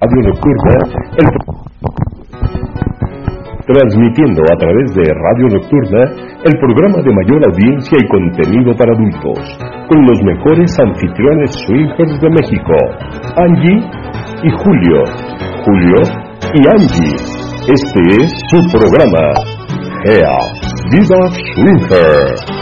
Radio Nocturna, el transmitiendo a través de Radio Nocturna el programa de mayor audiencia y contenido para adultos, con los mejores anfitriones swingers de México, Angie y Julio, Julio y Angie. Este es su programa, Gea, Viva Swinger.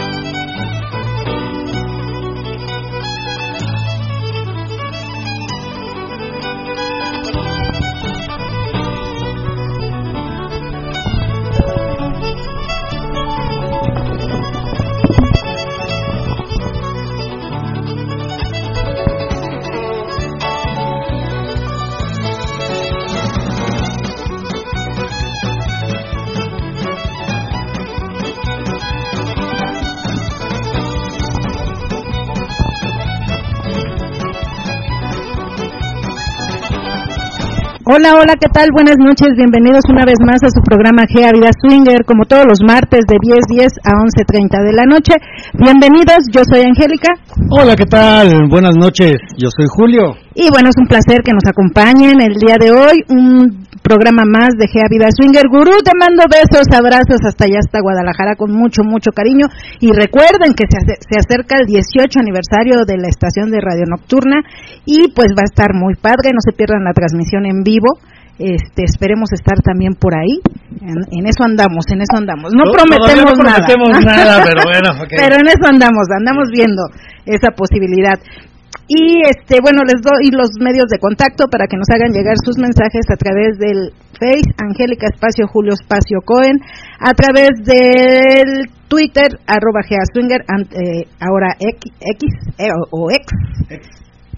Hola, hola, ¿qué tal? Buenas noches, bienvenidos una vez más a su programa GEA Vida Swinger, como todos los martes de 10.10 a 11.30 de la noche. Bienvenidos, yo soy Angélica. Hola, ¿qué tal? Buenas noches, yo soy Julio. Y bueno, es un placer que nos acompañen el día de hoy, un programa más de Gea Vida Swinger. Gurú, te mando besos, abrazos hasta allá, hasta Guadalajara, con mucho, mucho cariño. Y recuerden que se, se acerca el 18 aniversario de la estación de Radio Nocturna y pues va a estar muy padre, no se pierdan la transmisión en vivo. Este, esperemos estar también por ahí. En, eso andamos, en eso andamos. No, prometemos, no prometemos nada. pero bueno, Pero en eso andamos, andamos viendo esa posibilidad. Y este, bueno, les doy los medios de contacto para que nos hagan llegar sus mensajes a través del Face, Angélica Espacio Julio Espacio Cohen, a través del Twitter, arroba Geaswinger, eh, ahora X, X eh, o, X,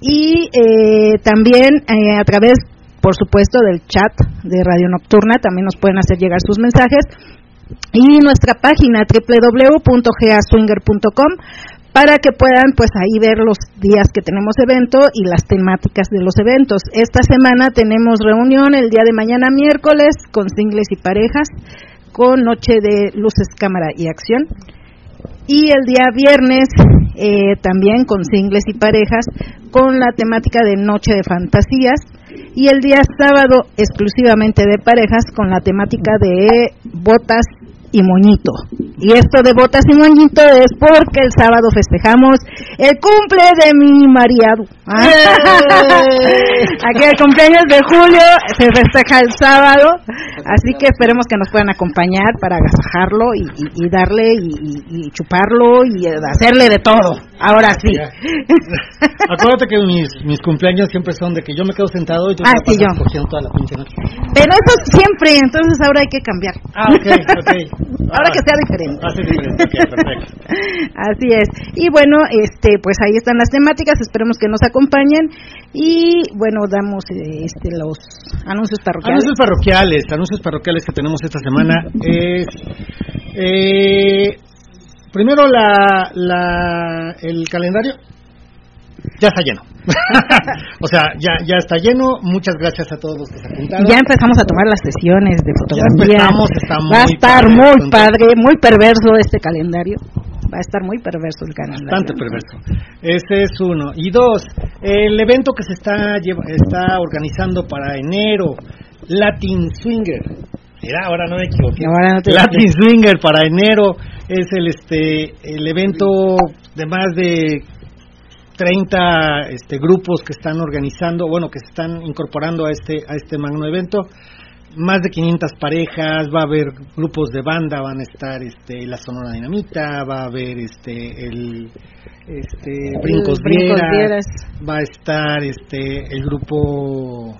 y eh, también a través, por supuesto, del chat de Radio Nocturna, también nos pueden hacer llegar sus mensajes. Y nuestra página www.geaswinger.com para que puedan pues ahí ver los días que tenemos evento y las temáticas de los eventos. Esta semana tenemos reunión el día de mañana miércoles con singles y parejas con noche de luces, cámara y acción. Y el día viernes eh, también con singles y parejas con la temática de noche de fantasías. Y el día sábado exclusivamente de parejas con la temática de botas y moñito. Y esto de botas y moñito es porque el sábado festejamos el cumple de mi mariado. Aquí el cumpleaños de julio se festeja el sábado, así que esperemos que nos puedan acompañar para agasajarlo y, darle y, chuparlo y hacerle de todo. Ahora sí. Acuérdate que mis, mis cumpleaños siempre son de que yo me quedo sentado y tú ah, sí, yo. toda la pinche noche. Pero eso siempre, entonces ahora hay que cambiar. Ah, ok, ok. Ahora que sea diferente. Ah, Así es. Y bueno, este, pues ahí están las temáticas. Esperemos que nos acompañen. Y bueno, damos este, los anuncios parroquiales. Anuncios parroquiales, anuncios parroquiales que tenemos esta semana es. Eh, primero la, la, el calendario ya está lleno. o sea, ya, ya está lleno. Muchas gracias a todos los que se apuntaron. Ya empezamos a tomar las sesiones de fotografía. Ya empezamos, está Va a estar muy padre, muy perverso este calendario. Va a estar muy perverso el calendario. Bastante perverso. Ese es uno. Y dos, el evento que se está, está organizando para enero, Latin Swinger. Mira, ahora no me equivoqué. Latin Swinger para enero es el este el evento de más de 30 este, grupos que están organizando, bueno, que se están incorporando a este, a este magno evento. Más de 500 parejas, va a haber grupos de banda, van a estar este, la Sonora Dinamita, va a haber este, el este, Brincos, Vieras, va a estar este, el grupo...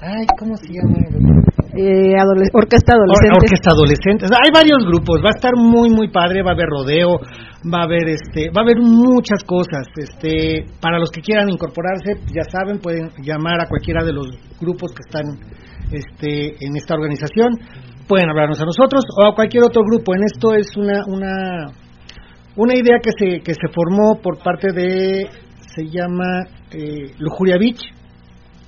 Ay, ¿cómo se llama? Eh, orquesta adolescente. orquesta adolescente. Hay varios grupos, va a estar muy muy padre, va a haber rodeo, va a haber este, va a haber muchas cosas. Este, para los que quieran incorporarse, ya saben, pueden llamar a cualquiera de los grupos que están este en esta organización, pueden hablarnos a nosotros o a cualquier otro grupo. En esto es una una una idea que se que se formó por parte de se llama eh, Lujuria Beach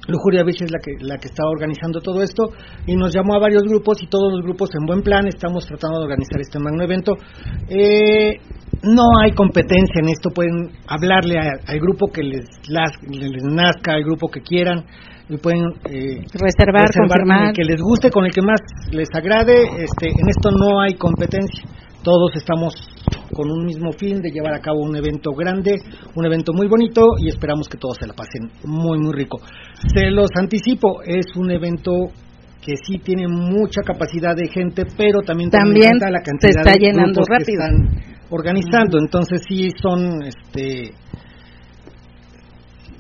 Lujuria Beach es la que, la que estaba organizando todo esto y nos llamó a varios grupos y todos los grupos en buen plan estamos tratando de organizar este magno evento. Eh, no hay competencia en esto, pueden hablarle al grupo que les, les nazca, al grupo que quieran, y pueden eh, reservar, el que les guste, con el que más les agrade. Este, en esto no hay competencia. Todos estamos con un mismo fin de llevar a cabo un evento grande, un evento muy bonito y esperamos que todos se la pasen muy muy rico. Se los anticipo, es un evento que sí tiene mucha capacidad de gente, pero también también la cantidad se está llenando rápido. Que están organizando, entonces sí son este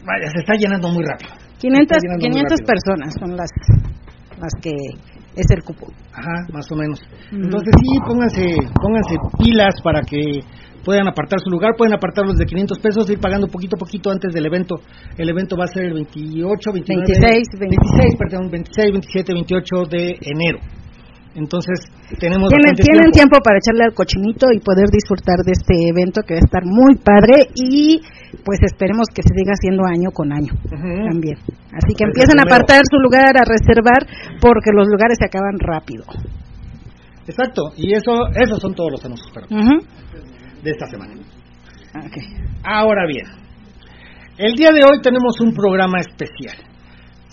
vaya, se está llenando muy rápido. 500, 500 personas son las, las que es el cupo. Ajá, más o menos. Entonces sí, pónganse, pónganse pilas para que puedan apartar su lugar, pueden apartar los de 500 pesos, ir pagando poquito a poquito antes del evento. El evento va a ser el 28, 29, 26, 26, perdón, 26, 27, 28 de enero. Entonces, tenemos tienen, tiempo. para echarle al cochinito y poder disfrutar de este evento que va a estar muy padre y pues esperemos que se siga haciendo año con año también. Así que empiecen a apartar su lugar, a reservar, porque los lugares se acaban rápido. Exacto, y eso esos son todos los anuncios de esta semana. Ahora bien, el día de hoy tenemos un programa especial.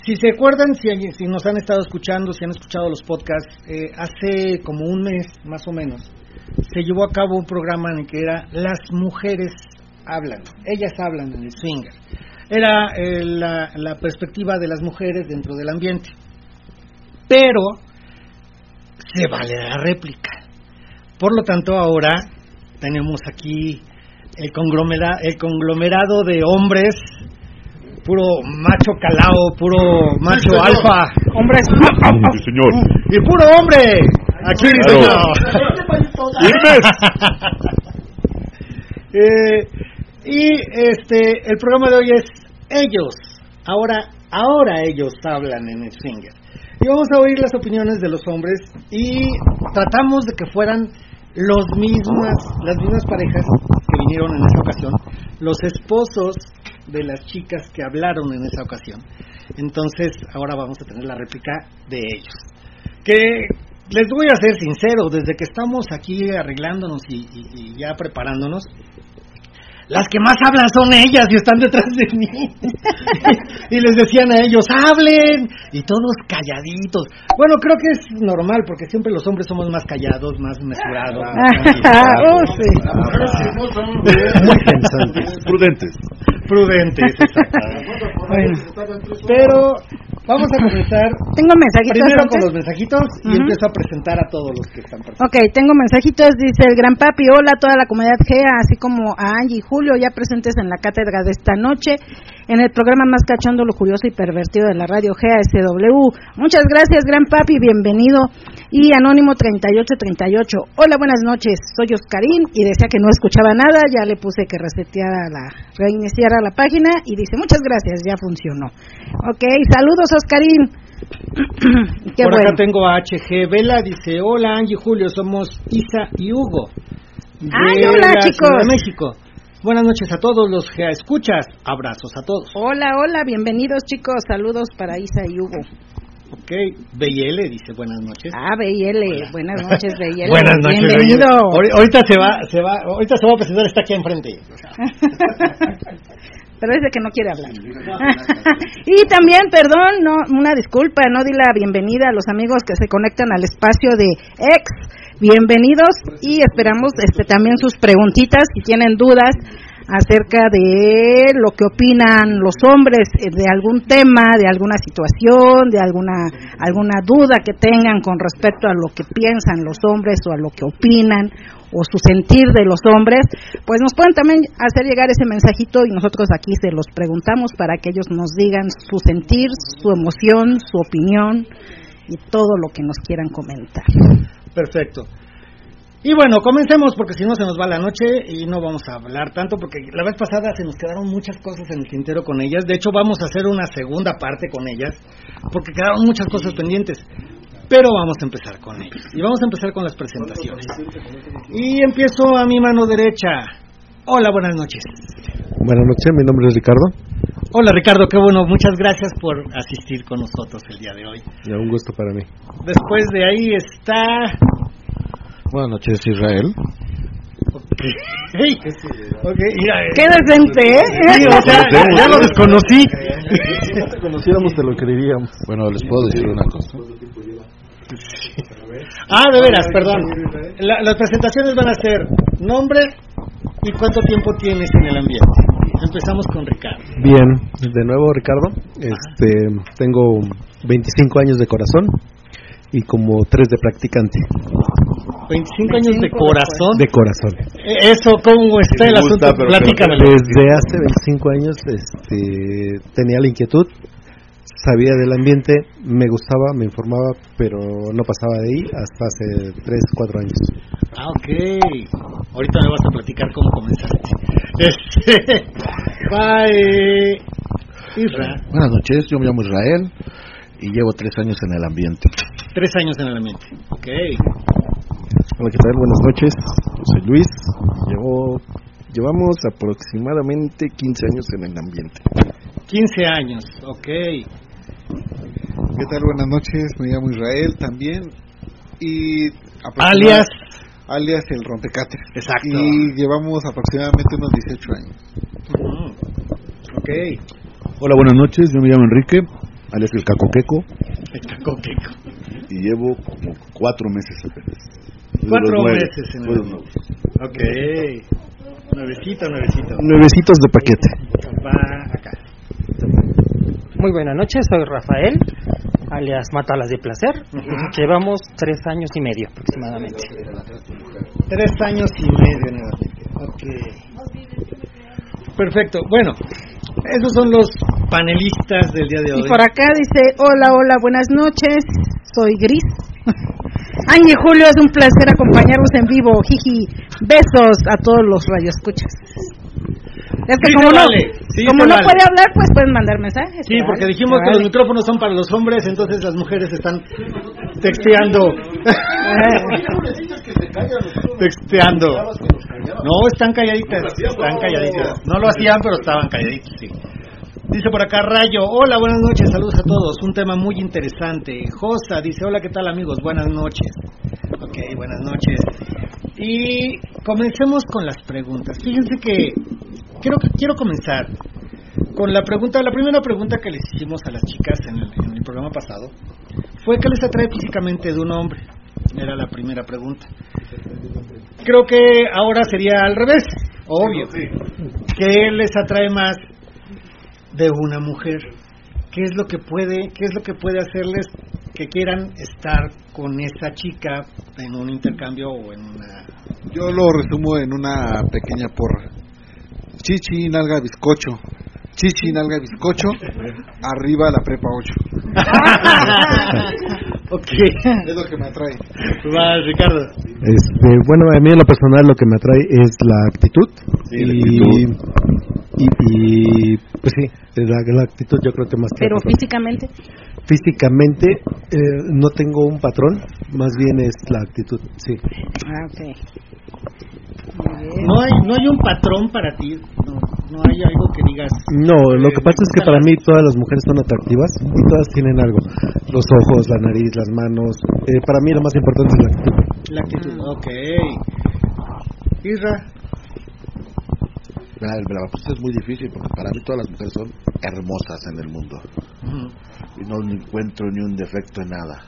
Si se acuerdan, si, si nos han estado escuchando, si han escuchado los podcasts, eh, hace como un mes más o menos, se llevó a cabo un programa en el que era Las mujeres hablan, ellas hablan en el swinger. Era eh, la, la perspectiva de las mujeres dentro del ambiente. Pero se vale la réplica. Por lo tanto, ahora tenemos aquí el conglomerado, el conglomerado de hombres puro macho calao, puro macho alfa. Hombres. señor. Y puro hombre. Aquí, señor. eh, y este, el programa de hoy es ellos. Ahora, ahora ellos hablan en el swinger. Y vamos a oír las opiniones de los hombres y tratamos de que fueran los mismas, las mismas parejas que vinieron en esa ocasión, los esposos de las chicas que hablaron en esa ocasión. Entonces, ahora vamos a tener la réplica de ellos. Que les voy a ser sincero, desde que estamos aquí arreglándonos y ya preparándonos, las que más hablan son ellas y están detrás de mí. y les decían a ellos, hablen, y todos calladitos. Bueno, creo que es normal, porque siempre los hombres somos más callados, más mesurados. Muy pensantes, prudentes. Prudentes, bueno, pero Vamos a comenzar. Tengo mensajitos. Primero con los mensajitos y empiezo a presentar a todos los que están presentes. Ok, tengo mensajitos. Dice el Gran Papi: Hola a toda la comunidad GEA, así como a Angie y Julio, ya presentes en la cátedra de esta noche en el programa más cachondo, lo curioso y pervertido de la radio GASW. Muchas gracias, gran papi, bienvenido. Y Anónimo 3838, hola, buenas noches, soy Oscarín y decía que no escuchaba nada, ya le puse que reseteara la, reiniciara la página y dice, muchas gracias, ya funcionó. Ok, saludos, Oscarín. Por acá tengo a HG Vela, dice, hola Angie Julio, somos Isa y Hugo. De hola chicos. De México. Buenas noches a todos los que escuchas. Abrazos a todos. Hola, hola, bienvenidos chicos. Saludos para Isa y Hugo. Ok, BL dice buenas noches. Ah, BL, buenas noches BL. buenas noches. Bienvenido. Ahorita se va, se va, ahorita se va a presentar, está aquí enfrente. Pero es de que no quiere hablar. y también, perdón, no, una disculpa, no di la bienvenida a los amigos que se conectan al espacio de X bienvenidos y esperamos este también sus preguntitas si tienen dudas acerca de lo que opinan los hombres eh, de algún tema, de alguna situación, de alguna alguna duda que tengan con respecto a lo que piensan los hombres o a lo que opinan o su sentir de los hombres, pues nos pueden también hacer llegar ese mensajito y nosotros aquí se los preguntamos para que ellos nos digan su sentir, su emoción, su opinión y todo lo que nos quieran comentar. Perfecto. Y bueno, comencemos porque si no se nos va la noche y no vamos a hablar tanto porque la vez pasada se nos quedaron muchas cosas en el tintero con ellas. De hecho, vamos a hacer una segunda parte con ellas porque quedaron muchas cosas pendientes. Pero vamos a empezar con ellas. Y vamos a empezar con las presentaciones. Y empiezo a mi mano derecha. Hola, buenas noches. Buenas noches, mi nombre es Ricardo. Hola Ricardo, qué bueno, muchas gracias por asistir con nosotros el día de hoy. Ya, un gusto para mí. Después de ahí está Buenas noches, Israel. Ok, Qué decente, ¿eh? ya, lo desconocí. Si no te conociéramos, te lo creeríamos. Bueno, les puedo decir una cosa. Ah, de veras, perdón. las presentaciones van a ser nombre y cuánto tiempo tienes en el ambiente. Empezamos con Ricardo. Bien, de nuevo Ricardo. Este, tengo 25 años de corazón y como 3 de practicante. 25 años de corazón. De corazón. E, eso, ¿cómo está el asunto? Platícame. Desde hace 25 años este, tenía la inquietud sabía del ambiente, me gustaba, me informaba, pero no pasaba de ahí hasta hace 3, 4 años. Ah, ok. Ahorita me vas a platicar cómo comenzaste. Este, bye. Israel. Buenas noches, yo me llamo Israel y llevo 3 años en el ambiente. 3 años en el ambiente, ok. Hola, ¿qué tal? Buenas noches, soy Luis, llevo, llevamos aproximadamente 15 años en el ambiente. 15 años, ok. ¿Qué tal? Buenas noches, me llamo Israel también. Y alias alias el rompecáter. Exacto. Y llevamos aproximadamente unos 18 años. Ok. Hola, buenas noches, yo me llamo Enrique, alias el cacoqueco. El cacoqueco. Y llevo como cuatro meses apenas. Cuatro meses en el Ok. Nuevecito, nuevecito. Nuevecitos de paquete. Va acá. Muy buenas noches, soy Rafael, alias Matalas de Placer. Llevamos tres años y medio aproximadamente. Tres años y medio, Ok. Perfecto. Bueno, esos son los panelistas del día de hoy. Y por acá dice, hola, hola, buenas noches, soy Gris. Ángel Julio, es un placer acompañarlos en vivo. Jiji, besos a todos los radioescuchas. Es que como, no, como no puede hablar, pues pueden mandar mensajes. Sí, porque dijimos que los micrófonos son para los hombres, entonces las mujeres están texteando. texteando. No, están calladitas, están calladitas. No lo hacían, pero estaban calladitas, sí. Dice por acá Rayo, hola, buenas noches, saludos a todos, un tema muy interesante. Josa dice, hola, ¿qué tal amigos? Buenas noches. Ok, buenas noches. Y comencemos con las preguntas. Fíjense que quiero, quiero comenzar con la pregunta, la primera pregunta que les hicimos a las chicas en el, programa pasado fue ¿qué les atrae físicamente de un hombre? Era la primera pregunta. Creo que ahora sería al revés, obvio. ¿Qué les atrae más de una mujer? ¿Qué es lo que puede, qué es lo que puede hacerles que quieran estar con esa chica en un intercambio o en una Yo lo resumo en una pequeña porra chichi, nalga, bizcocho. Chichi, nalga, bizcocho. Arriba la prepa 8. ok. Es lo que me atrae. Va, Ricardo. Este, bueno, a mí en lo personal lo que me atrae es la actitud. y, Y, pues sí, la, la, actitud yo creo que más que... Pero físicamente. Físicamente eh, no tengo un patrón, más bien es la actitud, sí. Ah, ok. No hay, no hay un patrón para ti, no, no hay algo que digas. No, lo que pasa es que para mí todas las mujeres son atractivas y todas tienen algo. Los ojos, la nariz, las manos. Eh, para mí lo más importante es la actitud. La actitud, ok. Isra. La, pues es muy difícil porque para mí todas las mujeres son hermosas en el mundo. Y no encuentro ni un defecto en nada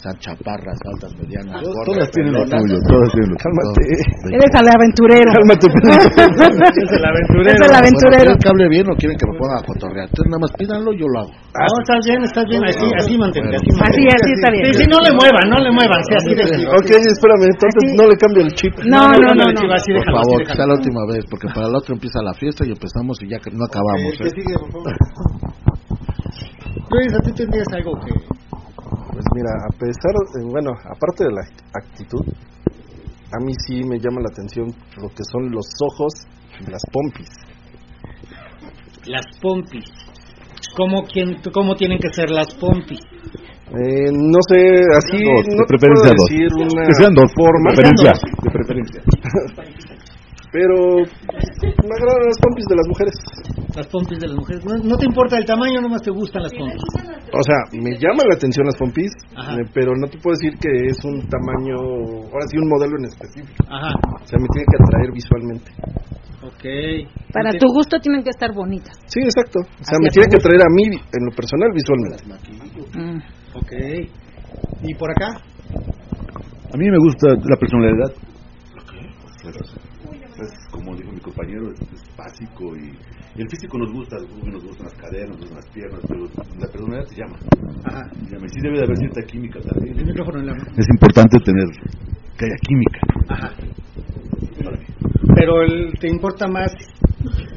están chaparras, altas, medianas, gordas. Todas tienen lo tuyo, todas tienen lo Cálmate. Eres el aventurero. Cálmate. Eres el aventurero. Eres el aventurero. que hable bien o quieren que me ponga a cotorrear. Entonces nada más pídanlo, yo lo hago. Ah, no, estás bien, estás bien. Así, así mantente. Así, así, así está bien. Sí, sí, no le muevan, no le muevan. Sí, así de Ok, espérame, entonces no le cambio el chip. No, no, no. no, Por favor, que sea la última vez, porque para el otro empieza la fiesta y empezamos y ya no acabamos. ¿Qué sigue, por favor? Luis, a ti tendrías algo que pues mira, a pesar, de, bueno, aparte de la actitud, a mí sí me llama la atención lo que son los ojos y las pompis. Las pompis. ¿Cómo, quién, cómo tienen que ser las pompis? Eh, no sé, así dos, no de preferencia dos. decir una que sean dos, forma. De preferencia. De preferencia. Pero me agradan las pompis de las mujeres. Las pompis de las mujeres. No, te importa el tamaño, nomás te gustan las pompis. O sea, me llama la atención las pompis, pero no te puedo decir que es un tamaño, ahora sí un modelo en específico. Ajá. O sea, me tiene que atraer visualmente. Ok. Para tu gusto tienen que estar bonitas. Sí, exacto. O sea, me tiene que atraer a mí en lo personal visualmente. Mm. Ok. ¿Y por acá? A mí me gusta la personalidad. Es, como dijo mi compañero, es, básico y, el físico nos gusta, nos gustan las caderas, nos gustan las piernas, pero la personalidad te llama. Ajá. Llama. Sí debe de haber cierta química también. El micrófono en la Es importante tener que haya química. Ajá. Pero te importa más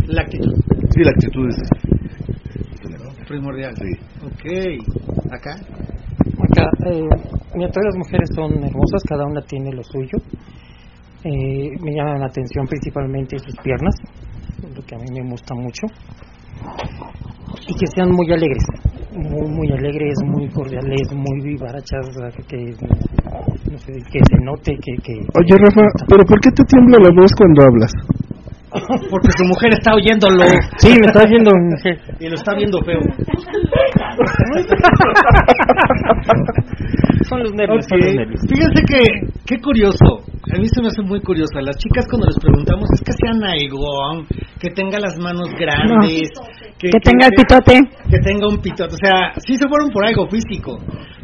la actitud. Sí, la actitud es primordial. Sí. Ok. ¿Acá? Acá, eh, todas las mujeres son hermosas, cada una tiene lo suyo. Eh, me llaman la atención principalmente sus piernas, lo que a mí me gusta mucho. Y que sean muy alegres, muy, muy alegres, muy cordiales, muy vivarachas, que, no sé, que se note que, que... Oye, Rafa, ¿pero por qué te tiembla la voz cuando hablas? Porque su mujer está oyéndolo. Sí, me está oyendo. Y lo está viendo feo. son los nervios, son los nervios. Fíjense que, qué curioso. A mí se me hace muy curioso. Las chicas cuando les preguntamos es que sea naigón, que tenga las manos grandes, que, tenga el pitote. Que tenga un pitote. O sea, sí se fueron por algo físico.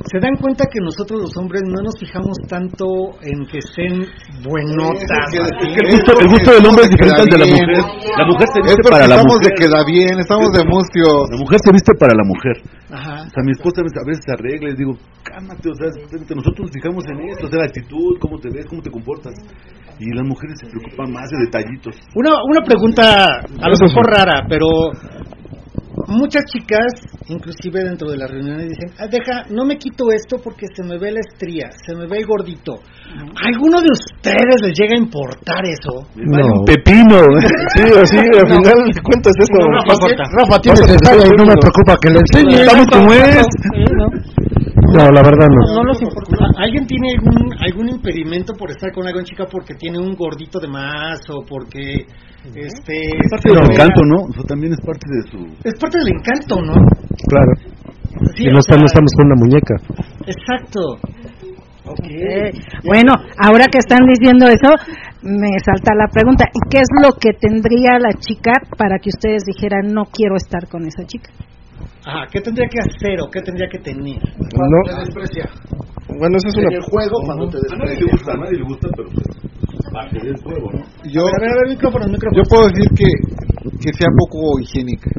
Se dan cuenta que nosotros los hombres no nos fijamos tanto en que estén buenotas. el, gusto, del hombre es diferente al de la mujer. La mujer se viste para la estamos de queda bien, estamos de mustio. La mujer se viste para la mujer. Ajá. Sea, mi esposa a veces se arregla y digo, cálmate, o sea, nosotros nos fijamos en esto, o sea, la actitud, cómo te ves, cómo te comportas. Y las mujeres se preocupan más de detallitos. Una, una pregunta a lo mejor rara, pero muchas chicas, inclusive dentro de las reuniones, dicen, ah, deja, no me quito esto porque se me ve la estría, se me ve el gordito. alguno de ustedes les llega a importar eso? No. pepino. sí, así, al final de cuentas eso. No, Rafa, Rafa, tiene y no me preocupa que le enseñe. Estamos como es. No, la verdad no. No los importa. ¿Alguien tiene algún, algún impedimento por estar con alguna chica porque tiene un gordito de más o porque este, es parte del encanto, ¿no? Eso también es parte de su... Es parte del encanto, ¿no? Claro. y no estamos, con una muñeca. Exacto. Okay. Bueno, ahora que están diciendo eso, me salta la pregunta, ¿y qué es lo que tendría la chica para que ustedes dijeran no quiero estar con esa chica? Ajá, ¿qué tendría que hacer o qué tendría que tener? No. Te desprecia. Bueno, eso es una... En el juego, cuando te desprecia. A nadie le gusta, a nadie le gusta, pero yo, yo puedo decir que, que sea poco higiénica.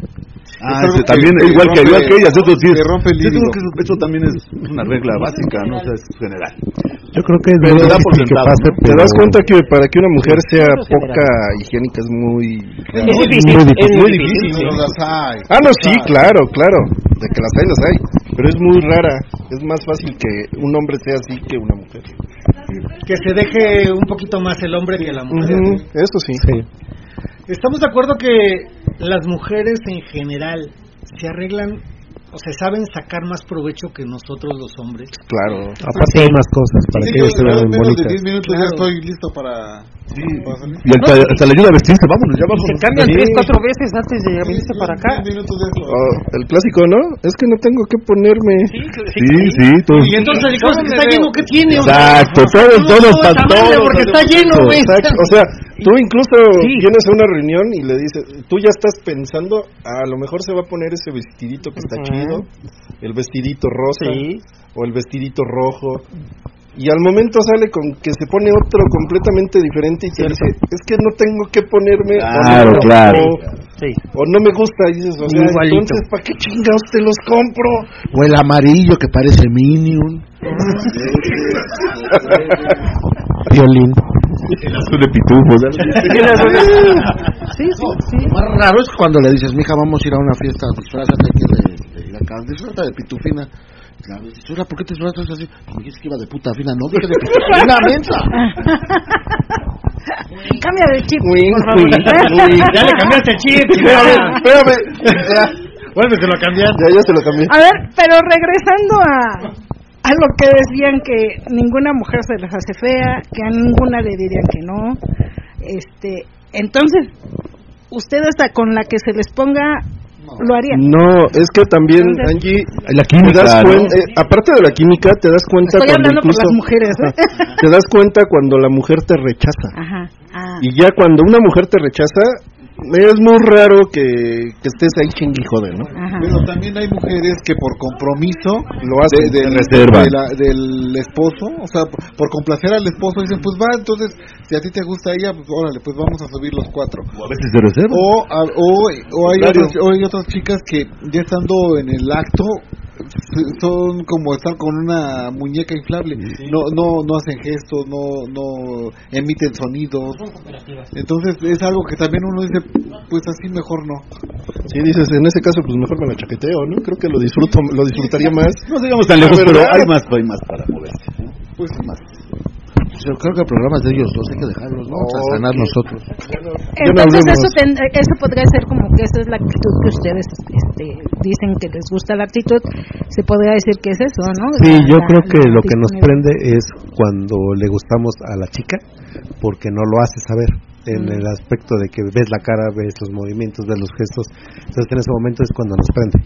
Ah, también, igual que, igual que ellas, eso sí es, rompe el yo creo que eso, también es una regla básica, ¿no? O sea, es general. Yo creo que es pero da por que pase, Te das cuenta que para que una mujer sea poca higiénica es muy... Es muy difícil. Muy difícil. Ah, no, sí, claro, claro. De que las hay, las hay. Pero es muy rara. Es más fácil que un hombre sea así que una mujer. Que se deje un poquito más el hombre que la mujer. Eso sí. Estamos de acuerdo que las mujeres en general se arreglan o sea, saben sacar más provecho que nosotros los hombres. Claro, aparte hay más cosas para que ellos se vean bonitas. de 10 minutos ya estoy listo para... Sí. Y hasta, hasta la ayuda a vestirse, vámonos, ya vamos. Se cambian tres, cuatro veces antes de venirse para acá. minutos de eso. Oh, el clásico, ¿no? Es que no tengo que ponerme. Sí, sí, sí. Y entonces el que está lleno, ¿qué tiene? Exacto, todo, todo, todo. Porque está lleno, güey. O sea, tú incluso vienes a una reunión y le dices, tú ya estás pensando, a lo mejor se va a poner ese vestidito que está chido, el vestidito rosa o el vestidito rojo. Y al momento sale con que se pone otro completamente diferente y te dice, es que no tengo que ponerme claro, o, claro. O, no me gusta, y dices, o sea, entonces ¿para qué chingados te los compro? O el amarillo que parece Minion. Violín. El azul de pitufo. sí, sí, sí. Lo más raro es cuando le dices, mija, vamos a ir a una fiesta, disfrazate aquí de, de, de, de pitufina. Claro, dices, ¿por qué te disfrazas así? Me dijiste que iba de puta fina, no, dije de pitufina, mensa. Cambia de chip, por favor. Ya le cambiaste el chip. Espérame, espérame. Vuélveselo a cambiar. Ya, ya se lo cambié. A ver, pero regresando a a lo que decían que ninguna mujer se les hace fea, que a ninguna le dirían que no. Este, entonces, ustedes con la que se les ponga lo harían. No, es que también, Angie, la química, eh, aparte de la química, te das cuenta Estoy cuando hablando las mujeres, ¿eh? te das cuenta cuando la mujer te rechaza. Ajá. Ah. Y ya cuando una mujer te rechaza, es muy raro que, que estés ahí chingui joder, ¿no? Pero también hay mujeres que por compromiso lo hacen de, del esposo, o sea, por complacer al esposo dicen, pues va, entonces, si a ti te gusta ella, pues órale, pues vamos a subir los cuatro. O a veces de reserva. O, o, hay, o hay otras chicas que ya estando en el acto son como estar con una muñeca inflable. No, no, no hacen gestos, no, no emiten sonidos. Entonces es algo que también uno dice, pues así mejor no. Sí, dices, en ese caso, pues mejor me la chaqueteo, ¿no? Creo que lo disfruto, lo disfrutaría más. No digamos tan lejos, pero hay más, hay más para moverse. Pues más. Yo creo que programas de ellos dos hay que dejarlos, ¿no? Oh, sanar nosotros. Entonces eso, eso podría ser como que esa es la actitud que ustedes este, dicen que les gusta la actitud, se podría decir que es eso, ¿no? Sí, yo creo que lo que nos prende es cuando le gustamos a la chica porque no lo hace saber en el aspecto de que ves la cara, ves los movimientos, ves los gestos. Entonces en ese momento es cuando nos prende.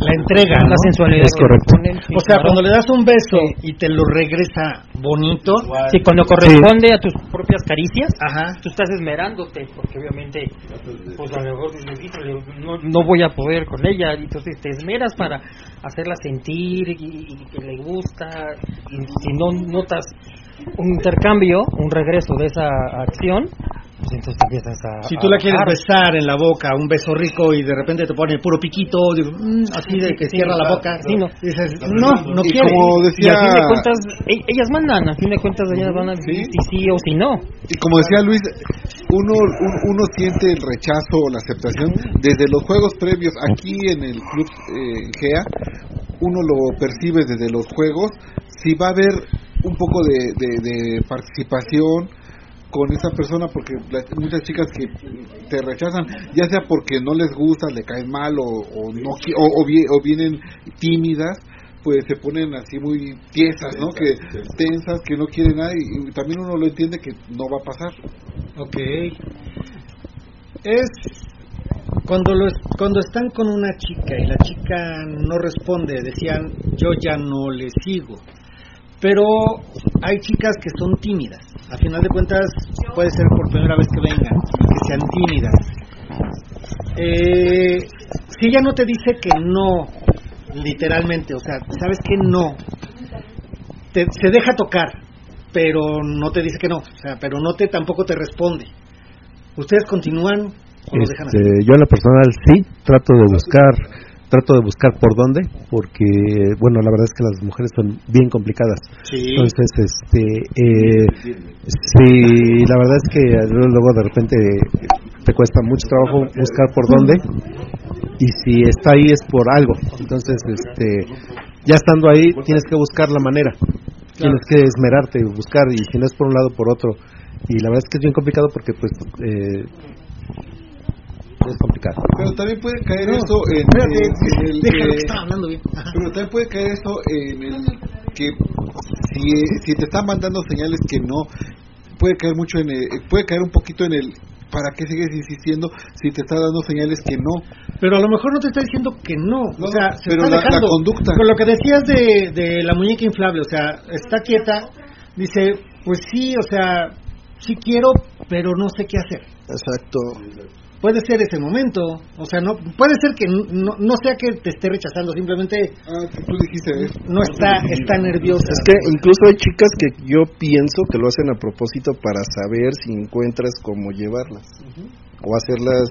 La entrega, la sensualidad. Es correcto. o sea, cuando le das un beso y te lo regresa bonito. Sí, cuando corresponde a tus propias caricias, Ajá. tú estás esmerándote, porque obviamente, pues a lo mejor no, no voy a poder con ella, entonces te esmeras para hacerla sentir y, y que le gusta. Y si no notas un intercambio, un regreso de esa acción, pues entonces empiezas a. Si tú la quieres besar en la boca, un beso rico, y de repente te pone puro piquito, mm, así de que cierra la boca, no. dices, no, no quiere. y a fin de cuentas, e-, ellas mandan, a fin de cuentas, ellas van a decir si sí o si no. Y como decía Luis, uno, uno siente el rechazo o la aceptación desde los juegos previos aquí en el club eh, GEA, uno lo percibe desde los juegos, si va a haber un poco de, de, participación con esa persona porque muchas chicas que te rechazan ya sea porque no les gusta le caen mal o, no o, o, vienen tímidas pues se ponen así muy tiesas no que tensas que no quieren nada y, también uno lo entiende que no va a pasar. Ok. Es cuando los, cuando están con una chica y la chica no responde decían yo ya no le sigo pero hay chicas que son tímidas. A final de cuentas, puede ser por primera vez que vengan, que sean tímidas. Eh, si ella no te dice que no, literalmente, o sea, sabes que no, se deja tocar, pero no te dice que no, o sea, pero no te tampoco te responde. ¿Ustedes continúan o lo dejan así? Este, yo a la personal sí, trato de buscar trato de buscar por dónde, porque, bueno, la verdad es que las mujeres son bien complicadas. Entonces, este, eh, sí, la verdad es que luego de repente te cuesta mucho trabajo buscar por dónde, y si está ahí es por algo. Entonces, este, ya estando ahí, tienes que buscar la manera, tienes que esmerarte, buscar, y si no es por un lado, por otro. Y la verdad es que es bien complicado porque, pues, eh, es complicado. Pero también puede caer esto en, el que, hablando bien. Pero también puede caer esto en el que si, si te están mandando señales que no puede caer mucho en el, puede caer un poquito en el ¿para qué sigues insistiendo si te está dando señales que no? Pero a lo mejor no te está diciendo que no, o sea, se pero está la, conducta. Con lo que decías de, de la muñeca inflable, o sea, está quieta, dice, pues sí, o sea, sí quiero, pero no sé qué hacer. Exacto puede ser ese momento, o sea, no puede ser que no, no sea que te esté rechazando, simplemente ah, tú dijiste no está está nerviosa. Es que incluso hay chicas que yo pienso que lo hacen a propósito para saber si encuentras cómo llevarlas o hacerlas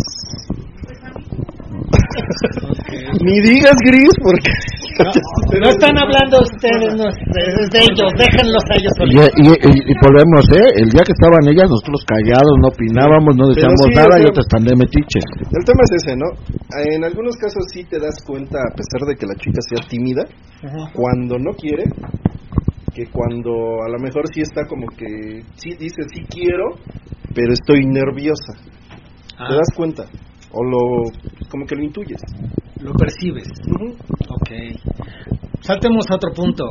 Ni digas gris porque no, están hablando ustedes, no, de ellos, déjenlos a ellos. Y, y, volvemos, ¿eh? El día que estaban ellas, nosotros callados, no opinábamos, no decíamos nada y otros están de metiche. El tema es ese, ¿no? En algunos casos sí te das cuenta, a pesar de que la chica sea tímida, cuando no quiere, que cuando a lo mejor sí está como que, sí dice sí quiero, pero estoy nerviosa. ¿Te ah. das cuenta? o lo como que lo intuyes lo percibes. Ok. Saltemos a otro punto.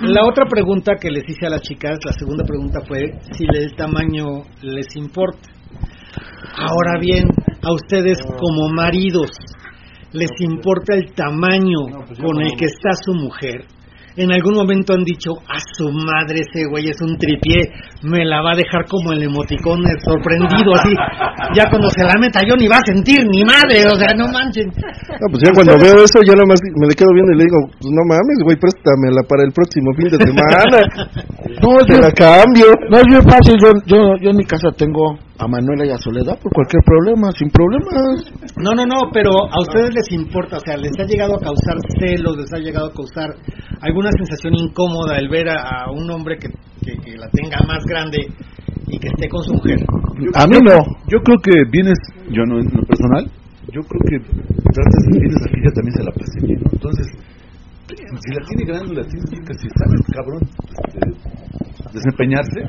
La otra pregunta que les hice a las chicas la segunda pregunta fue si el tamaño les importa. Ahora bien, a ustedes como maridos, ¿les importa el tamaño pues con el que está su mujer? En algún momento han dicho, a su madre ese güey es un tripié, me la va a dejar como el emoticón sorprendido así. Ya cuando se la meta yo ni va a sentir ni madre, o sea, no manchen. No, pues ya cuando veo eso ya nomás me le quedo viendo y le digo, pues no mames, güey, préstamela para el próximo fin de semana. no, yo la cambio. No, yo fácil, yo, yo, yo en mi casa tengo a Manuela y a Soledad por cualquier problema, sin problemas. No, no, no, pero a ustedes les importa, o sea, les ha llegado a causar celos, les ha llegado a causar alguna sensación incómoda el ver a, un hombre que, que, la tenga más grande y que esté con su mujer. a mí no. Yo creo que vienes, yo no en lo personal, yo creo que tratas de vienes aquí ya también se la pase bien, Entonces, si la tiene grande, la tiene que si sabes, cabrón, este, desempeñarse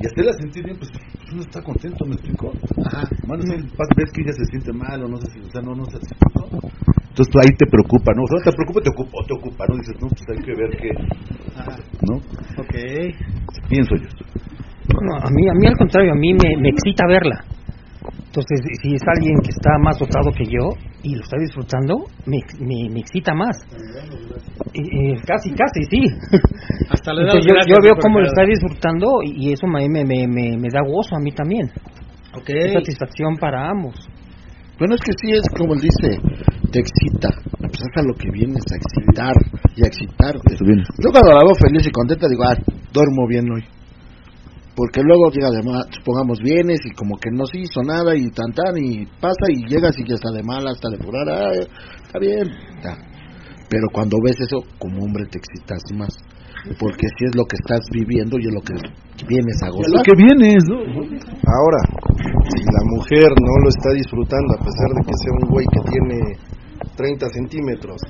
y hacerla sentir bien, pues uno está contento, ¿me explico? Ajá. Bueno, ves que ella se siente mal o no sé si, o sea, no, no sé si, Entonces tú ahí te preocupa, ¿no? O sea, te preocupa, te ocupa, te ocupa, ¿no? Dices, no, pues hay que ver qué, ¿no? Ok. Pienso yo. Bueno, a mí, a mí al contrario, a mí me, me excita verla. Entonces, si es alguien que está más dotado que yo y lo está disfrutando, me, me, excita más. Y, casi, casi, sí. Hasta le yo, yo, veo cómo lo está disfrutando y, eso me, me, me, me, da gozo a mí también. Okay. Es satisfacción para ambos. Bueno, es que sí es como él dice, te excita. Pues es a lo que vienes, a excitar y a excitarte. Yo cuando la veo feliz y contenta digo, ah, duermo bien hoy porque luego llega además, supongamos vienes y como que no se hizo nada y tan tan y pasa y llegas y ya está de mala, está de furar, ah, está bien, pero cuando ves eso como hombre te excitas más, porque si es lo que estás viviendo y es lo que vienes a gozar. Lo que vienes, Ahora, si la mujer no lo está disfrutando a pesar de que sea un güey que tiene 30 centímetros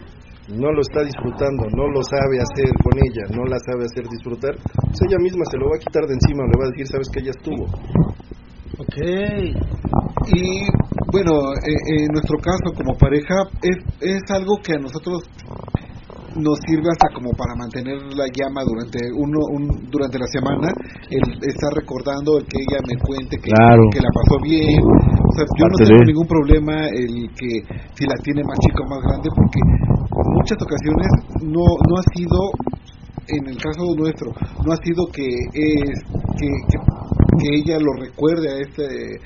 no lo está disfrutando, no lo sabe hacer con ella, no la sabe hacer disfrutar, pues ella misma se lo va a quitar de encima, le va a decir, sabes que ella estuvo. Ok. Y bueno, eh, en nuestro caso como pareja es, es algo que a nosotros nos sirve hasta como para mantener la llama durante uno un, durante la semana el estar recordando el que ella me cuente que, que la pasó bien. O sea yo no tengo ningún problema el que si la tiene más chica o más grande porque en muchas ocasiones no no ha sido en el caso nuestro no ha sido que es que, que, ella lo recuerde a este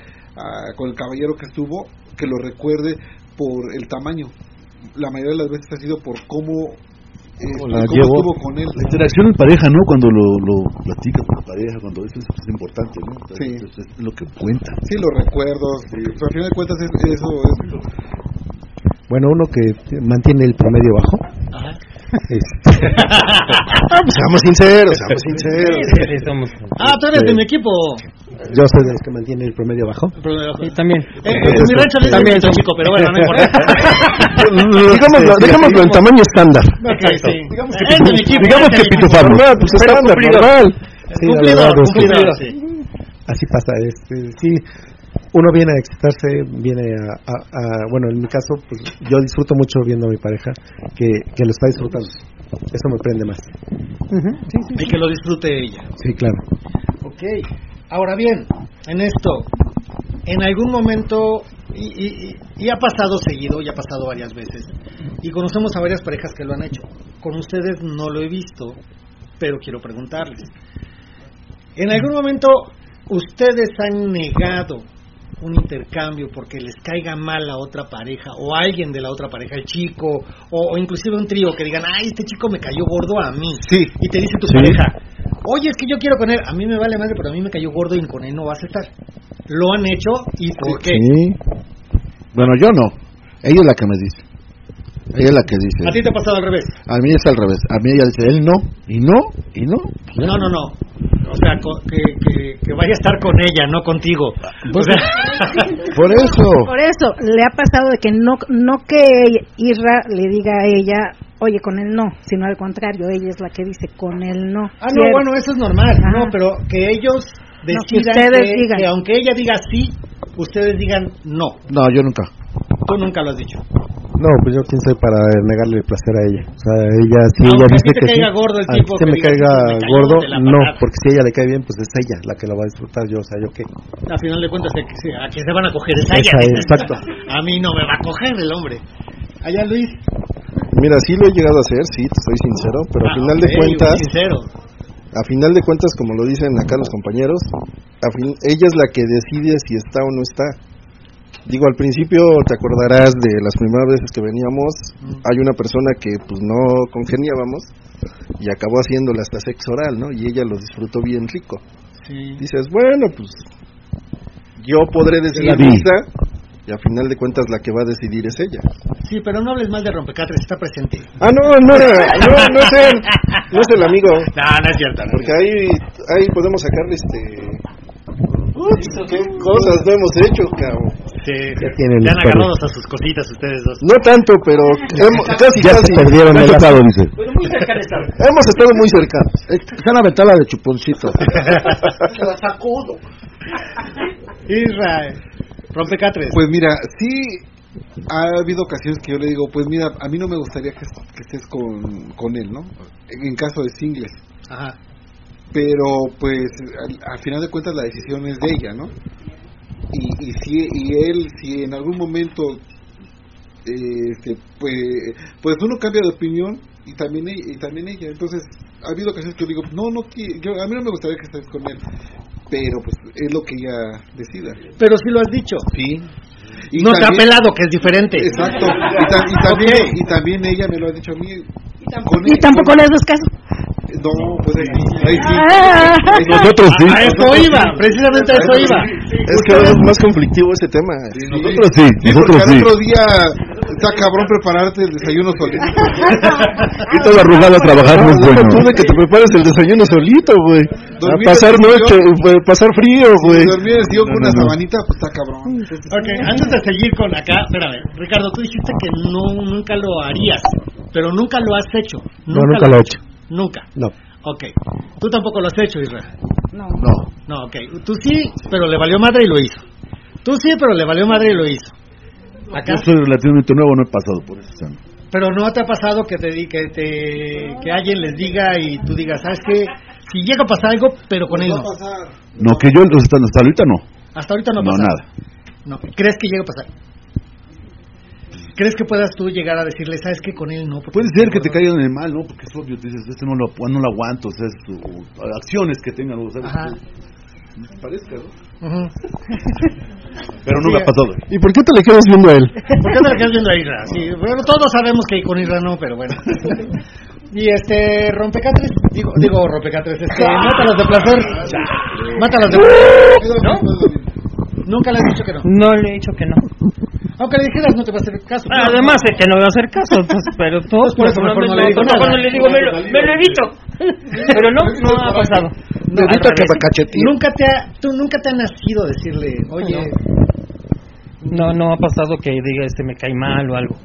con el caballero que estuvo que lo recuerde por el tamaño. La mayoría de las veces ha sido por cómo la llevo, con él? La interacción en pareja, ¿no? Cuando lo, lo platicas con la pareja, cuando eso es, importante, ¿no? sí. Es, lo que cuenta. Sí, los recuerdos. Sí. al final de cuentas, eso es. Bueno, uno que mantiene el promedio bajo. Ajá. Este. ah, pues seamos sinceros, seamos sinceros. ah, tú eres de mi equipo. Yo soy de los que mantiene el promedio bajo. Sí, también. Eh, en mi rancho le también chico, pero bueno, no importa. digámoslo, dejémoslo en tamaño estándar. Okay, sí. Digamos que, es equipo, digamos que. No, pues estándar, normal. Sí, cumplido, la cumplido, sí. Así pasa, este, sí uno viene a excitarse, viene a, a, a, bueno, en mi caso, pues yo disfruto mucho viendo a mi pareja que, que lo está disfrutando. Eso me prende más. Uh -huh. sí, sí, y que lo disfrute ella. Sí, claro. Ok. Ahora bien, en esto, en algún momento, y, y, ha pasado seguido, y ha pasado varias veces, y conocemos a varias parejas que lo han hecho. Con ustedes no lo he visto, pero quiero preguntarles. En algún momento, ustedes han negado un intercambio porque les caiga mal a otra pareja o alguien de la otra pareja, el chico o, inclusive un trío que digan, ay, este chico me cayó gordo a mí. Sí. Y te dice tu pareja, oye, es que yo quiero con él, a mí me vale madre, pero a mí me cayó gordo y con él no vas a estar. ¿Lo han hecho y por qué? Sí. Bueno, yo no. Ella es la que me dice. Ella es la que dice. ¿A ti te ha pasado al revés? A mí es al revés. A mí ella dice, él no, y no, y no. No, no, no. O sea, que, que, vaya a estar con ella, no contigo. Pues, por eso. Por eso, le ha pasado de que no, no que Isra le diga a ella, oye, con él no, sino al contrario, ella es la que dice, con él no. Ah, no, bueno, eso es normal, no, pero que ellos decidan que, aunque ella diga sí, ustedes digan no. No, yo nunca. Tú nunca lo has dicho. No, pues yo quién soy para negarle el placer a ella. O sea, ella, si ella dice que, caiga gordo el tipo, que, me caiga gordo, no, porque si ella le cae bien, pues es ella la que la va a disfrutar yo, o sea, yo qué. A final de cuentas, a que se van a coger es ella. exacto. A mí no me va a coger el hombre. Allá Luis. Mira, sí lo he llegado a hacer, sí, te soy sincero, pero a ah, final de cuentas... Sincero. A final de cuentas, como lo dicen acá los compañeros, a fin, ella es la que decide si está o no está. Digo, al principio te acordarás de las primeras veces que veníamos, mm. hay una persona que pues no congeniábamos y acabó haciéndole hasta sexo oral, ¿no? Y ella lo disfrutó bien rico. Dices, bueno, pues yo podré decir misa, y a final de cuentas la que va a decidir es ella. Sí, pero no hables mal de Rompecatres, está presente. Ah, no, no, no, no, es el, no es el amigo. No, no es cierto. porque ahí, ahí podemos sacarle este... ¿Qué cosas no hemos hecho, cabrón? Sí, ya, tienen han agarrado a sus cositas ustedes dos. No tanto, pero hemos, casi, ya casi. Se perdieron el asado, dice. muy cerca Hemos estado muy cercanos. Se han aventado la de chuponcito. Se la sacudo. Israel. Rompecatres. Pues mira, sí ha habido ocasiones que yo le digo, pues mira, a mí no me gustaría que, estés con, con él, ¿no? En, caso de singles. Ajá. Pero pues al, final de cuentas la decisión es de ella, ¿no? Y, y si y él si en algún momento este pues pues uno cambia de opinión y también y también ella entonces ha habido ocasiones que yo digo no no yo a mí no me gustaría que estés con él pero pues es lo que ella decida. Pero si lo has dicho. Sí. Y no te ha pelado, que es diferente. Exacto. Y, también, y también ella me lo ha dicho a mí. Y tampoco, le haces caso. No, pues ahí, sí. Ah. Nosotros sí. A eso iba, precisamente a eso iba. Es que es más conflictivo ese tema. nosotros sí, nosotros sí. otro día está cabrón prepararte el desayuno solito. y toda arrugada a trabajar no, es bueno. tú de que te prepares el desayuno solito, güey. A pasar noche, pasar frío, güey. Dormir el con una sabanita, pues está cabrón. Ok, antes de seguir con acá, espérame, Ricardo, tú dijiste que no nunca lo harías, pero nunca lo has hecho. no, nunca lo he hecho. Nunca. No. Ok. ¿Tú tampoco lo has hecho, Israel? No. No. No, ok. Tú sí, pero le valió madre y lo hizo. Tú sí, pero le valió madre y lo hizo. Acá. Yo soy relativamente nuevo, no he pasado por eso. Pero no te ha pasado que te, que te que alguien les diga y tú digas, ¿sabes qué? Si llega a pasar algo, pero con él no. No, que yo hasta, hasta ahorita no. Hasta ahorita no No, nada. No. ¿Crees que llega a pasar? ¿Crees que puedas tú llegar a decirle, sabes que con él no? Puede ser que te caigan en el mal, ¿no? Porque es obvio, dices, este no lo, no lo aguanto, o sea, acciones que tengan, o sea, parezca, ¿no? Pero no me ha pasado. ¿Y por qué te le quedas viendo a él? ¿Por qué te le quedas viendo a Isra? Sí, bueno, todos sabemos que con Isra no, pero bueno. Y este, rompecatres, digo, digo rompecatres, este, mátalos de placer. Mátalos de placer. ¿No? Nunca le has dicho que no. No le he dicho que no. Aunque le dijeras, no te va a hacer caso. Además es que no va a hacer caso, entonces, pero todos por eso mejor no, le digo Cuando le digo, me lo, me lo he dicho. Pero no, no ha pasado. No, que Nunca te ha, tú nunca te ha nacido decirle, oye. No, no ha pasado que diga, este me cae mal o algo.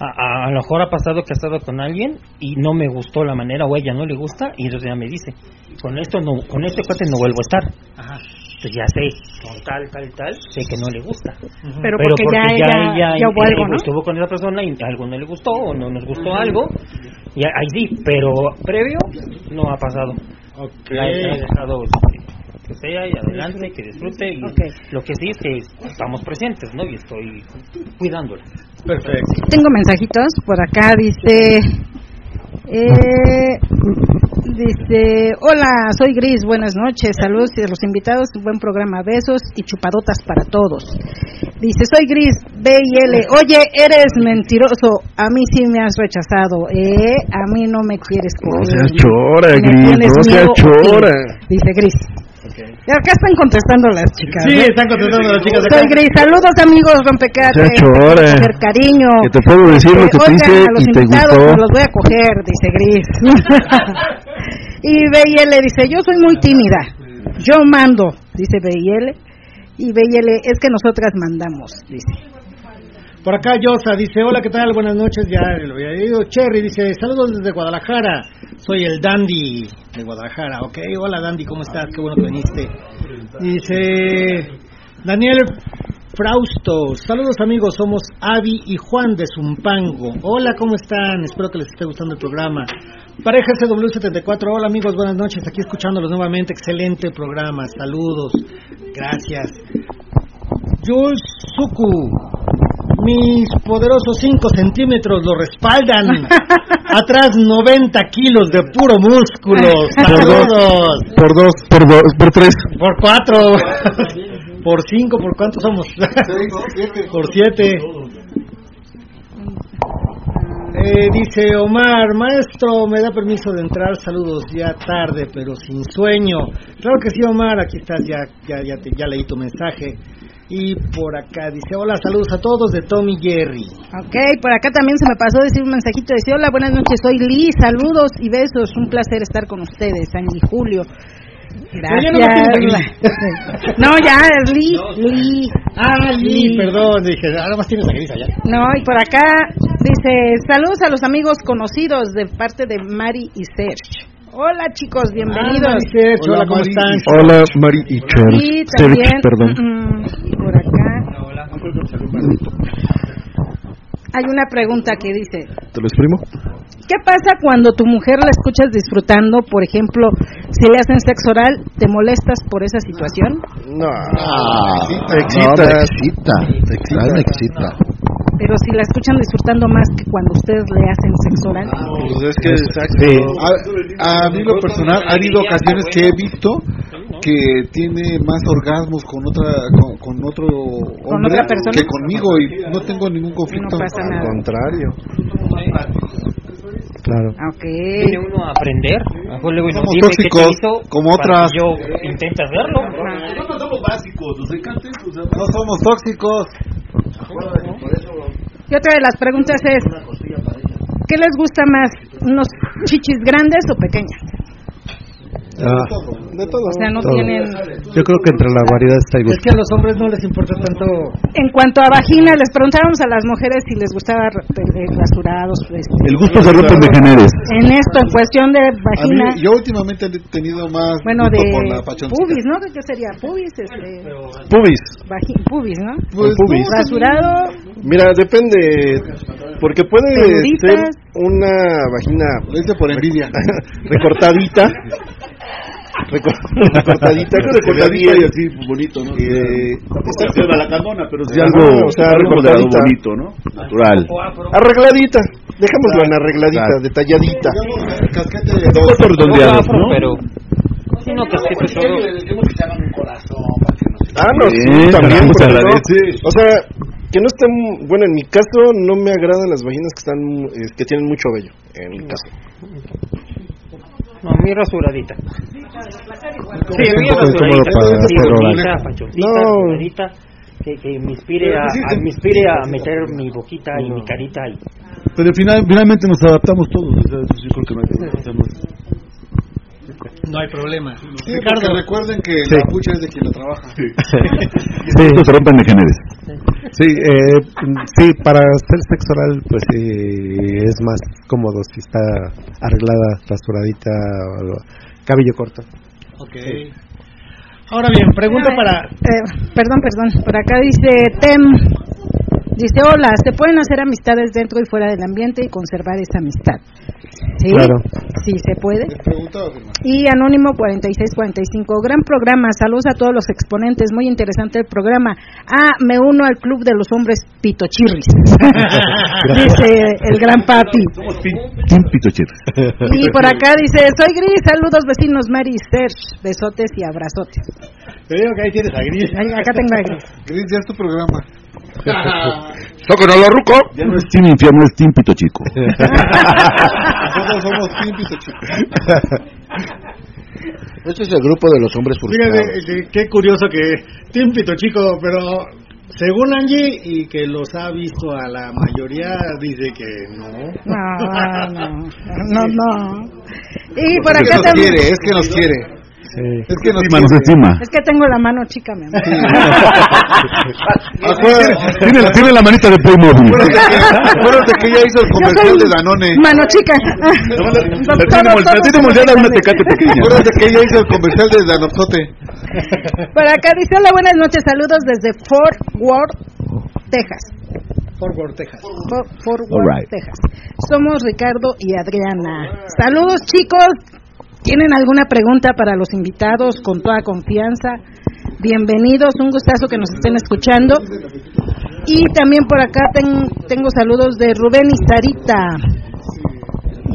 A, a, lo mejor ha pasado que ha estado con alguien y no me gustó la manera o ella no le gusta y entonces ya me dice, con esto no, con este cuate no vuelvo a estar. Ajá pues ya sé, con tal, tal, tal, sé que no le gusta. Pero, porque, ya, ella, ya, hubo algo, ¿no? estuvo con esa persona y algo no le gustó o no nos gustó algo, y ahí sí, pero previo no ha pasado. Okay. ha dejado que sea y adelante, que disfrute. Y Lo que sí es que estamos presentes, ¿no? Y estoy cuidándola. Perfecto. Tengo mensajitos por acá, dice. Eh, Dice, hola, soy Gris, buenas noches, saludos a los invitados, buen programa, besos y chupadotas para todos. Dice, soy Gris, B y L, oye, eres mentiroso, a mí sí me has rechazado, ¿eh? A mí no me quieres coger. No seas chora, Gris, no seas chora. Dice Gris. Okay. Acá están contestando las chicas. Sí, están contestando las chicas. Soy Gris. Saludos, amigos rompecates. Hacer cariño. Que te puedo decir lo que te dice y te gustó. los voy a coger, dice Gris. y B&L dice, yo soy muy tímida. Yo mando, dice B&L. Y B&L, es que nosotras mandamos, dice. Por acá Yosa dice, hola, ¿qué tal? Buenas noches, ya lo había ido. Cherry dice, saludos desde Guadalajara, soy el Dandy de Guadalajara, ok, hola Dandy, ¿cómo estás? Qué bueno que viniste. Dice, Daniel Frausto. Saludos amigos, somos Avi y Juan de Zumpango. Hola, ¿cómo están? Espero que les esté gustando el programa. Pareja CW74, hola amigos, buenas noches. Aquí escuchándolos nuevamente. Excelente programa. Saludos. Gracias. Jules Suku. Mis poderosos 5 centímetros lo respaldan. Atrás 90 kilos de puro músculo. Saludos. Por dos, por dos, por tres. Por cuatro. por cinco, ¿por cuántos somos? por siete. Eh, dice Omar, maestro, me da permiso de entrar, saludos, ya tarde, pero sin sueño. Claro que sí, Omar, aquí estás, ya, ya, ya, ya leí tu mensaje. Y por acá dice, hola, saludos a todos de Tommy Jerry. Ok, por acá también se me pasó decir un mensajito, dice, hola, buenas noches, soy Lee, saludos y besos, un placer estar con ustedes, Angie Julio. Gracias. No, ya, es Lee, Lee. Ah, Lee, perdón, dije, ahora más tienes a Gris allá. No, y por acá dice, saludos a los amigos conocidos de parte de Mari y Serge. Hola chicos, bienvenidos. hola, hola, ¿cómo están? Hola, Mari y Serge. Sí, también. perdón. Mm, por acá. Hay una pregunta que dice. ¿Te lo exprimo? ¿Qué pasa cuando tu mujer la escuchas disfrutando, por ejemplo, si le hacen sexo oral, te molestas por esa situación? No, Ah, me excita, excita, me excita, me excita. Pero si la escuchan disfrutando más que cuando ustedes le hacen sexo oral. Pues es que exacto. Sí. A, a mí lo personal, ha habido ocasiones que he visto que tiene más orgasmos con otra con, con otro hombre otra que conmigo y no tengo ningún conflicto. No pasa Al contrario. Claro. Ok. Viene uno a aprender. Mejor luego Somos tóxicos, hizo como otras. Yo intento hacerlo. Nosotros somos básicos, nos encanta No somos tóxicos. Y otra de las preguntas es, ¿qué les gusta más? ¿Unos chichis grandes o pequeñas? Ah, De todo. O sea, no todo. tienen... Yo creo que entre la variedad está el Es que a los hombres no les importa tanto. En cuanto a vagina, les preguntábamos a las mujeres si les gustaba rasurados. este, El gusto se rompe en degeneres. En esto, en cuestión de A mí, vagina, yo últimamente he tenido más bueno, de pubis, ¿no? ¿Qué sería? Pubis, este, Pubis. vagi- pubis, ¿no? Pues, Pubis. no, Rasurado, Mira, depende. Porque puede Peluditas. ser una vagina Lo hice por envidia. recortadita. Recor- recortadita, Pero recortadita y así bonito, ¿no? Eh, la candona, pero sí Ajá, algo, o sea, algo de algo recortadita. bonito, ¿no? Natural. arregladita. Dejémoslo en arregladita, Claro. detalladita. Casquete de Dos redondeados, afro, ¿no? pero si no casquete todo. Ah, no, sí, también. carajo, ¿por se qué no? agradece. O sea, que no estén, bueno, en mi caso no me agradan las vaginas que están, eh, que tienen mucho vello, en mi caso. No, mi rasuradita. Sí, mi rasuradita. rasuradita, Que, que me inspire a, a- me inspire a meter mi boquita y mi carita y Pero final, finalmente nos adaptamos todos. o sea, eso sí creo que no hay problema. Sí, Ricardo, porque recuerden que Sí. la pucha es de quien la trabaja. Sí, se rompen degeneres. Sí, eh, sí, para hacer sexo oral, pues eh, es más cómodo si está arreglada, rasuradita, cabello corto. ok. Ahora bien, pregunta para. Eh, perdón, perdón. Por acá dice Tem. Dice, hola, se pueden hacer amistades dentro y fuera del ambiente y conservar esa amistad. ¿Sí? Claro. Sí, se puede. Y Anónimo 4645, gran programa, saludos a todos los exponentes, muy interesante el programa. Ah, me uno al club de los hombres pitochirris, dice el gran papi. Somos Pitochirris. Y por acá dice, soy Gris, saludos vecinos Mary y Serge, besotes y abrazotes. Te digo que ahí tienes a Gris. Acá tengo a Gris. Gris, ya es tu programa. ¡Tocan a la ruco! Ya no es Team Infierno, es Team Pito Chico. Nosotros somos tímpis, chicos. Este es el grupo de los hombres Fíjate, frustrados. eh, qué curioso que Tim Pito Chico, pero según Angie y que los ha visto a la mayoría, dice que no. No, no, no, no. Y por Es que acá nos también... quiere, es que nos quiere. Es que nos manos encima. Es que tengo la mano chica, mi amor. tiene, la, tiene la manita de Playmobil. Acuérdate que ella hizo el comercial de Danone. Mano chica. Acuérdate que ella hizo el comercial de Danosote. Por acá dice, hola, buenas noches, saludos desde Fort Worth, Texas. Fort Worth, Texas. Fort, Worth, Texas. Somos Ricardo y Adriana. Saludos, chicos. ¿Tienen alguna pregunta para los invitados con toda confianza? Bienvenidos, un gustazo que nos estén escuchando. Y también por acá tengo saludos de Rubén y Sarita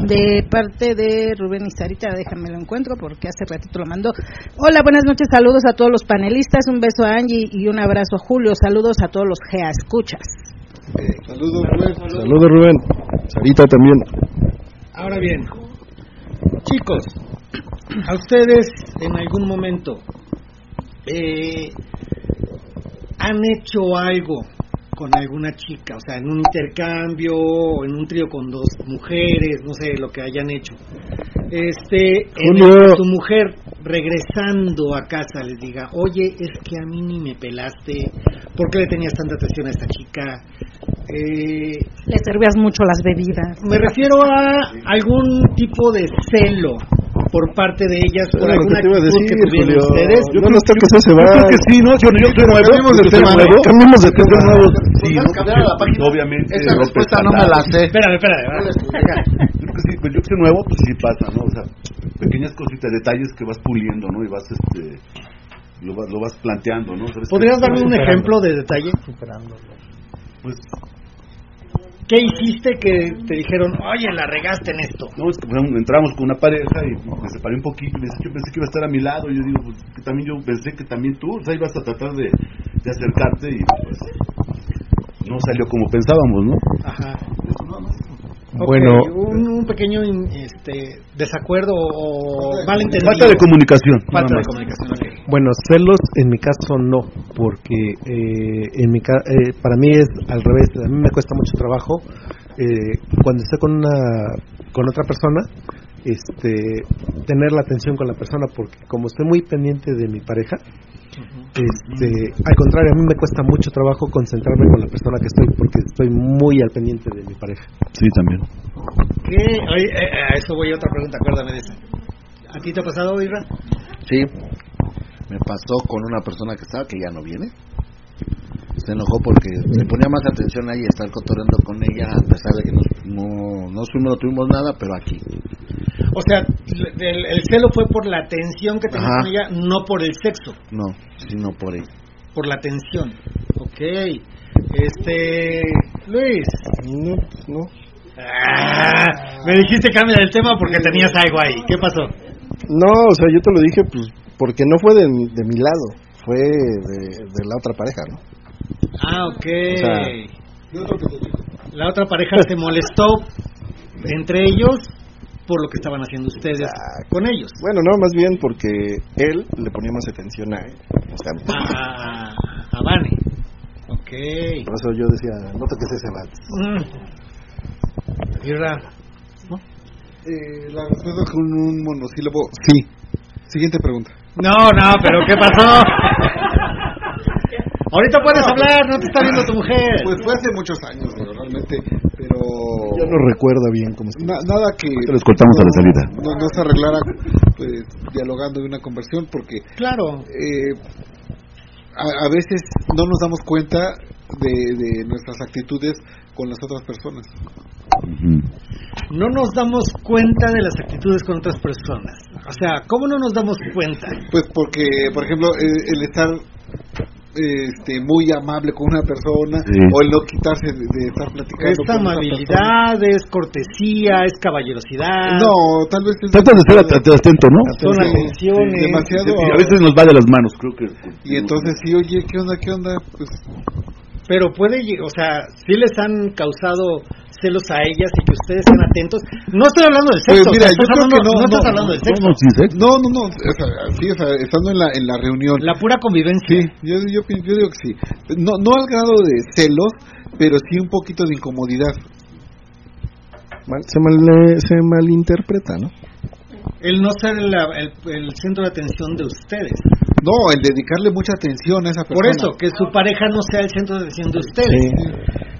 de parte de Rubén y Sarita, déjame lo encuentro porque hace ratito lo mandó. Hola, buenas noches, saludos a todos los panelistas, un beso a Angie y un abrazo a Julio, saludos a todos los GEA Escuchas. saludos Rubén. Saludos Rubén, Sarita también. Ahora bien, chicos, a ustedes en algún momento eh, han hecho algo con alguna chica, o sea, en un intercambio, o en un trío con dos mujeres, no sé, lo que hayan hecho. Este, en tu mujer regresando a casa les diga, oye, es que a mí ni me pelaste, ¿por qué le tenías tanta atención a esta chica? Eh, le servías mucho las bebidas. Me refiero a algún tipo de celo por parte de ellas por alguna que, decir, que tuvieron ustedes. Yo no, no está que se va. Yo creo que sí, ¿no? Yo, yo, de tema nuevo. Cambiamos de tema nuevo. Sí, ¿no? Obviamente. Esa respuesta no me la sé. Espérame, espérame. Yo creo que sí, pues yo creo que nuevo, pues sí pasa, ¿no? O sea, pequeñas cositas, detalles que vas puliendo, ¿no? Y vas, este, lo vas, lo vas planteando, ¿no? ¿Podrías darme un ejemplo de detalle? Pues ¿Qué hiciste que te dijeron, oye, la regaste en esto? No, es que entramos con una pareja y me separé un poquito y me dice, yo pensé que iba a estar a mi lado. Y yo digo, pues que también yo pensé que también tú, o sea, ibas a tratar de, de acercarte y pues no salió como pensábamos, ¿no? Ajá. Bueno, un, pequeño este, desacuerdo o malentendido. Falta de comunicación. Falta de comunicación. Bueno, celos en mi caso no, porque eh, en mi eh, para mí es al revés. A mí me cuesta mucho trabajo eh, cuando estoy con una con otra persona, este, tener la atención con la persona, porque como estoy muy pendiente de mi pareja, este, al contrario, a mí me cuesta mucho trabajo concentrarme con la persona que estoy porque estoy muy al pendiente de mi pareja. Sí, también. ¿Qué? Eh, a eso voy a otra pregunta, acuérdame de esa. ¿A ti te ha pasado, Ira? Sí, me pasó con una persona que estaba que ya no viene. Se enojó porque le ponía más atención ahí estar cotorreando con ella a pesar de que no, no, no, no tuvimos nada, pero aquí. O sea, el, celo fue por la atención que tenía con ella, no por el sexo. No, sino por él. Por la atención. Ok. Este. Luis. No, no. Ah, me dijiste cambia el tema porque tenías algo ahí. ¿Qué pasó? No, o sea, yo te lo dije, pues, porque no fue de, de mi lado, fue de, de la otra pareja, ¿no? Ah, ok. la otra pareja te molestó entre ellos por lo que estaban haciendo ustedes con ellos. Bueno, no, más bien porque él le ponía más atención a él. a, a Vane. Ok. Por eso yo decía, no toques ese bat. Mm. ¿no? Eh, la respuesta con un monosílabo, sí. Siguiente pregunta. No, no, pero ¿qué pasó? Ahorita puedes hablar, no te está viendo tu mujer. Pues fue hace muchos años, realmente, pero... Ya no recuerda bien cómo se... nada que... Te lo escoltamos a la salida. No, no se arreglara pues, dialogando de una conversión, porque... Claro. Eh, a, veces no nos damos cuenta de, de nuestras actitudes con las otras personas. No nos damos cuenta de las actitudes con otras personas. O sea, ¿cómo no nos damos cuenta? Pues porque, por ejemplo, el estar este, muy amable con una persona o el no quitarse de, estar platicando. Es amabilidad, es cortesía, es caballerosidad. No, tal vez. Trata de ser atento, ¿no? Son atenciones. demasiado. Y a veces nos va de las manos, creo que. Y entonces, sí, oye, ¿qué onda? ¿Qué onda? Pues. Pero puede, o sea, sí les han causado celos a ellas y que ustedes estén atentos. No estoy hablando del sexo. Pues mira, yo creo que no, no, estás hablando del sexo. No, no, no, sí, estando en la, en la reunión. La pura convivencia. Sí, yo, yo, yo digo que sí. No, no al grado de celos, pero sí un poquito de incomodidad. se, mal, se malinterpreta, ¿no? El no ser el, centro de atención de ustedes. No, el dedicarle mucha atención a esa persona. Por eso, que su pareja no sea el centro de atención de ustedes.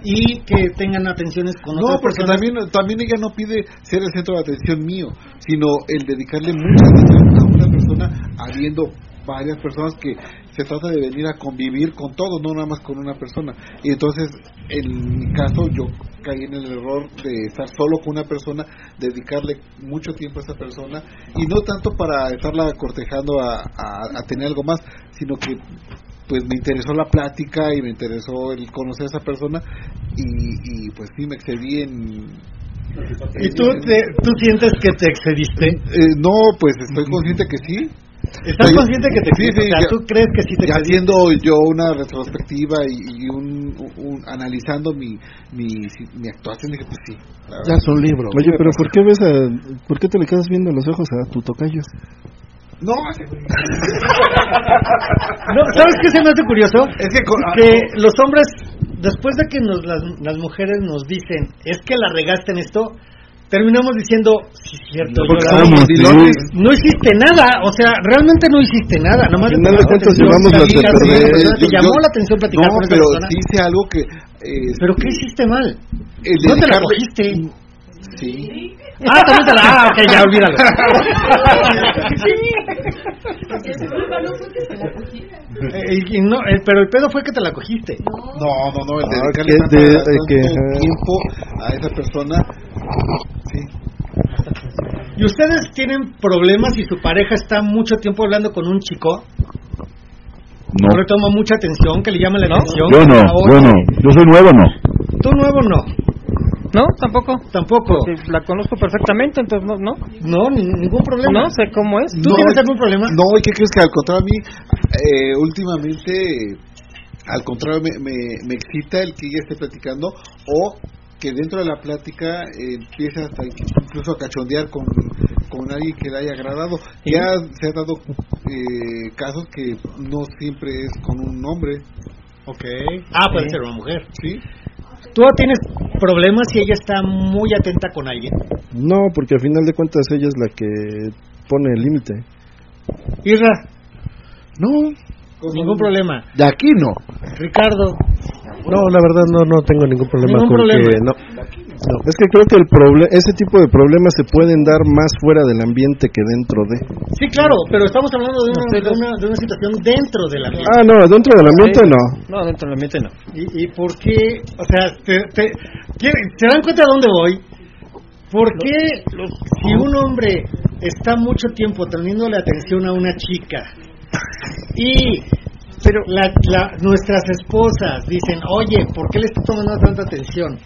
Y que tengan atenciones con No, porque también, también ella no pide ser el centro de atención mío, sino el dedicarle mucha atención a una persona habiendo varias personas que se trata de venir a convivir con todos, no nada más con una persona. Y entonces, en mi caso, yo caí en el error de estar solo con una persona, dedicarle mucho tiempo a esa persona, y no tanto para estarla cortejando a, a, tener algo más, sino que pues me interesó la plática y me interesó el conocer a esa persona y, pues sí me excedí en ¿Y tú, tú sientes que te excediste? Eh, no, pues estoy consciente que sí. ¿Estás consciente que te sí, ¿Tú crees que sí te haciendo yo una retrospectiva y, un, analizando mi, mi, mi actuación, dije, pues sí. Ya es un libro. Oye, pero ¿por qué, ves a, ¿por qué te le quedas viendo los ojos a tu tocayo? No, no, ¿sabes qué se me hace curioso? Es que, que los hombres, después de que nos, las, las mujeres nos dicen, es que la regaste en esto, terminamos diciendo, sí, cierto, yo no hiciste nada, o sea, realmente no hiciste nada, nomás te llamamos la te llamó la atención platicar no, pero hice algo que... Eh, ¿Pero qué hiciste mal? ¿No te la cogiste? Sí. Ah, también te la... Ah, ok, ya, olvídalo. Eh, y no, eh, pero el pedo fue que te la cogiste. No, no, no, el ah, de, que, tiempo a esa persona Sí. ¿Y ustedes tienen problemas si su pareja está mucho tiempo hablando con un chico? No. ¿No le toma mucha atención, que le llama la atención? Yo no, yo no. Yo soy nuevo, no. ¿Tú nuevo no? No, tampoco. Tampoco. la conozco perfectamente, entonces no. No, no ningún problema. No sé cómo es. ¿Tú tienes algún problema? No, ¿y qué crees que al contrario a mí, eh, últimamente, al contrario, me, me, me excita el que ella esté platicando o que dentro de la plática eh, empieza hasta incluso a cachondear con, con alguien que le haya agradado. Ya se ha dado eh, casos que no siempre es con un hombre. Ok. Ah, puede ser una mujer. Sí. ¿Tú tienes problemas si ella está muy atenta con alguien? No, porque al final de cuentas ella es la que pone el límite. Irra. No. Ningún problema. De aquí no. Ricardo. No, la verdad no no tengo ningún problema con que no. Es que creo que el ese tipo de problemas se pueden dar más fuera del ambiente que dentro de. Sí, claro, pero estamos hablando de una, de una, situación dentro del ambiente. Ah, no, dentro del ambiente no. No, dentro del ambiente no. ¿Y, y por qué? O sea, te, ¿se dan cuenta de dónde voy? ¿Por qué si un hombre está mucho tiempo teniéndole atención a una chica y pero la, nuestras esposas dicen, oye, ¿por qué le está tomando tanta atención?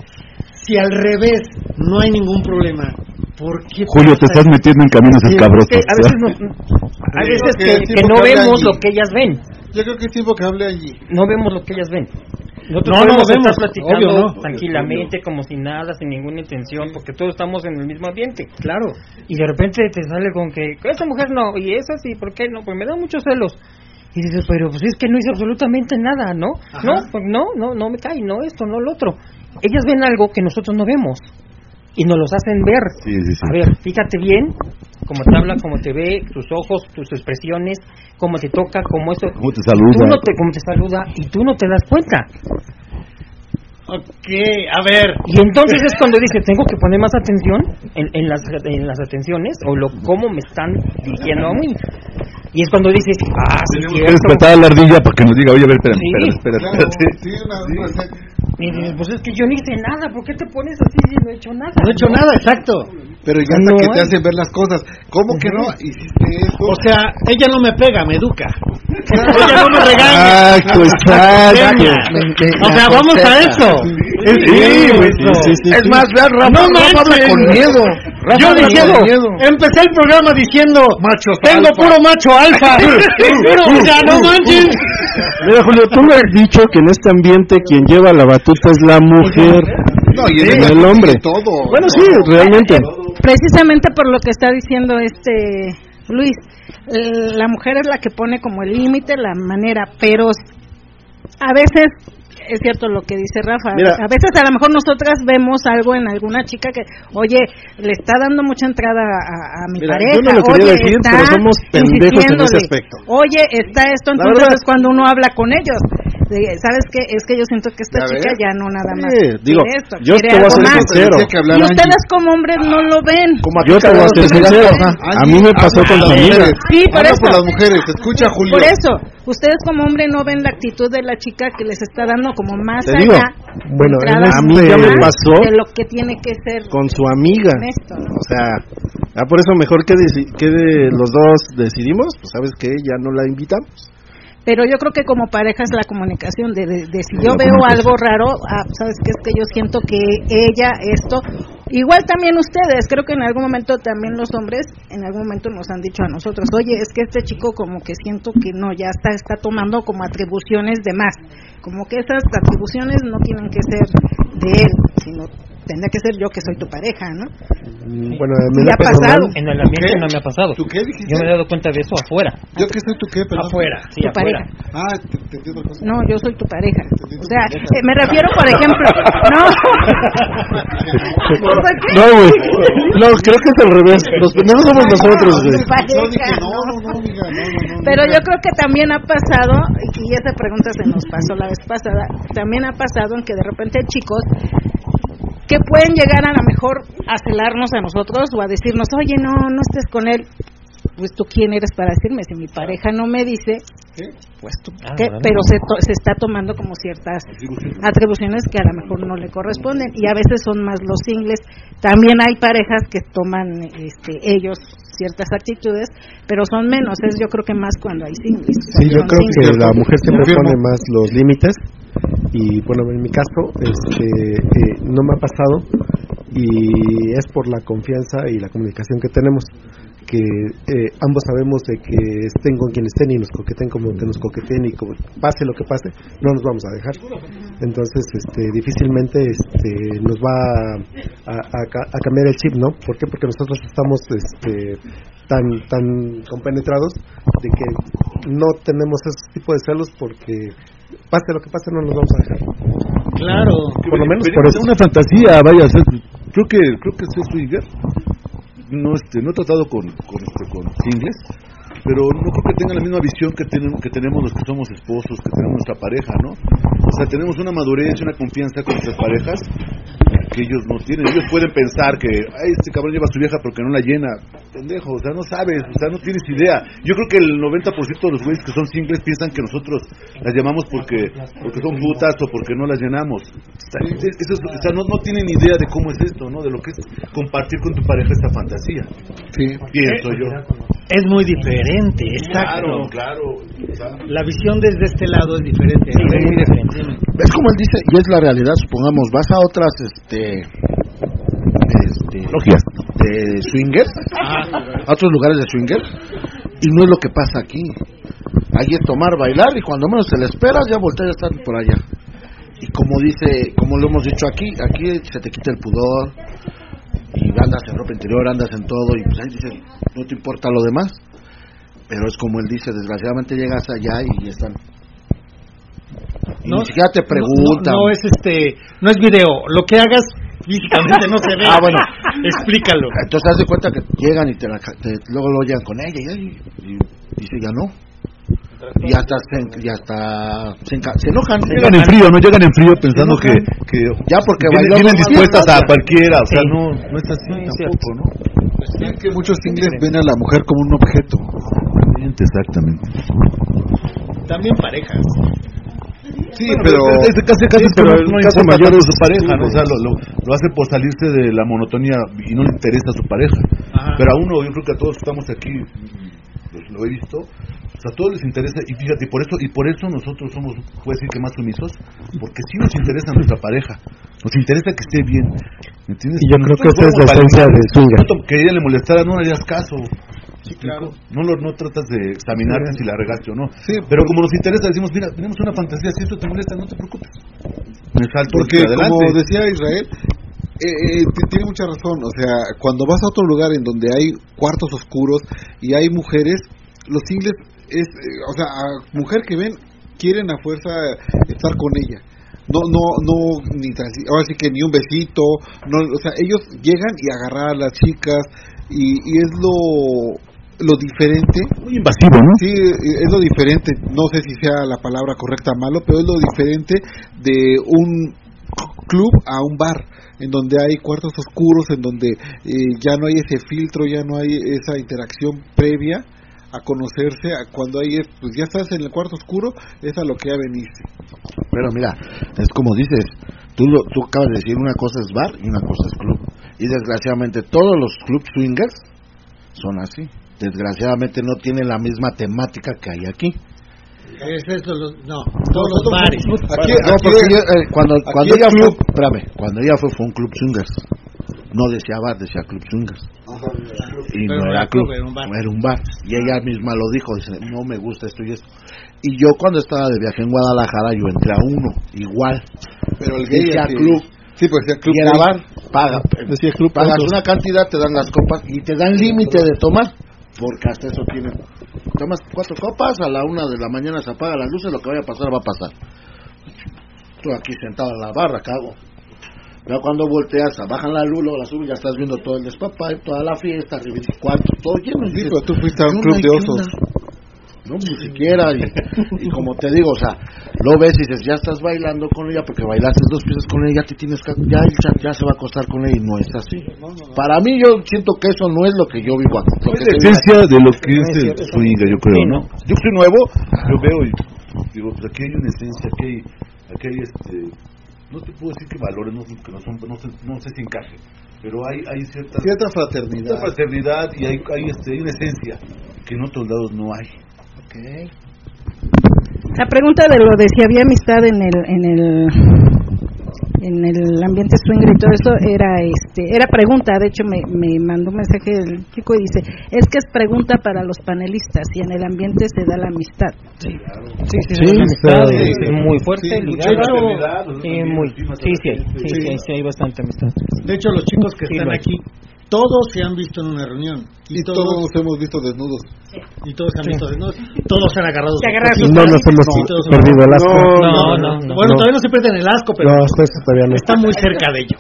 Si al revés no hay ningún problema, ¿por qué? Julio, te estás metiendo en caminos escabrosos. a veces, no, a veces que, no vemos lo que ellas ven. Yo creo que es tiempo que hable allí. No vemos lo que ellas ven. Nosotros no, no vemos, platicando tranquilamente, como sin nada, sin ninguna intención, porque todos estamos en el mismo ambiente. Claro. Y de repente te sale con que, esa mujer no, y esa sí, ¿por qué no? Pues me da muchos celos. Y dices, pero pues es que no hice absolutamente nada, ¿no? No, pues no, no, no me cae, no esto, no lo otro. Ellas ven algo que nosotros no vemos y nos los hacen ver. A ver, fíjate bien cómo te habla, cómo te ve, tus ojos, tus expresiones, cómo te toca, cómo eso. Cómo te saluda. no te, cómo te saluda y tú no te das cuenta. Ok, a ver. Y entonces es cuando dice, tengo que poner más atención en, en, las, en las atenciones o lo cómo me están dirigiendo a mí. Y es cuando dices, ah, sí, Tenemos que despertar a la ardilla para que nos diga, oye, a ver, espérame, sí. espérame, espérame. sí, una, una, y dices, pues es que yo no hice nada, ¿por qué te pones así si no he hecho nada? No he hecho nada, exacto. Pero ya hasta que te hacen ver las cosas. ¿Cómo que no? Hiciste eso. O sea, ella no me pega, me educa. ella no me regaña. Exacto, exacto. O sea, vamos a eso. Sí, Es más, Rafa, no Rafa habla con miedo. Yo diciendo, empecé el programa diciendo, tengo puro macho alfa. o sea, no manches. Mira, Julio, tú me has dicho que en este ambiente quien lleva la batuta es la mujer. No, y el, hombre. Todo. Bueno, sí, realmente precisamente por lo que está diciendo este Luis, la mujer es la que pone como el límite, la manera, pero a veces es cierto lo que dice Rafa. a veces a lo mejor nosotras vemos algo en alguna chica que, oye, le está dando mucha entrada a, mi pareja. Yo no lo oye, decir, pero somos pendejos en ese aspecto. Oye, está esto, entonces es cuando uno habla con ellos. ¿Sabes qué? Es que yo siento que esta chica ya no nada más digo, esto, yo te voy a ser sincero. Y ustedes como hombres no lo ven. Como yo te voy a ser sincero. A mí me pasó con las mujeres. Sí, por eso. por las mujeres. Escucha, Julio. Por eso ustedes como hombre no ven la actitud de la chica que les está dando como más allá bueno a mí ya me pasó de lo que tiene que ser con su amiga o sea ah, por eso mejor que, que de los dos decidimos pues sabes que ya no la invitamos pero yo creo que como pareja es la comunicación de, de, si yo veo algo raro, ah, sabes que es que yo siento que ella esto, igual también ustedes, creo que en algún momento también los hombres, en algún momento nos han dicho a nosotros, oye, es que este chico como que siento que no, ya está, está tomando como atribuciones de más, como que esas atribuciones no tienen que ser de él, sino tendría que ser yo que soy tu pareja, ¿no? Mm, bueno, me ha pasado. En el ambiente no me ha pasado. ¿Tú qué dijiste? Yo me he dado cuenta de eso afuera. ¿Yo que soy tu qué? Pero afuera, sí, tu afuera. pareja. Ah, te, entiendo No, yo soy tu pareja. O sea, eh, me refiero, por ejemplo, no. no, güey. No, creo que es al revés. Los pendejos somos nosotros, güey. No, no, no, no, Pero yo creo que también ha pasado, y esa pregunta se nos pasó la vez pasada, también ha pasado en que de repente chicos que pueden llegar a lo mejor a celarnos a nosotros o a decirnos, oye, no, no estés con él. Pues tú quién eres para decirme, si mi pareja no me dice, pues tú, ah, ¿qué? pero se, se está tomando como ciertas atribuciones que a lo mejor no le corresponden y a veces son más los singles. También hay parejas que toman este, ellos ciertas actitudes, pero son menos, es yo creo que más cuando hay singles. Sí, yo creo que la mujer siempre pone más los límites y bueno en mi caso este eh, no me ha pasado y es por la confianza y la comunicación que tenemos que eh, ambos sabemos de que estén con quien estén y nos coqueten como que nos coqueten y como pase lo que pase no nos vamos a dejar entonces este difícilmente este nos va a, a, cambiar el chip no ¿por qué? porque nosotros estamos este tan tan compenetrados de que no tenemos ese tipo de celos porque pase lo que pase, no nos vamos a dejar. Claro. Por lo menos por eso. una fantasía, vaya, creo que creo que es swinger. No, este, no he tratado con, con, este, con singles, pero no creo que tengan la misma visión que, tenemos, que tenemos los que somos esposos, que tenemos nuestra pareja, ¿no? O sea, tenemos una madurez y una confianza con nuestras parejas que ellos no tienen. Ellos pueden pensar que, ay, este cabrón lleva a su vieja porque no la llena. Pendejo, o sea, no sabes, o sea, no tienes idea. Yo creo que el 90% de los güeyes que son singles piensan que nosotros las llamamos porque porque son putas o porque no las llenamos. o sea, no, no tienen idea de cómo es esto, ¿no? De lo que es compartir con tu pareja esta fantasía. Sí. Pienso yo. Es muy diferente, exacto. Claro, La visión desde este lado es diferente. es muy diferente. Es como él dice, y es la realidad, supongamos, vas a otras este este logias de swingers, a otros lugares de swingers, y no es lo que pasa aquí. Ahí es tomar, bailar, y cuando menos te le esperas, ya voltea a estar por allá. Y como dice, como lo hemos dicho aquí, aquí se te quita el pudor, y andas en ropa interior, andas en todo, y pues ahí dices, no te importa lo demás. Pero es como él dice, desgraciadamente llegas allá y están. Y no, ni siquiera te preguntan. No, es este, no es video. Lo que hagas físicamente no se ve. Ah, bueno. Explícalo. Entonces te das cuenta que llegan y te, luego lo llegan con ella y, y dice ya no y hasta se, y hasta se, se enojan. Llegan en frío no llegan en frío pensando que, que ya porque vienen, vienen dispuestas a cualquiera o sea no no es así tampoco no pues que muchos ingleses ven a la mujer como un objeto. Exactamente. También parejas Sí, pero, pero casi casi pero el caso mayor de su pareja, ¿no? O sea, lo, lo, lo, hace por salirse de la monotonía y no le interesa a su pareja. Pero a uno, yo creo que a todos estamos aquí, pues, lo he visto, o sea, a todos les interesa, y fíjate, por eso, y por eso nosotros somos, puede decir que más sumisos, porque sí nos interesa nuestra pareja, nos interesa que esté bien, ¿me entiendes? Y yo creo que esa es la esencia de suya. Que ella le molestara, no le hagas caso. Sí, claro. No, lo, no tratas de examinarte si la regaste o no. Sí, pero como nos interesa, decimos, mira, tenemos una fantasía, si esto te molesta, no te preocupes. Me salto Porque, como decía Israel, eh, eh tiene mucha razón. O sea, cuando vas a otro lugar en donde hay cuartos oscuros y hay mujeres, los ingles es, eh, o sea, a mujer que ven, quieren a fuerza estar con ella. no, no, no, ni ahora sí que ni un besito, no, o sea, ellos llegan y agarrar a las chicas y, y es lo lo diferente. Muy invasivo, ¿no? Sí, es lo diferente, no sé si sea la palabra correcta malo, pero es lo diferente de un club a un bar, en donde hay cuartos oscuros, en donde eh, ya no hay ese filtro, ya no hay esa interacción previa a conocerse, a cuando hay, pues ya estás en el cuarto oscuro, es a lo que ya veniste. Pero mira, es como dices, tú, tú acabas de decir, una cosa es bar y una cosa es club. Y desgraciadamente todos los clubs swingers son así desgraciadamente no tiene la misma temática que hay aquí. Es eso, no, todos los bares. Aquí, eh, cuando cuando ella fue, espérame, cuando ella fue fue un club swingers. No decía bar, decía club swingers. y no era club, era un, bar. era un bar. Y ella misma lo dijo, dice, no me gusta esto y esto. Y yo cuando estaba de viaje en Guadalajara, yo entré a uno, igual. Pero el decía club. Sí, pues decía club. Y era bar, paga. Decía club. Pagas una cantidad, te dan las copas y te dan límite de tomar porque hasta eso tiene. Tomas cuatro copas, a la una de la mañana se apaga las luces, lo que vaya a pasar va a pasar. Tú aquí sentado en la barra, cago. Ya cuando volteas, bajan la luz, la suben, ya estás viendo todo el despapá, toda la fiesta, arriba cuarto, todo lleno. Sí, pero tú fuiste a un club de osos no ni siquiera y, como te digo o sea lo ves y dices ya estás bailando con ella porque bailaste dos piezas con ella ya te tienes que ya, ya se va a acostar con ella y no es así. Para mí yo siento que eso no es lo que yo vivo aquí. Es la esencia de lo que es el swing yo creo no yo soy nuevo yo veo y digo pues aquí hay una esencia aquí hay, aquí hay este no te puedo decir que valores no, que no son no sé, no sé si encaje pero hay hay cierta cierta fraternidad. cierta fraternidad y hay hay este hay una esencia que en otros lados no hay la pregunta de lo de si había amistad en el en el en el ambiente swinger y todo eso era este era pregunta. De hecho me, me mandó un mensaje el chico y dice es que es pregunta para los panelistas y en el ambiente se da la amistad sí sí sí, sí, amistad es muy fuerte ligado. y muy sí sí, sí, sí, hay bastante amistad. De hecho los chicos que están aquí todos se han visto en una reunión. Y, todos, todos, hemos visto desnudos. Y todos se han visto desnudos. Todos se han agarrado. Se sus no nos hemos perdido el asco. No, no, no, Bueno, todavía no se pierden el asco, pero no, todavía no. está muy cerca de ello.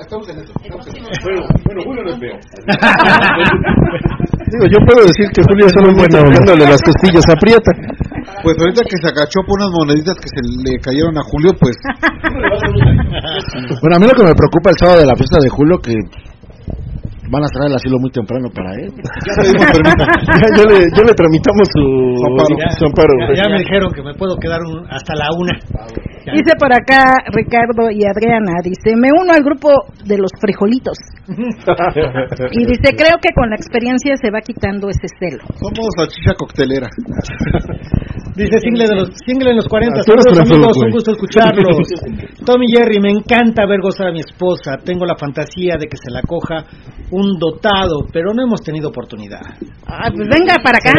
Bueno, Julio no es feo. Digo, yo puedo decir que Julio es un buen dándole las costillas aprieta. Pues ahorita que se agachó por unas moneditas que se le cayeron a Julio, pues... bueno, a mí lo que me preocupa el sábado de la fiesta de Julio, que van a traer el asilo muy temprano para él. Ya le dimos permiso. ya, le, ya le tramitamos su, amparo. Ya, me dijeron que me puedo quedar hasta la una. Dice por acá Ricardo y Adriana, dice, me uno al grupo de los frijolitos. y dice, creo que con la experiencia se va quitando ese celo. Somos la chicha coctelera. Dice Single de los Single en los 40. Saludos amigos, un gusto escucharlos. Tommy Jerry, me encanta ver gozar a mi esposa. Tengo la fantasía de que se la coja un dotado, pero no hemos tenido oportunidad. Ah, pues venga para acá.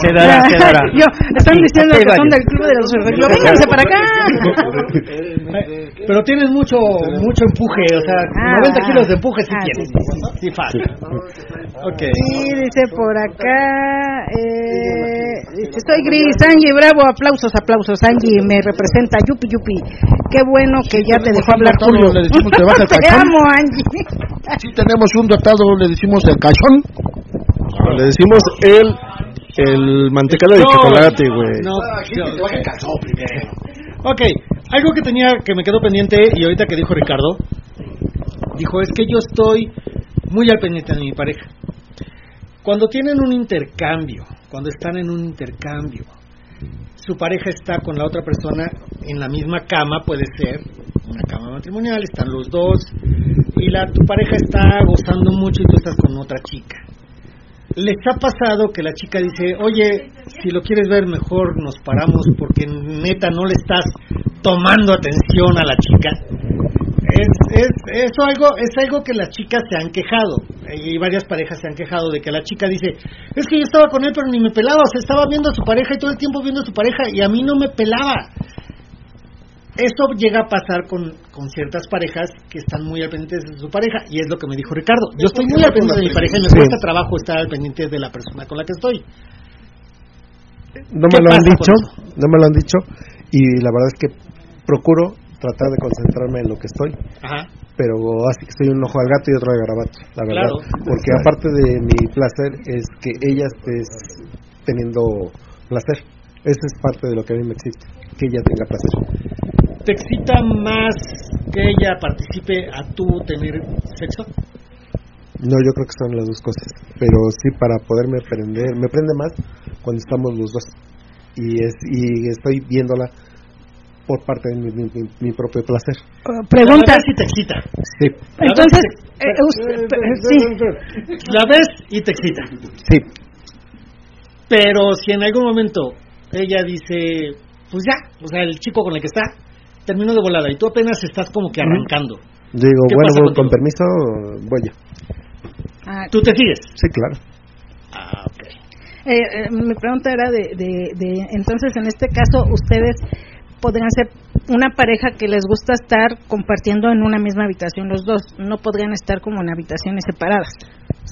Se dará, se dará. Yo, están diciendo que son del club de los Yo, vénganse para acá. pero tienes mucho mucho empuje, o sea, 90 ah. kilos de empuje si ah, tienes. Sí, fácil. Okay. Y dice por acá, eh, estoy gris, Angie, bravo, aplausos, aplausos, Angie, me representa, yupi, yupi. Qué bueno que ya te dejó hablar Julio. Le decimos te baja el Te amo, Angie. Si tenemos un dotado, le decimos el cachón. le decimos el el mantecado de chocolate, güey. No, no, primero. Ok, algo que tenía que me quedó pendiente y ahorita que dijo Ricardo, dijo es que yo estoy muy al pendiente de mi pareja. Cuando tienen un intercambio, cuando están en un intercambio, su pareja está con la otra persona en la misma cama, puede ser una cama matrimonial, están los dos, y la, tu pareja está gozando mucho y tú estás con otra chica. ¿Les ha pasado que la chica dice, oye, si lo quieres ver mejor nos paramos porque neta no le estás tomando atención a la chica? Es, es, eso algo, es algo que las chicas se han quejado, y varias parejas se han quejado de que la chica dice, es que yo estaba con él pero ni me pelaba, o sea, estaba viendo a su pareja y todo el tiempo viendo a su pareja y a mí no me pelaba. Eso llega a pasar con, con ciertas parejas que están muy al pendiente de su pareja, y es lo que me dijo Ricardo. Yo estoy muy al pendiente de mi pareja y me cuesta trabajo estar al pendiente de la persona con la que estoy. No me lo han dicho, no me lo han dicho, y la verdad es que procuro tratar de concentrarme en lo que estoy. Pero así que estoy un ojo al gato y otro al garabato, la verdad. Porque aparte de mi placer es que ella esté teniendo placer. Esa es parte de lo que a mí me excita, que ella tenga placer. ¿Te excita más que ella participe a tú tener sexo? No, yo creo que son las dos cosas. Pero sí, para poderme prender, me prende más cuando estamos los dos. Y, es, y estoy viéndola por parte de mi, propio placer. Uh, pregunta si te excita. Sí. Entonces, sí. La ves y te excita. Sí. Pero si en algún momento ella dice, pues ya, o sea, el chico con el que está terminó de volada y tú apenas estás como que arrancando. Digo, bueno, con permiso, voy ya. Ah, ¿Tú te sigues? Sí, claro. Ah, ok. Eh, eh, mi pregunta era de, de, de, entonces en este caso ustedes podrían ser una pareja que les gusta estar compartiendo en una misma habitación los dos, no podrían estar como en habitaciones separadas.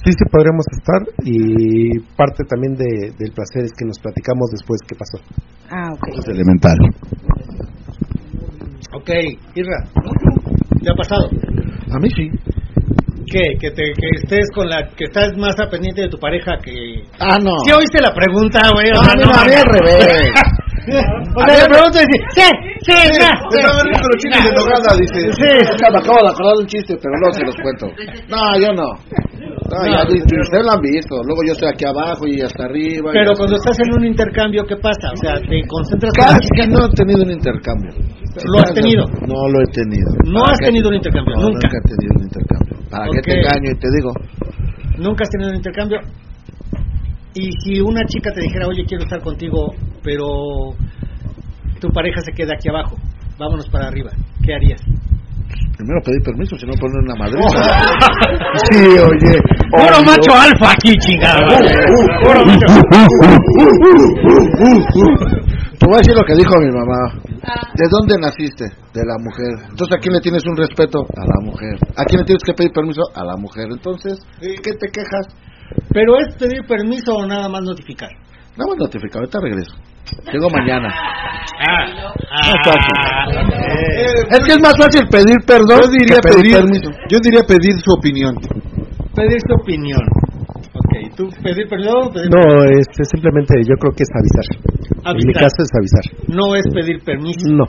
Sí, sí podríamos estar y parte también de, del placer es que nos platicamos después qué pasó. Ah, ok. Es elemental. Ok, Irra, ¿ya ha pasado? A mí sí. ¿Qué? Que, te, que estés con la... que estás más a pendiente de tu pareja que... Ah, no. ¿Sí oíste la pregunta, güey? No, no, no. o sea, le pregunto y dice, ¿qué? ¿Qué? Estaban con los chistes de nogada, dice. Sí. Me acabo de acordar de un chiste, pero no se los cuento. No, yo no. No, ya, ustedes lo han visto. Luego yo estoy aquí abajo y hasta arriba. Pero cuando estás en un intercambio, ¿qué pasa? O sea, te concentras... Casi que no he tenido un intercambio. ¿Lo has tenido? No lo he tenido. ¿No has tenido un intercambio? Nunca. Nunca he tenido un intercambio. ¿Para qué te engaño y te digo? Nunca has tenido un intercambio. Y si una chica te dijera, oye, quiero estar contigo, pero tu pareja se queda aquí abajo, vámonos para arriba, ¿qué harías? Primero pedir permiso, si no poner una madre. sí, oye. Puro macho alfa aquí, chingada. Puro macho. Te voy a decir lo que dijo mi mamá. ¿De dónde naciste? De la mujer. Entonces, ¿a quién le tienes un respeto? A la mujer. ¿A quién le tienes que pedir permiso? A la mujer. Entonces, ¿qué te quejas? ¿Pero es pedir permiso o nada más notificar? Nada más notificar, ahorita regreso. Llego mañana. Ah, ah, es que es más fácil pedir perdón yo diría que pedir, pedir permiso. Yo diría pedir su opinión. Pedir su opinión. Ok, ¿tú pedir perdón? Pedir no, este, simplemente yo creo que es avisar. avisar. En mi caso es avisar. No es pedir permiso. No.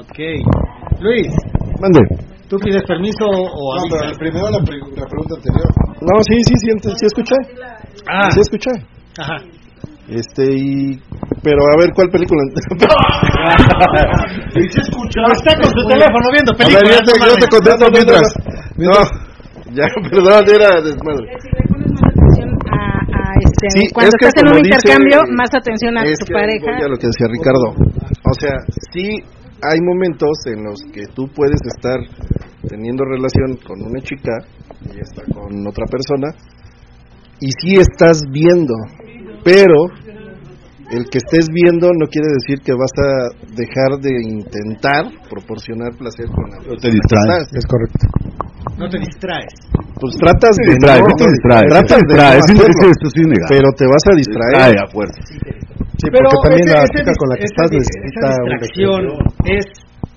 Ok. Luis. Mande. ¿Tú pides permiso o No, pero primero la, pre la pregunta anterior. No, sí, sí, sí, ent- sí escuché. Ah, Sí escuché. ajá. Este, y... Pero a ver, ¿cuál película? ¿Y se escucha? Está con su teléfono viendo A ver, películas. yo te, no yo te contesto mientras. no. Ya, perdón, era desmadre. Si le pones más atención a, a este, Sí, cuando es que estás en un dice- intercambio, más atención a Es tu que pareja. voy a lo que decía Ricardo. O sea, sí hay momentos en los que tú puedes estar teniendo relación con una chica y está con otra persona y sí estás viendo, pero el que estés viendo no quiere decir que vas a dejar de intentar proporcionar placer con la te distraes. Es correcto. No te distraes. Pues tratas de distrae, no, te distrae, tratas de distrae, no es hacerlo, es es pero te vas a distraer. Ay, a fuerza. Sí, Pero porque también ese- la chica con la que estás necesita esa una distracción es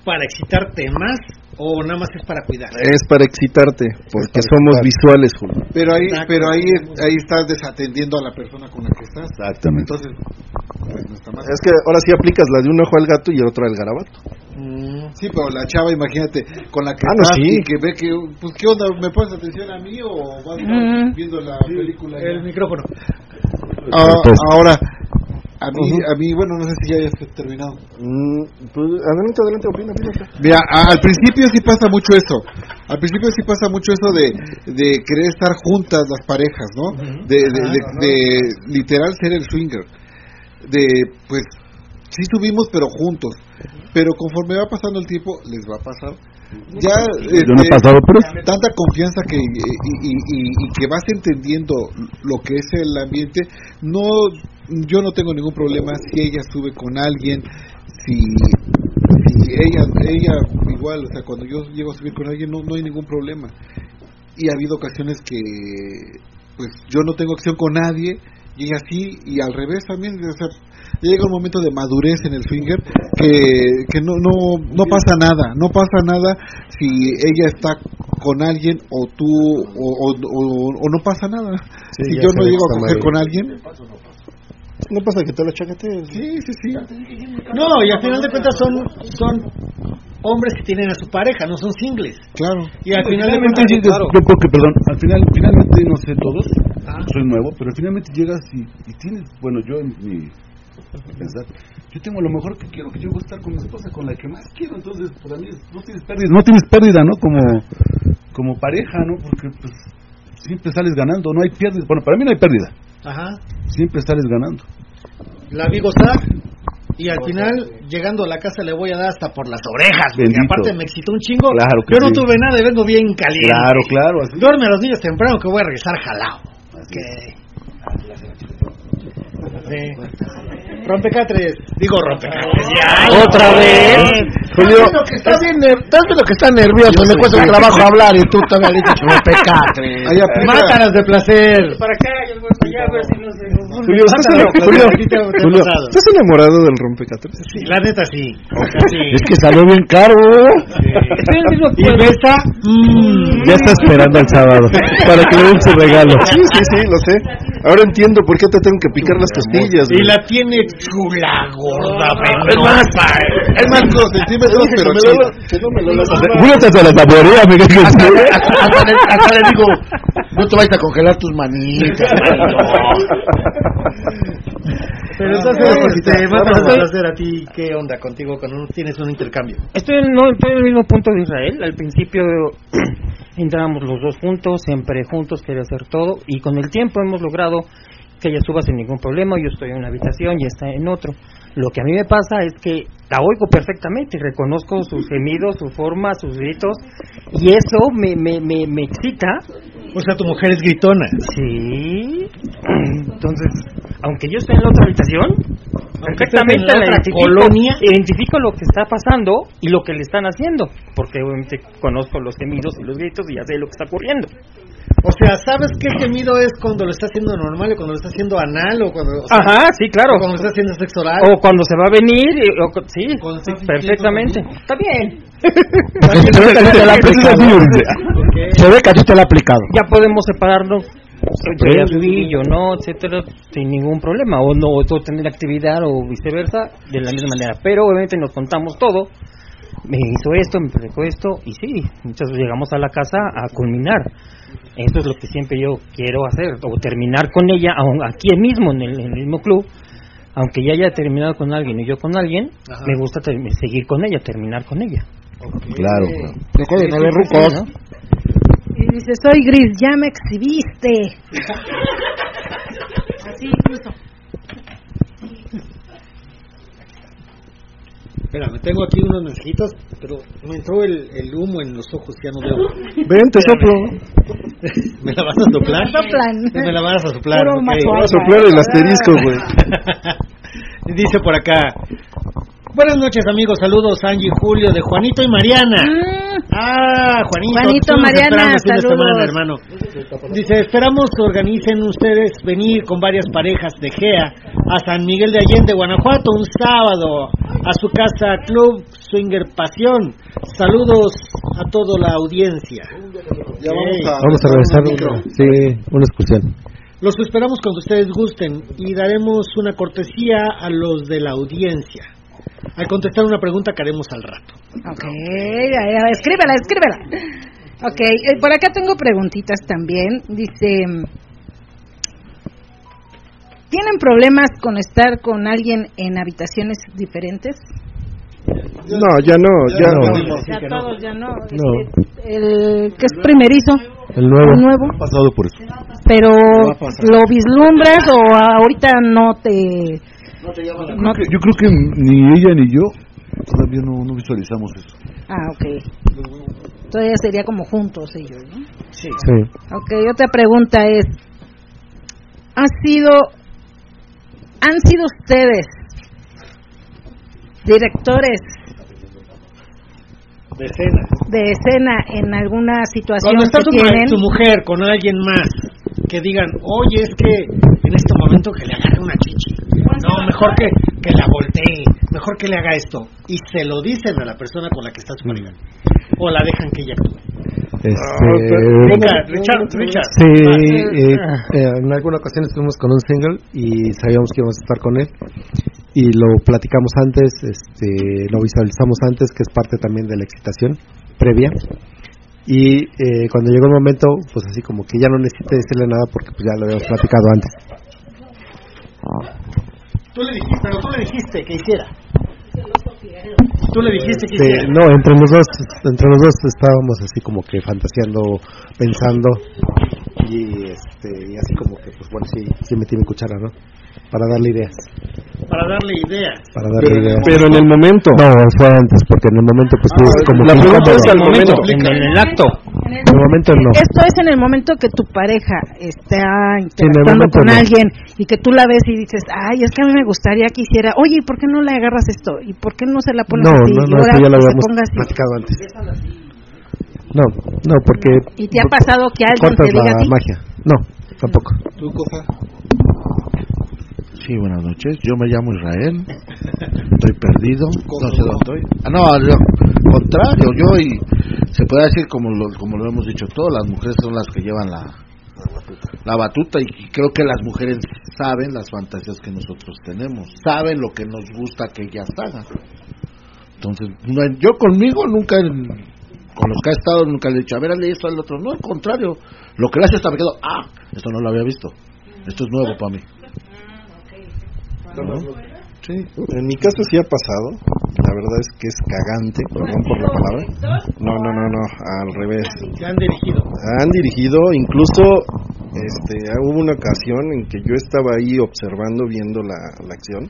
para excitarte más o nada más es para cuidar. Es para excitarte, porque para somos excitar. visuales, Julio. Pero ahí, Exacto. pero ahí, ahí estás desatendiendo a la persona con la que estás. Exactamente. Entonces, pues no está mal. Es que ahora sí aplicas la de un ojo al gato y el otro al garabato. Sí, pero la chava, imagínate, con la que Ah, no, estás sí. y que ve que, pues, ¿qué onda? ¿Me pones atención a mí o vas Mm. viendo la película? ya? El micrófono. Ah, ahora, a mí, a mí, bueno, no sé si ya hayas terminado. Mm, pues, adelante, adelante, opina, opina. Mira, a- al principio sí pasa mucho eso. Al principio sí pasa mucho eso de, de querer estar juntas las parejas, ¿no? De, de, de, de literal ser el swinger. De, pues, sí subimos, pero juntos. Pero conforme va pasando el tiempo, les va a pasar. Ya, Yo no he este, pasado por eso. tanta confianza que y, y, y- y que vas entendiendo lo que es el ambiente no yo no tengo ningún problema si ella sube con alguien si, si ella ella igual o sea cuando yo llego a subir con alguien no no hay ningún problema y ha habido ocasiones que pues yo no tengo acción con nadie y así y al revés también o sea, llega un momento de madurez en el swinger que, que no, no, no pasa nada, no pasa nada si ella está con alguien o tú o, o, no pasa nada. si yo no llego a coger con alguien, no pasa que te lo chaquetees. Sí, sí, sí. No, y al final de cuentas son son hombres que tienen a su pareja, no son singles. Claro. Y al final de cuentas, yo, claro. yo creo que, perdón, al final, finalmente no sé todos, soy nuevo, pero finalmente llegas y, y tienes, bueno, yo en mi pensar, yo tengo lo mejor que quiero, que yo voy a estar con mi esposa, con la que más quiero, entonces para mí no tienes pérdida, no tienes pérdida, ¿no? Como, como pareja, ¿no? Porque pues siempre sales ganando, no hay pérdida, bueno, para mí no hay pérdida. Ajá. Siempre sales ganando. La vi gozar y al final, llegando a la casa, le voy a dar hasta por las orejas, porque Bendito. aparte me excitó un chingo. Claro que Yo no sí. tuve nada y vengo bien caliente. Claro, claro, así. Duerme a los niños temprano que voy a regresar jalado. Ok. Sí. Rompecatres. Digo rompecatres. Ya. Otra vez. Julio. Estás viendo que está que nervioso, le cuesta trabajo hablar y tú todavía dices rompecatres. Mátalas de placer. Para acá, yo voy para allá, a ver si nos Julio, ¿estás, Mátalo, ena- Julio. ¿estás enamorado del rompecatres? Sí, la neta sí. Sí. Es que salió bien caro. Estoy en el mismo Y besa. mm, Ya está esperando al sábado para que le den su regalo. Sí, sí, sí, lo sé. Ahora entiendo por qué te tengo que picar las costillas. Y güey. la tiene chula, gorda, Es más, es más, centímetros, pero que no me lo. Julio te la saborea, me Hasta, le, digo, no te vayas a congelar tus manitas. Pero entonces, este, mátalas de placer a ti. ¿Qué onda contigo cuando no tienes un intercambio? Estoy en, no, estoy en el mismo punto de Israel. Al principio entrábamos los dos juntos, siempre juntos, quería hacer todo. Y con el tiempo hemos logrado que ella suba sin ningún problema. Yo estoy en una habitación y está en otro. Lo que a mí me pasa es que la oigo perfectamente, reconozco sus gemidos, su forma, sus gritos. Y eso me, me, me, me excita. O sea, tu mujer es gritona. Sí. Entonces, aunque yo esté en la otra habitación, perfectamente la la identifico, colonia. identifico lo que está pasando y lo que le están haciendo, porque obviamente conozco los gemidos y los gritos y ya sé lo que está ocurriendo. O sea, ¿sabes qué gemido es cuando lo está haciendo normal o cuando lo está haciendo anal o cuando, o sea, Ajá, sí, claro. o cuando lo está haciendo sexo oral? O cuando se va a venir, y- o sí, sí, perfectamente. Está bien. Se ve que a ti te la ha aplicado. Ya podemos separarnos. Yo ya subí, yo no, etcétera, sin ningún problema. O no, o tener actividad o viceversa, de la misma manera. Pero obviamente nos contamos todo. Me hizo esto, me dejó esto, y sí, muchas veces llegamos a la casa a culminar. Eso es lo que siempre yo quiero hacer, o terminar con ella, aun aquí mismo, en el, en el mismo club. Aunque ya haya terminado con alguien y yo con alguien, Ajá. me gusta seguir con ella, terminar con ella. Claro. Recuerden, no le rucos. ¿no? Y dice, soy gris, ya me exhibiste. Así incluso. Espérame, tengo aquí unos mensajitos, pero me entró el, el humo en los ojos, ya no veo. Ven, te soplo. ¿Me la vas a soplar? Me la vas a soplar. Puro ok. macho Voy a soplar el asterisco, güey. Dice por acá. Buenas noches amigos, saludos Angie, Julio, de Juanito y Mariana. Mm, Ah, Juanito. Juanito, Mariana, saludos. semana, hermano. Dice, esperamos que organicen ustedes venir con varias parejas de GEA a San Miguel de Allende, Guanajuato, un sábado, a su casa Club Swinger Pasión. Saludos a toda la audiencia. Ya vamos a, Vamos a una, sí, una excursión. Los esperamos cuando ustedes gusten y daremos una cortesía a los de la audiencia. Al contestar una pregunta que haremos al rato. Ok, escríbela, escríbela. Ok, eh, por acá tengo preguntitas también. Dice, ¿tienen problemas con estar con alguien en habitaciones diferentes? No, ya no, ya no. Ya todos, ya no. No. Este, el que es primerizo, El nuevo. el nuevo, pasado por eso. pero lo vislumbras o ahorita no te... No, Yo creo que ni ella ni yo todavía no, no visualizamos eso. ah, ok. Todavía sería como juntos ellos, ¿no? Sí. Ok, otra pregunta es, ¿han sido, han sido ustedes directores De escena. de escena en alguna situación Cuando está que tu, ma- tienen? tu mujer con alguien más, que digan, oye, es que en este momento que le agarre una chichi. No, mejor que, que la voltee, mejor que le haga esto. Y se lo dicen a la persona con la que está su pareja. O la dejan que ella actúe. Este, Richard, Richard, Sí, eh, eh, en alguna ocasión estuvimos con un single y sabíamos que íbamos a estar con él y lo platicamos antes, este, lo visualizamos antes, que es parte también de la excitación previa. Y eh, cuando llegó el momento, pues así como que ya no necesité decirle nada porque pues ya lo habíamos platicado antes. Tú le dijiste, pero tú le dijiste que hiciera. Tú le dijiste que hiciera. No, entre los dos, entre los dos estábamos así como que fantaseando, pensando y este y así como que pues bueno sí sí metí mi cuchara, ¿no? Para darle ideas para darle ideas. Para darle pero, ideas. Pero en el momento. No, fue antes, porque en el momento pues ah, como La pregunta es al momento, en, el acto. En el, momento no. Esto es en el momento que tu pareja está interactuando con alguien y que tú la ves y dices, ay, es que a mí me gustaría que hiciera, oye, ¿y por qué no le agarras esto? ¿Y por qué no se la pones no, así? No, no, no, ya lo habíamos platicado antes. No, no, porque... ¿Y te ha pasado que alguien te diga a ti? magia? No, tampoco. ¿Tú, Cofa? Sí, buenas noches. Yo me llamo Israel. Estoy perdido. No sé dónde estoy. Ah, no, al contrario, yo y se puede decir como lo, como lo hemos dicho todos, las mujeres son las que llevan la, la batuta y creo que las mujeres saben las fantasías que nosotros tenemos, saben lo que nos gusta que ellas hagan. Entonces, yo conmigo nunca, con los que ha estado, nunca le he dicho, a ver, hazle esto al otro. No, al contrario, lo que le hace hasta me quedo, ah, esto no lo había visto, esto es nuevo para mí. Sí, en mi caso sí ha pasado. La verdad es que es cagante, perdón por la palabra. No, no, no, no, al revés. han dirigido? Han dirigido, incluso este, hubo una ocasión en que yo estaba ahí observando, viendo la, la acción,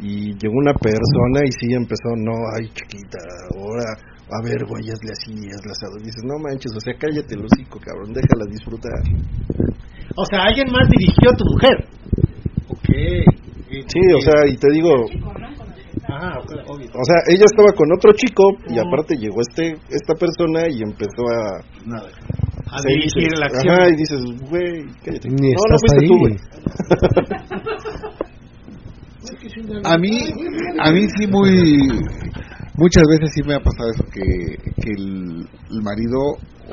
y llegó una persona y sí empezó, no, ay chiquita, ahora, a ver, güey, hazle así, hazle. Y dices, no manches, o sea, cállate el hocico, cabrón, déjala disfrutar. O sea, alguien más dirigió a tu mujer. Ok. Sí, o sea, y te digo, o sea, ella estaba con otro chico y aparte llegó este esta persona y empezó a a dirigir la acción. Ajá, y dices, güey, cállate. no, no fuiste tú, güey. a mí a mí sí muy muchas veces sí me ha pasado eso que, que el, marido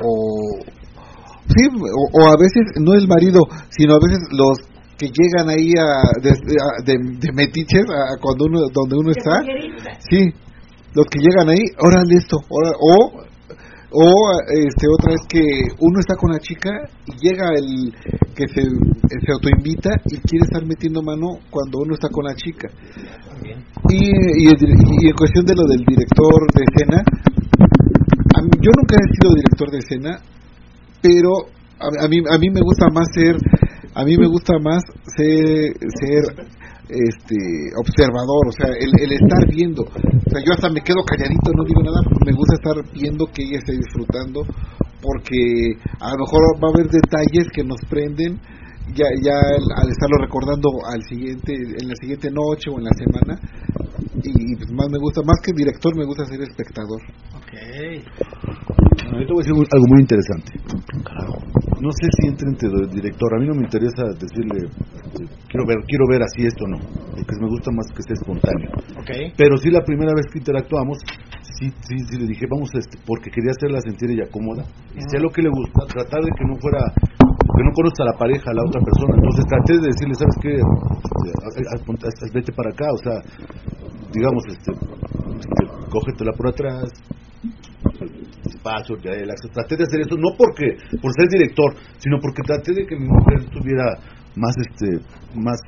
o sí o, a veces no el marido sino a veces los que llegan ahí a, de, de, metiches a cuando uno donde uno está. Sí los que llegan ahí órale esto o o este otra vez que uno está con la chica y llega el que se, se autoinvita y quiere estar metiendo mano cuando uno está con la chica. Y, y, y en cuestión de lo del director de escena yo nunca he sido director de escena pero a, a, mí a mí me gusta más ser a mí me gusta más ser, ser este observador, o sea, el, el, estar viendo. O sea, yo hasta me quedo calladito, no digo nada, me gusta estar viendo que ella esté disfrutando, porque a lo mejor va a haber detalles que nos prenden ya ya al, estarlo recordando al siguiente en la siguiente noche o en la semana y, pues más me gusta más que director me gusta ser espectador. Okay yo te voy a decir algo muy interesante. No sé si entre entre director a mí no me interesa decirle quiero ver quiero ver así esto no porque me gusta más que sea espontáneo. Okay. pero sí la primera vez que interactuamos sí sí sí le dije vamos este porque quería hacerla sentir ella cómoda. Y sé lo que le gusta tratar de que no fuera que no conozca a la pareja, a la otra persona. Entonces traté de decirle, ¿sabes qué? Este, vete para acá, o sea, digamos, este, este cógetela por atrás, despacio, Traté de hacer eso, no porque por ser director, sino porque traté de que mi mujer estuviera más este más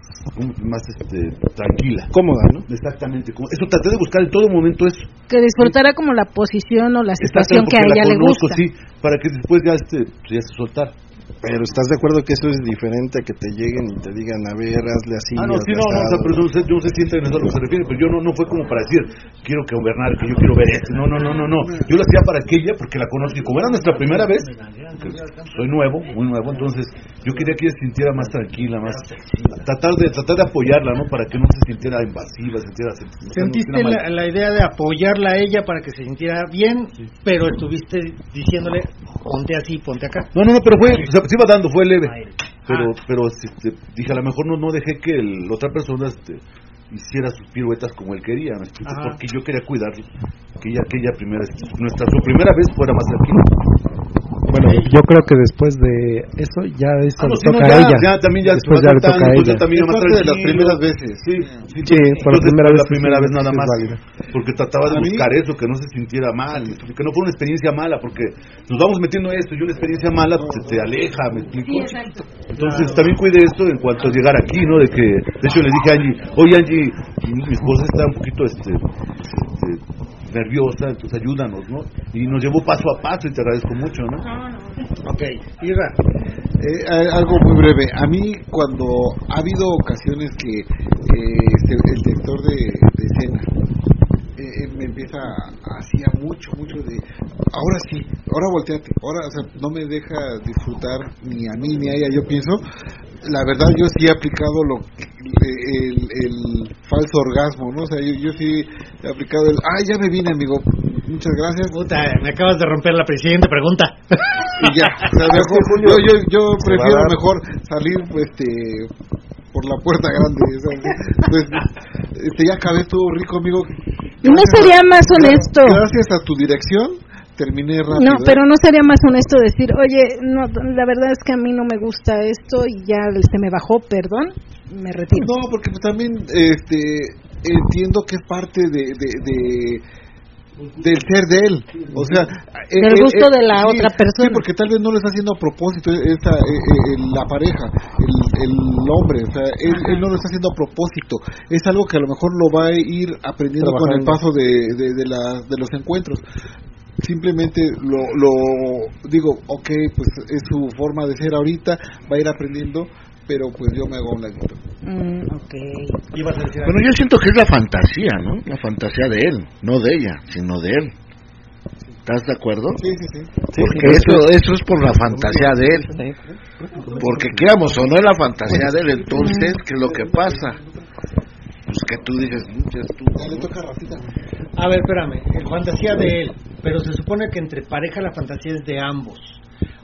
más este tranquila. Cómoda no exactamente eso traté de buscar en todo momento eso. Que disfrutara como la posición o la situación que a ella le gusta. sí para que después ya este ya se soltara pero ¿estás de acuerdo que eso es diferente a que te lleguen y te digan, a ver, hazle así? Ah, no, sí, no, no, pero no, no se siente a lo que se refiere, pero yo no, no fue como para decir, quiero que gobernar, que yo quiero ver esto, no, no, no, no, no, yo lo hacía para aquella porque la conozco, y como era nuestra primera vez, soy nuevo, muy nuevo, entonces yo quería que ella se sintiera más tranquila, más, tratar de, tratar de apoyarla, ¿no? Para que no se sintiera invasiva, se sintiera... ¿Sentiste la, la, idea de apoyarla a ella para que se sintiera bien, pero estuviste diciéndole, ponte así, ponte acá? No, no, no, pero fue, se iba dando, fue leve. pero ah. pero este, dije a lo mejor no no dejé que la otra persona este, hiciera sus piruetas como él quería, porque yo quería cuidar que ella, que ella primera, nuestra su primera vez fuera más tranquila. Yo creo que después de eso ya esto ah, le toca a ella. Ya, también ya después ya le toca a ella. También más de las primeras veces. Sí, sí, sí por la primera vez. La primera vez nada más. Porque trataba de buscar eso, que no se sintiera mal, que no fue una experiencia mala, porque nos vamos metiendo esto y una experiencia mala se te aleja, ¿me explico? Entonces también cuide esto en cuanto a llegar aquí, ¿no? De que, de hecho le dije a Angie, oye Angie, mi esposa está un poquito, este, este nerviosa, entonces ayúdanos, ¿no? Y nos llevó paso a paso y te agradezco mucho, ¿no? No, no. Ok, Ira, eh, algo muy breve. A mí cuando ha habido ocasiones que eh, este, el director de, de escena eh, me empieza hacía mucho, mucho de ahora sí, ahora volteate, ahora o sea, no me deja disfrutar ni a mí ni a ella, yo pienso, la verdad yo sí he aplicado lo el, el falso orgasmo, ¿no? O sea, yo, yo sí he aplicado el, ah, ya me vine, amigo, muchas gracias. Puta, me acabas de romper la siguiente pregunta. Y ya, o sea, mejor, yo, yo, yo prefiero mejor salir, este, por la puerta grande. Pues, este, ya acabé todo rico, amigo. ¿Y no sería más honesto? Gracias a tu dirección terminé rápido. No, pero no sería más honesto decir, oye, no, la verdad es que a mí no me gusta esto y ya se me bajó, perdón, me retiro. No, porque pues también este, entiendo que es parte de, de, del ser de él, o sea, el gusto de la otra persona. Sí, porque tal vez no lo está haciendo a propósito esta, eh, eh, la pareja, el, el hombre, o sea, él, él, no lo está haciendo a propósito. Es algo que a lo mejor lo va a ir aprendiendo con el paso de, de, de, la, de los encuentros simplemente lo, lo digo, ok, pues es su forma de ser ahorita, va a ir aprendiendo, pero pues yo me hago un ladito. Mm, okay. Bueno, yo siento que es la fantasía, ¿no? La fantasía de él, no de ella, sino de él. ¿Estás de acuerdo? Sí, sí, sí. Porque eso, eso es por la fantasía de él. Porque queramos o no es la fantasía de él, entonces, ¿qué es lo que pasa? Pues que tú dices, tú. A ver, espérame, la fantasía de él, pero se supone que entre pareja la fantasía es de ambos,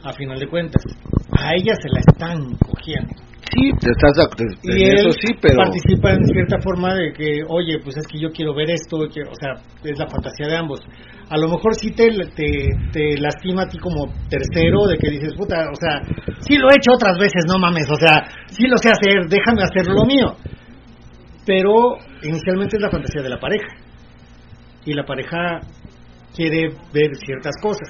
a final de cuentas. A ella se la están cogiendo. Sí, te estás y él sí, pero participa en cierta forma de que, oye, pues es que yo quiero ver esto, o sea, es la fantasía de ambos. A lo mejor sí te, te, te lastima a ti como tercero de que dices, puta, o sea, sí lo he hecho otras veces, no mames, o sea, sí lo sé hacer, déjame hacer lo mío. Pero inicialmente es la fantasía de la pareja y la pareja quiere ver ciertas cosas.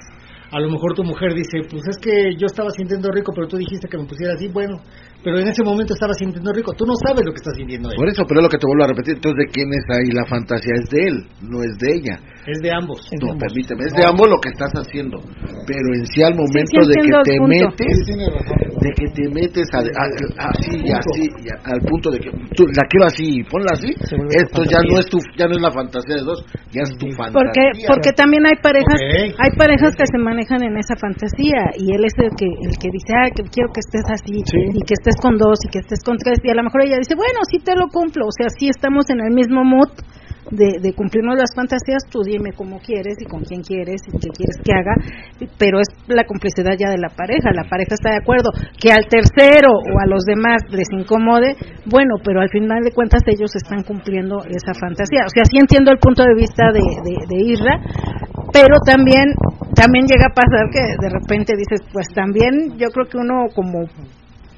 A lo mejor tu mujer dice, pues es que yo estaba sintiendo rico, pero tú dijiste que me pusiera así, bueno, pero en ese momento estaba sintiendo rico. Tú no sabes lo que está sintiendo él. Por eso, pero es lo que te vuelvo a repetir. Entonces, ¿de quién es ahí la fantasía? Es de él, no es de ella. Es de ambos. No, permíteme, es de ambos lo que estás haciendo. Pero en sí, al momento de que te metes, de que te metes así y así, al punto de que tú la quiero así, ponla así, esto ya no es tu, ya no es la fantasía de dos, ya es tu fantasía. Porque, porque también hay parejas, hay parejas que se manejan en esa fantasía y él es el que, el que dice, ah, que quiero que estés así y que estés con dos y que estés con tres y a lo mejor ella dice, bueno, sí te lo cumplo, o sea, sí estamos en el mismo mood de, de cumplirnos las fantasías, tú dime cómo quieres y con quién quieres y qué quieres que haga, pero es la complicidad ya de la pareja, la pareja está de acuerdo, que al tercero o a los demás les incomode, bueno, pero al final de cuentas ellos están cumpliendo esa fantasía, o sea, sí entiendo el punto de vista de, de, de Isra, pero también también llega a pasar que de repente dices, pues también yo creo que uno como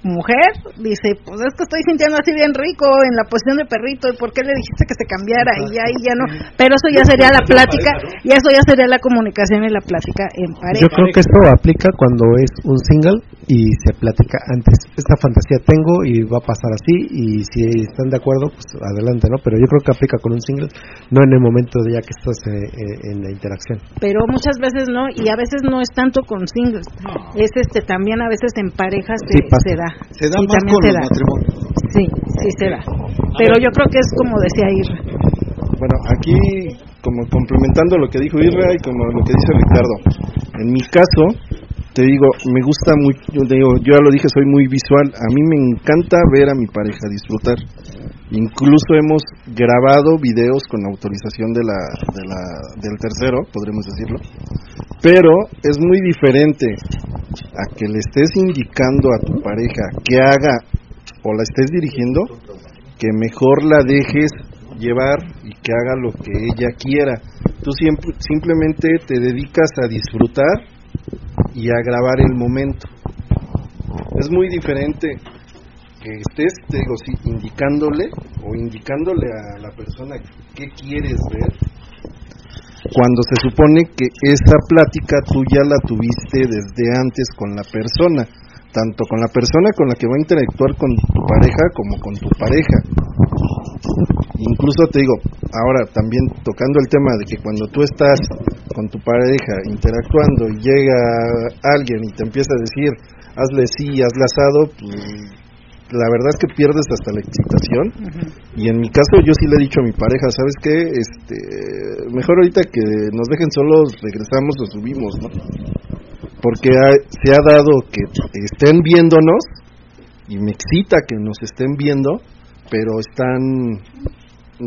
mujer dice, pues es que estoy sintiendo así bien rico en la posición de perrito, ¿y por qué le dijiste que se cambiara? Y ya, y ya no. Pero eso ya sería la plática, y eso ya sería la comunicación y la plática en pareja. Yo creo que esto aplica cuando es un single y se platica antes. Esta fantasía tengo y va a pasar así, y si están de acuerdo, pues adelante, ¿no? Pero yo creo que aplica con un single, no en el momento de ya que estás eh, eh, en la interacción. Pero muchas veces no, y a veces no es tanto con singles, es este también a veces en parejas se da. Se da más con los matrimonios. Sí, sí se da. Pero yo creo que es como decía Irra. Bueno, aquí, como complementando lo que dijo Irra y como lo que dice Ricardo, en mi caso, te digo, me gusta mucho, yo, digo, yo ya lo dije, soy muy visual, a mí me encanta ver a mi pareja disfrutar. Incluso hemos grabado videos con autorización de la, de la, del tercero, podremos decirlo. Pero es muy diferente a que le estés indicando a tu pareja que haga o la estés dirigiendo, que mejor la dejes llevar y que haga lo que ella quiera. Tú siempre, simplemente te dedicas a disfrutar y a grabar el momento. Es muy diferente que estés, te digo, sí, indicándole o indicándole a la persona qué quieres ver, cuando se supone que esa plática tú ya la tuviste desde antes con la persona, tanto con la persona con la que va a interactuar con tu pareja como con tu pareja. Incluso te digo, ahora también tocando el tema de que cuando tú estás con tu pareja interactuando y llega alguien y te empieza a decir, hazle sí, hazle asado, pues la verdad es que pierdes hasta la excitación. Y en mi caso yo sí le he dicho a mi pareja, ¿sabes qué? Este, mejor ahorita que nos dejen solos, regresamos o subimos, ¿no? Porque se ha dado que estén viéndonos y me excita que nos estén viendo, pero están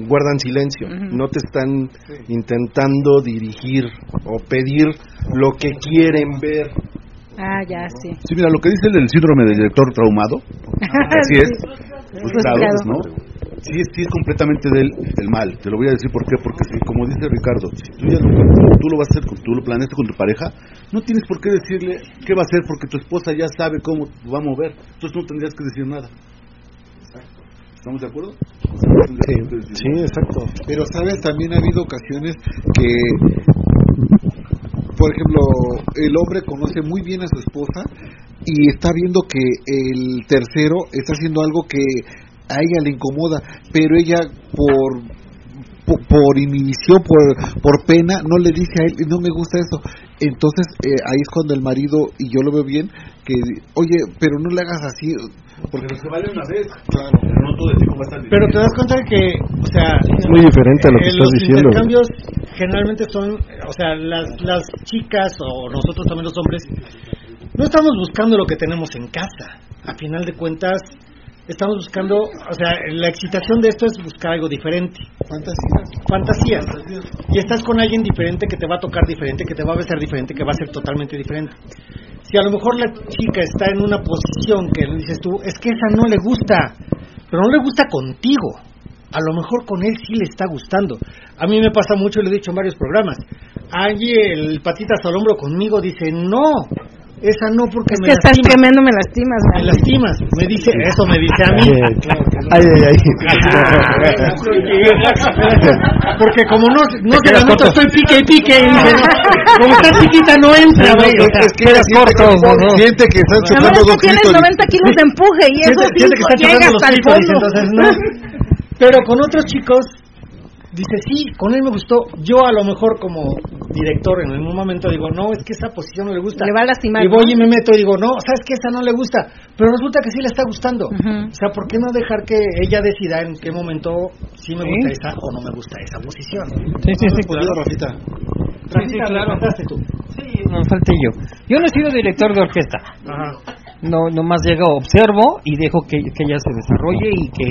guardan silencio, no te están intentando dirigir o pedir lo que quieren ver Ah, ya, sí. Sí, mira, lo que dice el del síndrome del director traumado, así es, frustrado, ¿no? Sí, sí es completamente del, el mal. Te lo voy a decir por qué. Porque, como dice Ricardo, si tú, ya lo, tú lo vas a hacer, tú lo planeaste con tu pareja, no tienes por qué decirle qué va a hacer porque tu esposa ya sabe cómo va a mover. Entonces no tendrías que decir nada. ¿Estamos de acuerdo? Sí, sí, exacto. Pero, ¿sabes? También ha habido ocasiones que por ejemplo, el hombre conoce muy bien a su esposa y está viendo que el tercero está haciendo algo que a ella le incomoda, pero ella por por, inhibición, por, por pena, no le dice a él, no me gusta eso. Entonces eh, ahí es cuando el marido, y yo lo veo bien, que, oye, pero no le hagas así. Porque se vale una vez, claro, pero no todo el tiempo va a estar Pero te das cuenta de que, o sea, es muy diferente a lo que estás diciendo. Los intercambios generalmente son, o sea, las, las chicas o nosotros también los hombres, no estamos buscando lo que tenemos en casa. A final de cuentas, estamos buscando, o sea, la excitación de esto es buscar algo diferente. Fantasías. Fantasías. Y estás con alguien diferente que te va a tocar diferente, que te va a besar diferente, que va a ser totalmente diferente. Si a lo mejor la chica está en una posición que le dices tú, es que esa no le gusta, pero no le gusta contigo. A lo mejor con él sí le está gustando. A mí me pasa mucho, lo he dicho en varios programas. Allí el patitas al hombro conmigo dice, no, esa no porque es me que estás quemando me lastimas me lastimas. Me dice eso me dice a mí. Ay ay ay. Porque como no no se la noto estoy pique y pique como está chiquita no entra güey o sea, es que eres corto siente que estás chocando dos tienes 90 kilos de empuje y eso sí llega hasta el fondo. no. Pero con otros chicos dice, sí, con él me gustó. Yo a lo mejor como director en algún momento digo, no, es que esa posición no le gusta. Le va a lastimar. Y voy y me meto y digo, no, sabes que esa no le gusta. Pero resulta que sí le está gustando. O sea, ¿por qué no dejar que ella decida en qué momento sí me gusta esa o no me gusta esa posición? Sí, sí, sí. Claro. Rafita. Rafita, claro. tú. Sí, no falté yo. Yo no he sido director de orquesta. Ajá no nomás llego, observo y dejo que, que ella se desarrolle y que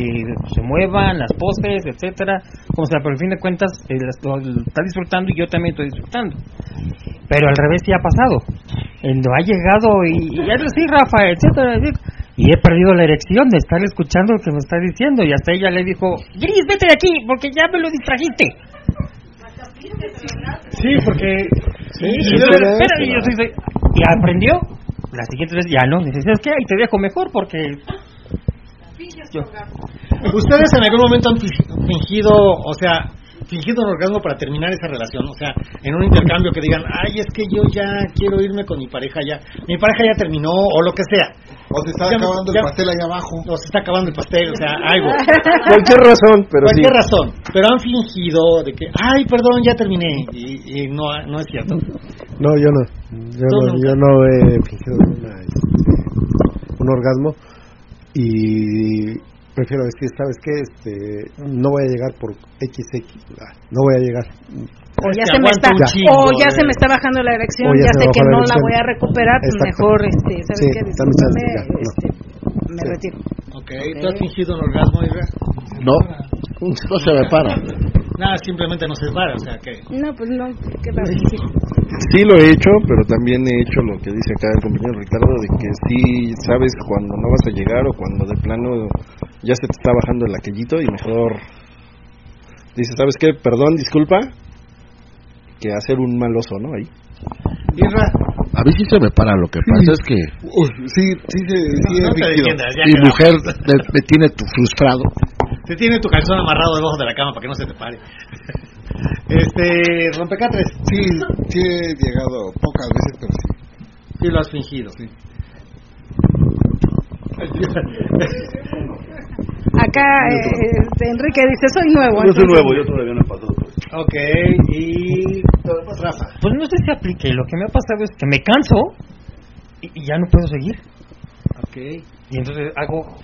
se muevan las poses, etcétera, como sea, pero al fin de cuentas eh, está disfrutando y yo también estoy disfrutando. Pero al revés ya ha pasado. no ha llegado y, y es así, Rafa, etcétera, y he perdido la erección de estar escuchando lo que me está diciendo y hasta ella le dijo, Gris, vete de aquí porque ya me lo distrajiste. Sí, porque... Sí, y, y aprendió la siguiente vez ya no, dices, ¿sabes qué? Y te dejo mejor porque... ¿Ustedes en algún momento han fingido, o sea, fingido un orgasmo para terminar esa relación? O sea, en un intercambio que digan, ay, es que yo ya quiero irme con mi pareja ya, mi pareja ya terminó, o lo que sea. O se está acabando el pastel allá abajo. O se está acabando el pastel, o sea, algo. Cualquier razón, pero Cualquier razón. Pero han fingido de que, ay, perdón, ya terminé. Y, no, no es cierto. No, yo no. Yo, no, yo no he fingido un orgasmo. Y prefiero decir, ¿sabes qué? Este, no voy a llegar por XX, ah, no voy a llegar. O ya, se me, está, o ya se me está bajando la erección, ya, sé que no la, voy a recuperar, pues mejor, este, ¿sabes qué? Discúlpame, este, me retiro. Okay. ¿Tú has fingido un orgasmo? No, no se me para. Nada, simplemente no se para, o sea que... No, pues no, qué Sí lo he hecho, pero también he hecho lo que dice acá el compañero Ricardo, de que sí sabes cuando no vas a llegar o cuando de plano ya se te está bajando el aquellito y mejor dice, ¿sabes qué? Perdón, disculpa, que hacer un mal oso, ¿no? Ahí. A mí sí se me para, lo que pasa es que... sí, sí, sí, no, Mi mujer me, tiene frustrado. Te tiene tu calzón amarrado debajo de la cama para que no se te pare. este, rompecatres. Sí, sí he llegado pocas veces, pero sí. Sí lo has fingido. Sí. Acá este, Enrique dice, soy nuevo. Yo soy nuevo, yo todavía no he pasado. Ok, y Rafa. Pues no sé si aplique, lo que me ha pasado es que me canso y, ya no puedo seguir. Ok. Y entonces hago,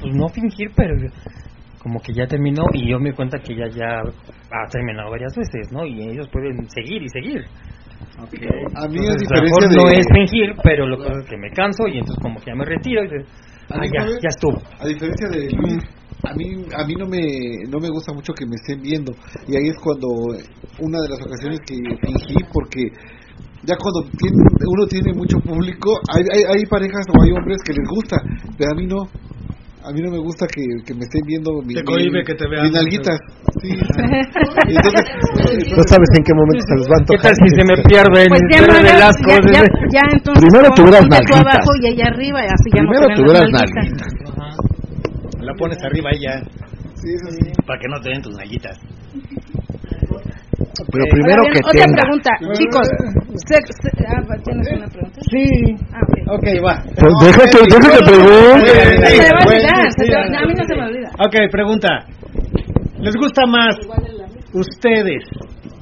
pues no fingir, pero como que ya terminó y yo me doy cuenta que ya ya ha terminado varias veces, ¿no? Y ellos pueden seguir y seguir. Okay. A mí es diferencia de... no es fingir, pero lo que pasa es que me canso y entonces como que ya me retiro y ah, ya, ya estuvo. A diferencia de a mí a mí no me no me gusta mucho que me estén viendo y ahí es cuando una de las ocasiones que fingí porque ya cuando uno tiene mucho público hay, hay, hay parejas o hay hombres que les gusta pero a mí no a mí no me gusta que, que me estén viendo mi, te cohibe que te vean. nalguitas. Sí. Entonces, no sabes en qué momento se les va a ¿Qué tal si se me pierden pues ya, no, de las cosas? Ya, ya, entonces Primero tuvieras nalguitas. abajo y ella arriba, y así ya Primero no tuvieras nalguitas. La pones arriba y ya. Sí, eso sí. Para que no te den tus nalguitas. Pero primero que otra pregunta, chicos. ah, ¿Tienes una pregunta? Sí. Ah, ok. okay, va. Pues déjate, déjate preguntar. Se me va a olvidar. A mí no se me olvida. Ok, pregunta. ¿Les gusta más ustedes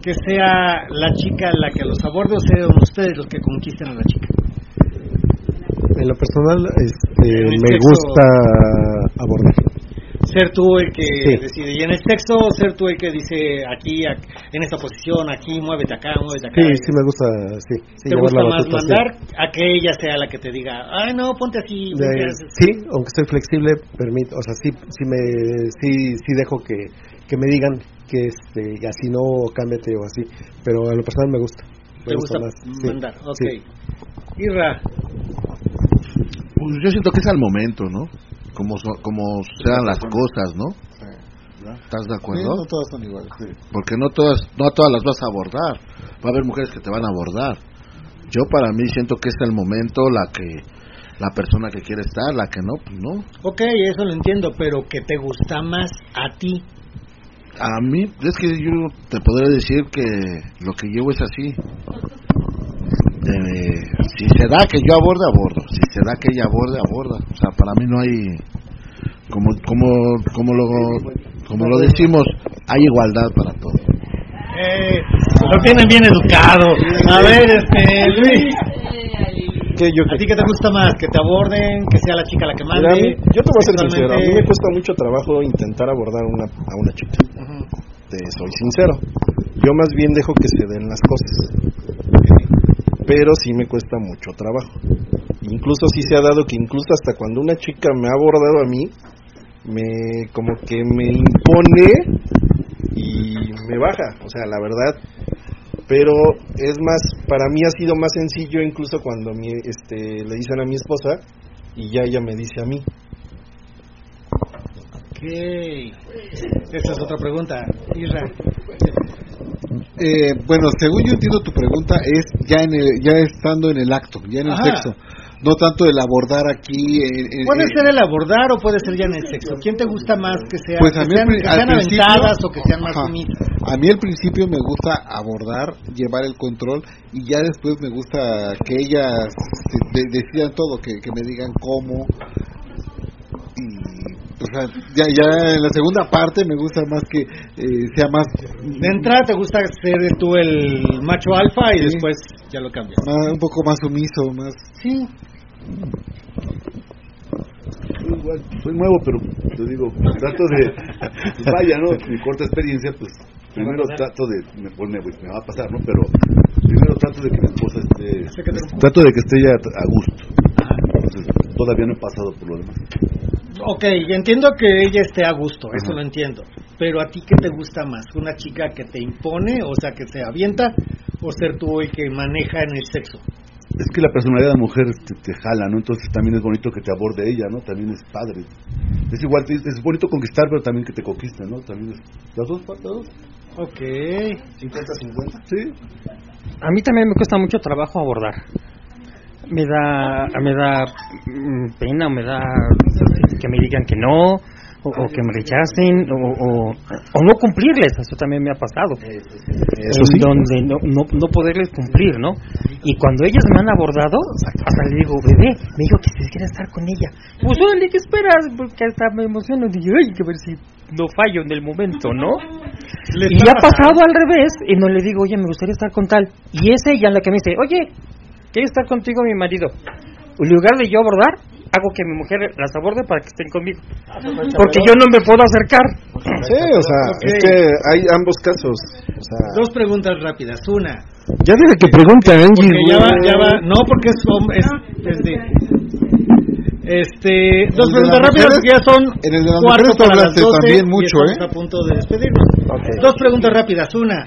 que sea la chica la que los aborde o sean ustedes los que conquisten a la chica? En lo personal, este, me gusta abordar ser tú el que decide. Y en el texto, ser tú el que dice aquí, en esta posición, aquí, muévete acá, muévete acá. Sí, sí, me gusta, sí. ¿Te gusta más mandar a que ella sea la que te diga, ay, no, ponte así? sí, aunque estoy flexible, permito, o sea, sí, sí, me, sí, sí dejo que, que me digan que este, y así no, cámbiate o así. Pero a lo personal me gusta. Me ¿Te gusta, más. mandar? Ok. Irra. Pues yo siento que es al momento, ¿no? Como, como sean las cosas, ¿no? ¿Estás de acuerdo? no todas son iguales. Porque no todas, no a todas las vas a abordar. Va a haber mujeres que te van a abordar. Yo para mí siento que es el momento la que la persona que quiere estar, la que no, pues no. Ok, eso lo entiendo, pero que te gusta más a ti. A mí, es que yo te podría decir que lo que llevo es así si se da que yo aborde, abordo. Si se da que ella aborde, aborda. O sea, para mí no hay, como como como lo como lo decimos, hay igualdad para todos. Eh, lo tienen bien educado. A ver, este, Luis. ¿Qué, yo, ¿A ti qué te gusta más? ¿Que te aborden? ¿Que sea la chica la que mande? yo te voy a ser sincero. A mí me cuesta mucho trabajo intentar abordar una, a una chica. Te soy sincero. Yo más bien dejo que se den las cosas pero sí me cuesta mucho trabajo. Incluso sí se ha dado que incluso hasta cuando una chica me ha abordado a mí, me como que me impone y me baja, o sea, la verdad. Pero es más, para mí ha sido más sencillo incluso cuando mi, este, le dicen a mi esposa y ya ella me dice a mí. Ok. Esa es otra pregunta. Israel. Eh, bueno, según yo entiendo tu pregunta, es ya en el, ya estando en el acto, ya en el sexo. No tanto el abordar aquí. puede ser el abordar o puede ser ya en el sexo. ¿Quién te gusta más que, sea, pues a sean, aventadas o que sean más bonitas? A mí al principio me gusta abordar, llevar el control y ya después me gusta que ellas decidan todo, que, que me digan cómo, ya, ya en la segunda parte me gusta más que eh, sea más... De entrada te gusta ser tú el macho alfa y después ya lo cambias. un poco más sumiso, más... Sí. soy nuevo, pero te digo, trato de... vaya, ¿no? Mi corta experiencia, pues primero trato de... Me, pues, me, me, va a pasar, ¿no? Pero primero trato de que mi esposa esté... Trato de que esté ya a gusto. Entonces, todavía no he pasado por lo demás. Ok, entiendo que ella esté a gusto, eso lo entiendo. Pero a ti, ¿qué te gusta más? ¿Una chica que te impone, o sea, que te avienta, o ser tú el que maneja en el sexo? Es que la personalidad de la mujer te, jala, ¿no? Entonces también es bonito que te aborde ella, ¿no? También es padre. Es igual, es, bonito conquistar, pero también que te conquisten, ¿no? También es... ¿Las dos? ¿Las dos? Ok. ¿50-50? Sí. A mí también me cuesta mucho trabajo abordar. Me da, me da mm, pena, me da que me digan que no, o, que me rechacen o, o, no cumplirles, eso también me ha pasado. Eso en donde no, no, no, poderles cumplir, ¿no? Y cuando ellas me han abordado, hasta le digo, bebé, me dijo que si quiere estar con ella. Pues órale, ¿qué esperas? Porque hasta me emociono. Y yo, ay, que ver si no fallo en el momento, ¿no? y ha pasado al revés, y no le digo, oye, me gustaría estar con tal. Y es ella la que me dice, oye, ¿quiere estar contigo mi marido? En lugar de yo abordar, hago que mi mujer las aborde para que estén conmigo. Porque yo no me puedo acercar. Sí, o sea, es que hay ambos casos. Dos preguntas rápidas. Una. Ya dice que pregunta, Angie. ya va, ya va. No, porque es, es, de, este, dos preguntas rápidas porque ya son en el de las cuarto para las 12 también mucho, y ¿eh? a punto de despedirnos. Dos preguntas rápidas. Una,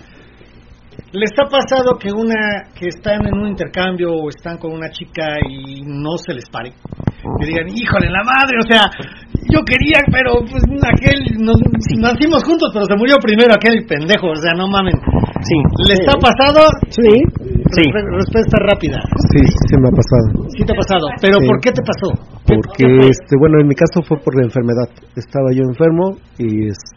¿Les ha pasado que una que están en un intercambio o están con una chica y no se les pare? Que digan, híjole, la madre, o sea, yo quería, pero pues aquel, nos, nacimos juntos, pero se murió primero aquel pendejo, o sea, no mamen. Sí. ¿Les ha pasado? Sí. Sí. Respuesta rápida. Sí, sí me ha pasado. Sí te ha pasado. ¿Pero por qué te pasó? Porque, este, bueno, en mi caso fue por la enfermedad. Estaba yo enfermo y este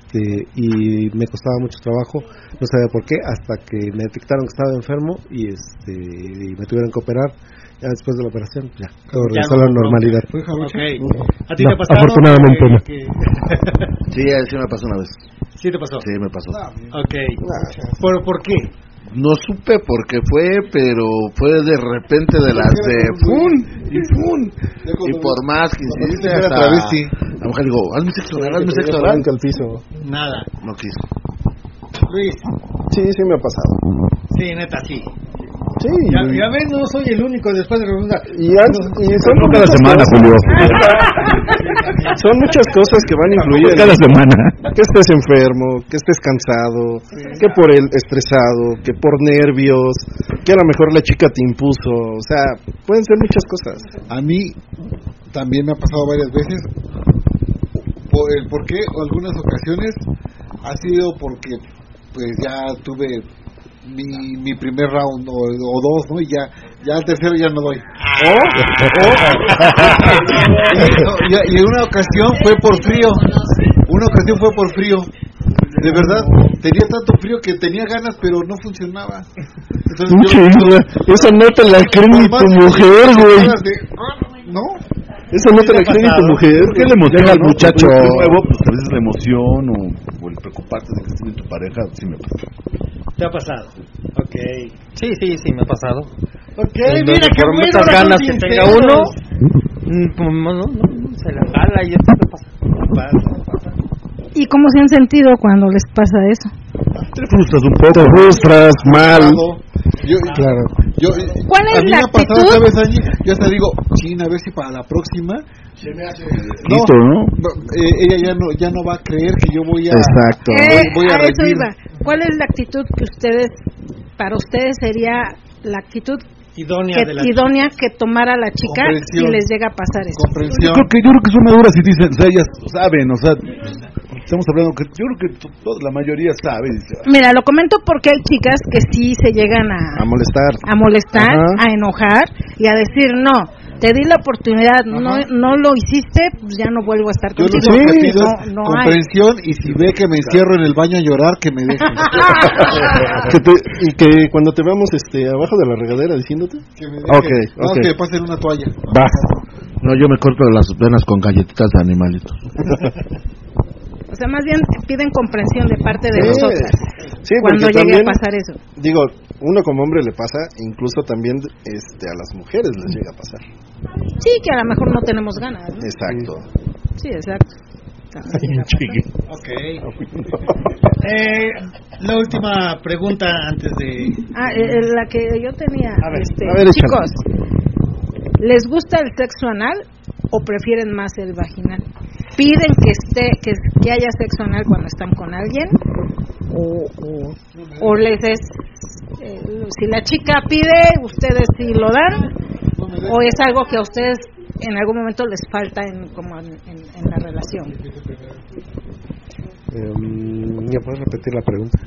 y me costaba mucho trabajo. No sabía por qué hasta que me detectaron que estaba enfermo y este y me tuvieron que operar. Ya después de la operación, ya, todo regresó a la normalidad. Okay. ¿A ti te pasó? Afortunadamente no. sí, sí me pasó una vez. ¿Sí te pasó? Sí, me pasó. Ok. ¿Por, ¿Por qué? No supe por qué fue, pero fue de repente de las de ¡fun! y ¡fun! Y por más que hasta... La mujer digo, hazme sexo oral, hazme sexo oral. al piso. Nada. No quiso. Luis. Sí, sí me ha pasado. Sí, neta, sí. Sí. Ya, ya ves, no soy el único después de preguntar. Y, y son no cada semana, Julio. son muchas cosas que van a influir. Cada semana. Que estés enfermo, que estés cansado, que por el estresado, que por nervios, que a lo mejor la chica te impuso. O sea, pueden ser muchas cosas. A mí también me ha pasado varias veces. Por el por qué, algunas ocasiones ha sido porque pues ya tuve mi, mi primer round o, dos, ¿no? Y ya, ya al tercero ya no doy. y, en una ocasión fue por frío. Una ocasión fue por frío. De verdad, tenía tanto frío que tenía ganas, pero no funcionaba. Entonces, Eso no te la cree ni tu mujer, güey. ¿No? Eso no te la cree ni tu mujer. ¿Qué le emociona al muchacho? nuevo, pues a veces la emoción o, o el preocuparte de que esté en tu pareja, sí me pasa. ¿Te ha pasado? Ok. Sí, sí, sí, me ha pasado. Ok, mira qué por muchas ganas que tenga uno, mm, pues, no, no, se la jala y esto te pasa. ¿Y cómo se han sentido cuando les pasa eso? Te frustras un poco, te frustras mal. Yo, claro. Yo, ¿Cuál es a mí la me ha pasado, ¿sabes, Angie? Yo hasta digo, China, a ver si para la próxima se me hace no, ¿no? Eh, ella ya no ya no va a creer que yo voy a Exacto. Eh, voy, a, eso iba. ¿Cuál es la actitud que ustedes para ustedes sería la actitud idónea, que, idónea que tomara la chica si les llega a pasar eso. Yo creo que yo creo que son maduras y dicen, o sea, ellas saben, o sea, estamos hablando que yo creo que toda la mayoría sabe. Mira, lo comento porque hay chicas que sí se llegan a a molestar, a molestar, a enojar y a decir no te di la oportunidad, no no lo hiciste, pues ya no vuelvo a estar contigo. no, comprensión y si ve que me encierro en el baño a llorar, que me deje. y que cuando te veamos este abajo de la regadera diciéndote. Que me deje. Okay, no, que pasen una toalla. Va. No, yo me corto las venas con galletitas de animalitos. O sea, más bien piden comprensión de parte de nosotras. Sí, cuando llegue a pasar eso. Digo, uno como hombre le pasa, incluso también este, a las mujeres les llega a pasar. Sí, que a lo mejor no tenemos ganas. Exacto. Sí, exacto. Ok. eh, la última pregunta antes de. Ah, eh, eh, la que yo tenía. A ver, este, chicos, ¿les gusta el sexo anal o prefieren más el vaginal? ¿Piden que esté que, que haya sexo anal cuando están con alguien? ¿O, o, les es, eh, si la chica pide, ustedes sí lo dan? ¿O es algo que a ustedes en algún momento les falta en, como en, en la relación? Eh, ¿Me puedes repetir la pregunta?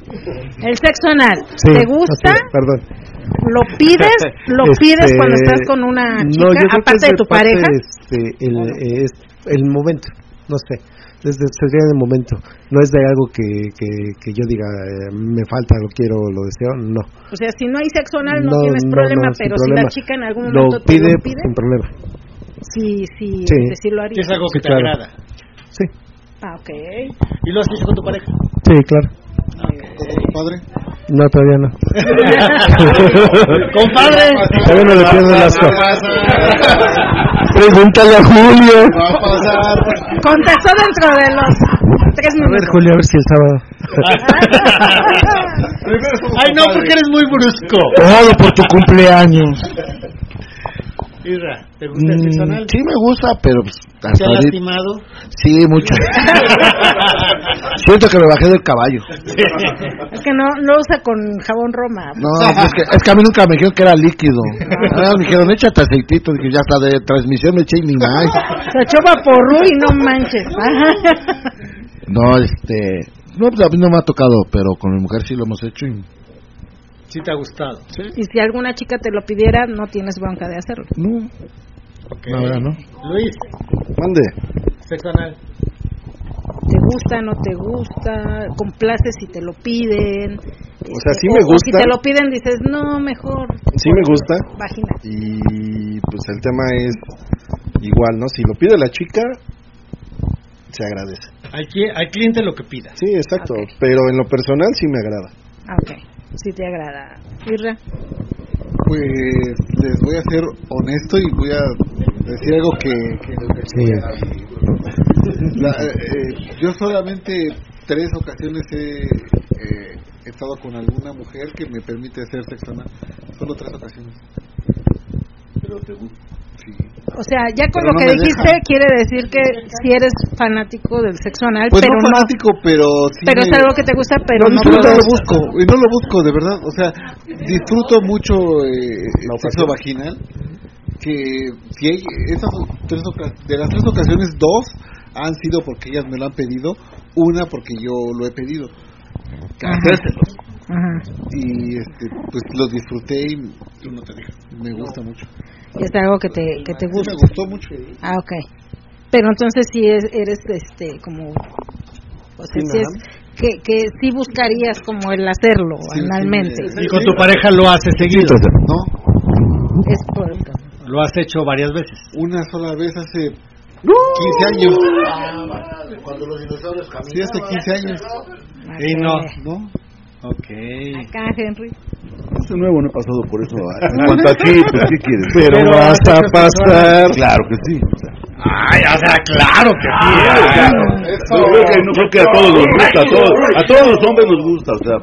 El sexo anal, ¿te gusta? perdón. ¿Lo pides? ¿Lo este, pides cuando estás con una chica, aparte de tu pareja? Este, el, es, el momento, no sé. Desde sería el momento. No es de algo que, que, que yo diga, eh, me falta, lo quiero, lo deseo, no. O sea, si no hay sexo anal no, tienes problema, pero si la chica en algún momento lo pide, te lo pide, sin problema. Sí, sí, sí. decirlo haría. Es algo que te agrada. Sí. Ah, ok. ¿Y lo has hecho con tu pareja? Sí, claro. ¿Con tu padre? No, todavía no. ¿Compadre? Todavía no le pierdo el asco. Pregúntale a Julio. Va a pasar. Contestó dentro de los tres minutos. A ver, Julio, a ver si el sábado. Ay, no, porque eres muy brusco. Todo por tu cumpleaños. Irra, ¿te gusta el sexo anal? Sí me gusta, pero pues, ¿Te ha lastimado? Sí, mucho. Siento que me bajé del caballo. Es que no lo usa con jabón Roma. No, es que, es que a mí nunca me dijeron que era líquido. Ah, me dijeron, échate aceitito. Dije, ya está de transmisión, me eché ni más. Se echó vaporru y no manches. No, este... No, pues a mí no me ha tocado, pero con mi mujer sí lo hemos hecho y... Sí te ha gustado. ¿Sí? Y si alguna chica te lo pidiera, no tienes bronca de hacerlo. No. Okay. La verdad, ¿no? Luis. Mande. Sexo anal. ¿Te gusta, no te gusta? ¿Complaces si te lo piden? O sea, sí me gusta. si te lo piden, dices, no, mejor. Sí me gusta. Vagina. Y pues el tema es igual, ¿no? Si lo pide la chica, se agradece. Al, al cliente lo que pida. Sí, exacto. Okay. Pero en lo personal sí me agrada. Ah, ok si te agrada. Irra. Pues les voy a ser honesto y voy a decir algo que... que sí. la, eh, yo solamente tres ocasiones he eh, estado con alguna mujer que me permite hacer sexo anal. Solo tres ocasiones. Pero te gusta. Sí. O sea, ya con pero lo no que dijiste deja. quiere decir que si eres fanático del sexo anal, pues pero no fanático, no, pero sí pero me, es algo que te gusta, pero no, lo busco, y no lo busco de verdad, o sea, disfruto mucho eh, el sexo vaginal, que si hay esas tres de las tres ocasiones dos han sido porque ellas me lo han pedido, una porque yo lo he pedido. Y este, pues lo disfruté y no te. Me gusta mucho. Es algo que te, que te gusta. Sí, me gustó mucho. Ah, ok. Pero entonces sí es, eres este como o sea, sí es, que, que sí buscarías como el hacerlo. Sí, y con tu pareja lo haces seguido, ¿no? Es por lo has hecho varias veces. Una sola vez hace 15 años. Cuando los dinosaurios caminan. Sí, hace 15 años. Y no, ¿no? Ok. Acá, Henry. Ese nuevo no he pasado por eso. En cuanto a ti, pues, ¿qué quieres? Pero, Pero vas a pasar. Claro que sí. Ay, o sea, claro que sí. Claro. Yo creo que, no creo que a todos nos gusta, a todos, a todos los hombres nos gusta, o sea,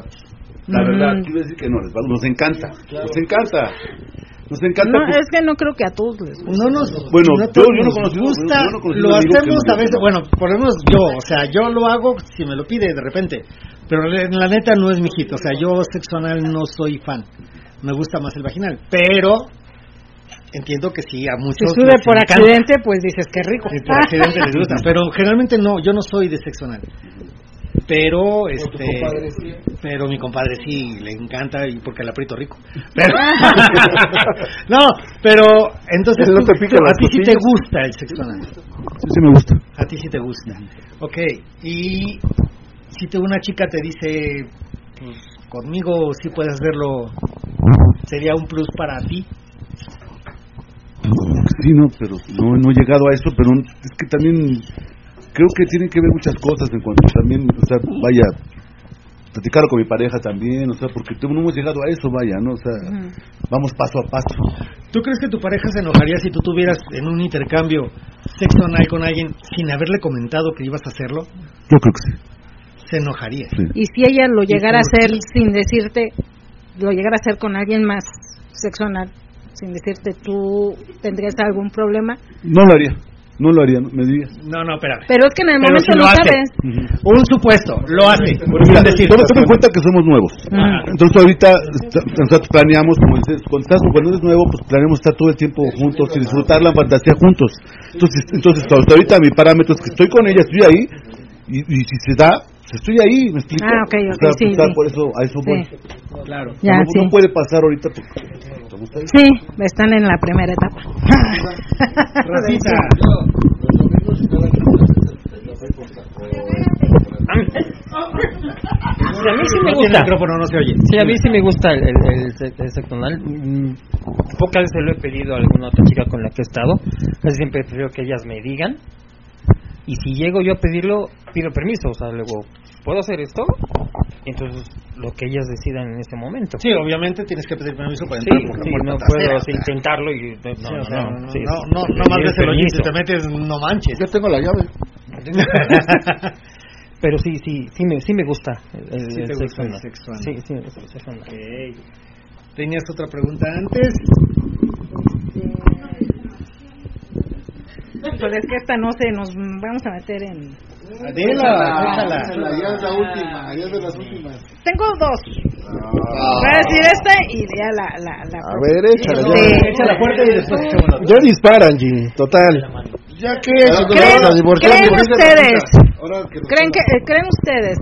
la verdad, quiero decir que no, nos encanta, nos encanta. Nos encanta. No, es que no creo que a todos les guste. No nos, bueno, no yo, yo no conocí, gusta, yo no conocí lo hacemos a veces, bueno, por lo menos yo, o sea, yo lo hago si me lo pide de repente, pero la neta no es mi hit, o sea, yo sexo anal no soy fan, me gusta más el vaginal, pero entiendo que sí, a muchos. Si sube por encanta. accidente, pues dices que rico. Sí, por accidente les gusta, pero generalmente no, yo no soy de sexo anal pero este sí? pero mi compadre sí le encanta y porque el aprieto rico. Pero, no pero entonces no te tú, a ti sí te gusta el sexo anal. Sí sí me gusta. A ti sí te gusta. Ok y si te, una chica te dice pues conmigo sí puedes hacerlo sería un plus para ti sí no pero no no he llegado a eso pero es que también creo que tienen que ver muchas cosas en cuanto también, o sea, vaya, platicarlo con mi pareja también, o sea, porque no hemos llegado a eso, vaya, ¿no? O sea, uh -huh. vamos paso a paso. ¿Tú crees que tu pareja se enojaría si tú tuvieras en un intercambio sexo anal con alguien sin haberle comentado que ibas a hacerlo? Yo creo que sí. Se enojaría. Sí. Y si ella lo llegara a hacer sin decirte, lo llegara a hacer con alguien más sexo anal, sin decirte, ¿tú tendrías algún problema? No lo haría. No lo haría, me digas. No, no, espérame. Pero es que en el momento no sabes. Un supuesto, lo hace. mira, decir, toma, en cuenta que somos nuevos. Entonces ahorita nosotros planeamos, como dices, cuando, cuando eres nuevo, pues planeamos estar todo el tiempo juntos y disfrutar la fantasía juntos. Entonces, entonces hasta ahorita mi parámetro es que estoy con ella, estoy ahí, y, y si se da, estoy ahí, ¿me explico? Ah, ok, ok, sí, sí. Por eso, a eso voy. Claro. Ya, no, sí. no puede pasar ahorita porque Sí, están en la primera etapa. Rosita. a mí sí me gusta. El micrófono no se oye. Sí, a mí sí me gusta el, el, el seccional. Mm, pocas veces lo he pedido a alguna otra chica con la que he estado. Casi siempre prefiero que ellas me digan. Y si llego yo a pedirlo, pido permiso. O sea, luego, ¿puedo hacer esto? Entonces, lo que ellas decidan en ese momento. Sí, obviamente tienes que pedir permiso para entrar. Sí, no puedo intentarlo y. No, no, no, no, no, no, más veces lo si te metes, no manches. Yo tengo la llave. Pero sí, sí, sí me, sí me gusta el, sí el sexo. El sexo sí, sí me gusta el sexo. Okay. ¿Tenías otra pregunta antes? Pues es que esta no sé, nos vamos a meter en... Adela, déjala. Ya es la última, ya es de las últimas. Tengo dos. Ah. Voy a decir esta y ya la... la, la a ver, échala. Ya. Echa la puerta y después echamos Ya disparan, G, total. Ya que ¿Creen, ¿creen ustedes, ¿creen, que, eh, ¿creen ustedes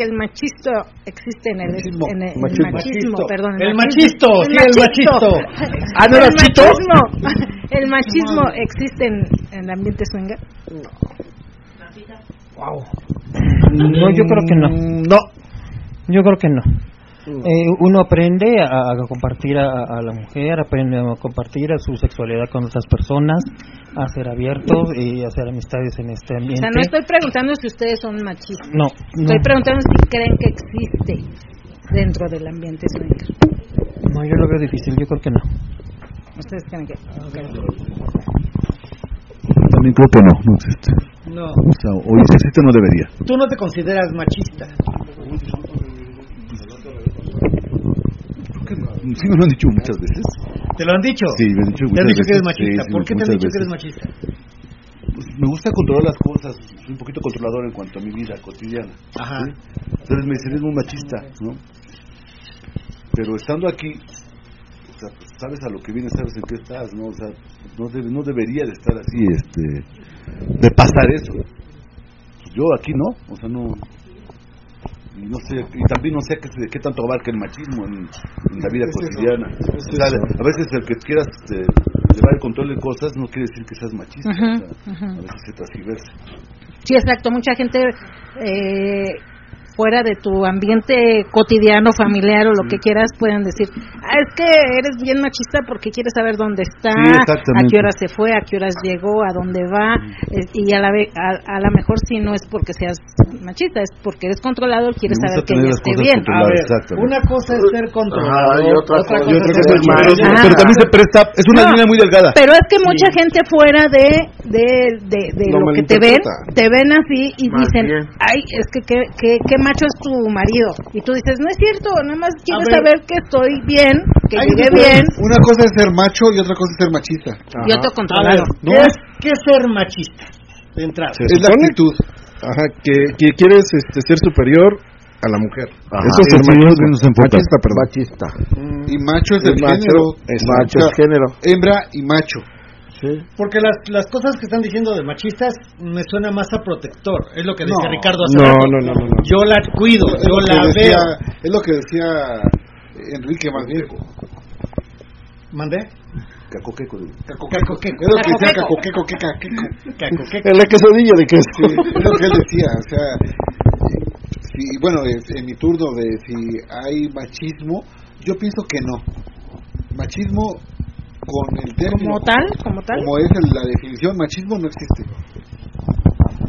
que el machisto existe en el machismo, en el, machismo, el machismo perdón el, el machisto, sí, el machisto. Ah, no el machismo, el machismo existe en, en el ambiente swinger. Wow. No, yo creo que no. No. Yo creo que no. Eh, uno aprende a, a compartir a, a, la mujer, aprende a compartir a su sexualidad con otras personas, a ser abiertos y a hacer amistades en este ambiente. O sea, no estoy preguntando si ustedes son machistas. No. Estoy no. preguntando si creen que existe dentro del ambiente swinger. No, yo lo veo difícil, yo creo que no. ¿Ustedes creen que.? Okay. También creo que no, no existe. No. O sea, o existe no debería. Tú no te consideras machista. Sí me lo han dicho muchas veces. ¿Te lo han dicho? Sí, me han dicho muchas ¿Te han dicho veces. que eres machista? Sí, ¿Por qué te han dicho veces. que eres machista? Pues me gusta controlar las cosas, soy un poquito controlador en cuanto a mi vida cotidiana. Ajá. ¿sí? Entonces me dicen, eres muy machista, ¿no? Pero estando aquí, o sea, pues, sabes a lo que vienes, sabes en qué estás, ¿no? O sea, no, debe, no debería de estar así, este, de pasar eso. Yo aquí no, o sea, no, y no sé y también no sé qué, qué tanto abarca el machismo en, en la vida cotidiana. o sea, a veces el que quieras este, llevar el control de cosas no quiere decir que seas machista o sea, a veces se transgiversa Sí, exacto. Mucha gente eh, fuera de tu ambiente cotidiano, familiar o lo que quieras pueden decir, ah, es que eres bien machista porque quieres saber dónde está, Sí, a qué hora se fue, a qué horas llegó, a dónde va, eh, y a la ve- a, a lo mejor sí no es porque seas machista, es porque eres controlador, quieres saber que ella esté bien. A ver, una cosa es ser controlador, y otra cosa- es ser machista. pero, pero también se presta es una No, línea muy delgada. Pero es que mucha gente fuera de de, de, de Lo lo que te ven, te ven así y Más dicen, bien. ay, es que qué, qué, qué macho es tu marido. Y tú dices, no es cierto, nada más quieres ver. saber que estoy bien, que Ay, llegué pues, bien Una cosa es ser macho y otra cosa es ser machista. y otro A ver, controlado. ¿qué es, ¿qué es ser machista? De entrada. Se Es la actitud. ajá, que, que quieres este, ser superior a la mujer. Ajá. Eso es se enfoca. Machista, perdón. Machista. Y macho es Es el macho, género. es Macho es género. Hembra y macho. Sí. Porque las, las cosas que están diciendo de machistas me suena más a protector. Es lo que decía No. Ricardo hace No, rato. no, no, no, no. Yo la cuido, Es yo que la decía- veo. Es lo que decía Enrique más bien. ¿Mandé? Cacoqueco. Cacoqueco. Es lo que decía Cacoqueco. Cacoqueco, Cacoqueco. En la quesadilla de queso. Sí, es lo que él decía, o sea, si, bueno, es- en mi turno de si hay machismo, yo pienso que no. Machismo con el término Como tal, como tal. como es el- la definición, machismo no existe.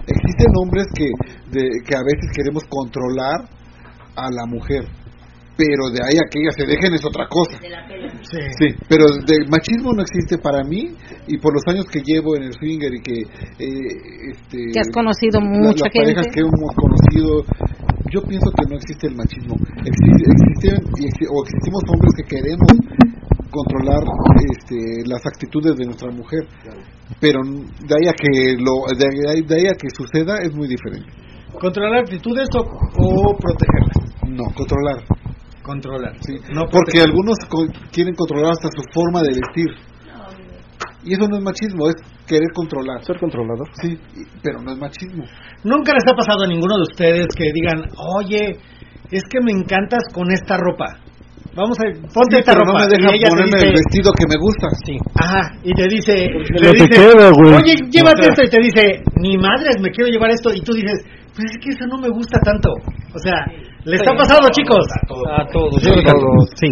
Existen hombres que, de, que a veces queremos controlar a la mujer, pero de ahí a que ella se dejen es otra cosa. Sí. Sí, pero de machismo no existe para mí y por los años que llevo en el swinger y que eh, este, Que has conocido la- mucha las parejas gente. que hemos conocido, yo pienso que no existe el machismo. Exi- existen y exi- o existimos hombres que queremos controlar este, las actitudes de nuestra mujer, pero de ahí a que lo de ahí, de ahí a que suceda es muy diferente. Controlar actitudes o, o protegerlas no controlar. Controlar. Sí no porque algunos quieren controlar hasta su forma de vestir. Y eso no es machismo es querer controlar. Ser controlador. Sí pero no es machismo. Nunca les ha pasado a ninguno de ustedes que digan oye es que me encantas con esta ropa vamos a ponte esta ropa no me deja y ponerme el vestido que me gusta sí ajá y te dice, te dice queda, oye llévate esto y te dice ni madres me quiero llevar esto y tú dices pues es que eso no me gusta tanto o sea ¿Les ha pasado, chicos? A todos. A todos. Sí.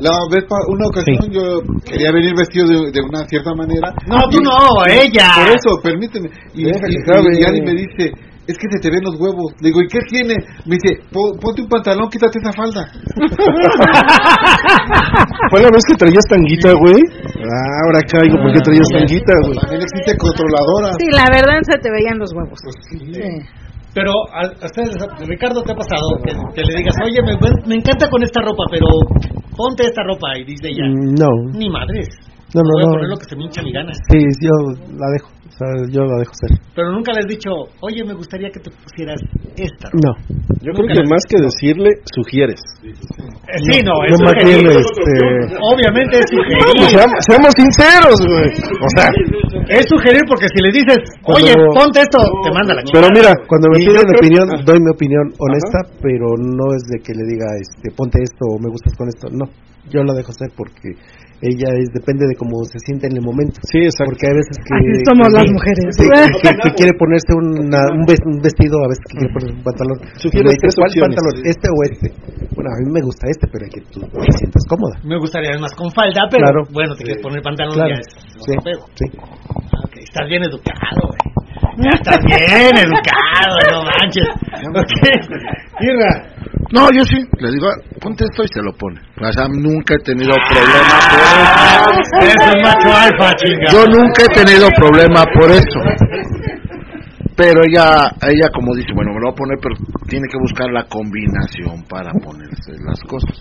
La vez una ocasión yo quería venir vestido de, una cierta manera. No, tú no, ella. Por eso, permíteme. Y, y, y, alguien me dice, es que se te ven los huevos. Le digo, ¿y qué tiene? Me dice, ponte un pantalón, quítate esa falda. Fue la vez que traías tanguita, güey. Ah, ahora caigo, ¿por qué traías tanguita, güey? También existe controladora. Sí, la verdad se te veían los huevos. Pues sí. Pero a, ustedes, Ricardo, ¿te ha pasado que, le digas, oye, me, me, encanta con esta ropa, pero ponte esta ropa? Y dice ella, no. Ni madres. No, no, voy a poner lo que se me hincha mi ganas. Sí, yo la dejo yo la dejo ser. Pero nunca le has dicho, oye, me gustaría que te pusieras esta. No. Yo creo que más que decirle, sugieres. Eh, sí, no, es sugerir. Este... Obviamente es sugerir. seamos, sinceros, güey. O sea, es sugerir porque si le dices, oye, ponte esto, te manda la chica. Pero mira, cuando me piden opinión, doy mi opinión honesta, pero no es de que le diga, este, ponte esto o me gustas con esto. No, yo la dejo ser porque ella es depende de cómo se siente en el momento. Sí, exacto. Porque a veces que Así somos las mujeres. que, quiere ponerse una, un, vestido, a veces que quiere ponerse un pantalón. ¿cuál pantalón? ¿Este o este? Bueno, a mí me gusta este, pero hay que tú te sientas cómoda. Me gustaría más con falda, pero bueno, te quieres poner pantalón claro. ya es sí, sí. Okay, estás bien educado, güey. Ya estás bien educado, no manches. Ok. Irra, no, yo sí, le digo, ponte esto y se lo pone. O sea, nunca he tenido problema por eso. Es un macho alfa, chinga. Yo nunca he tenido problema por eso. Pero ella, ella como dice, bueno, me lo voy a poner, pero tiene que buscar la combinación para ponerse las cosas.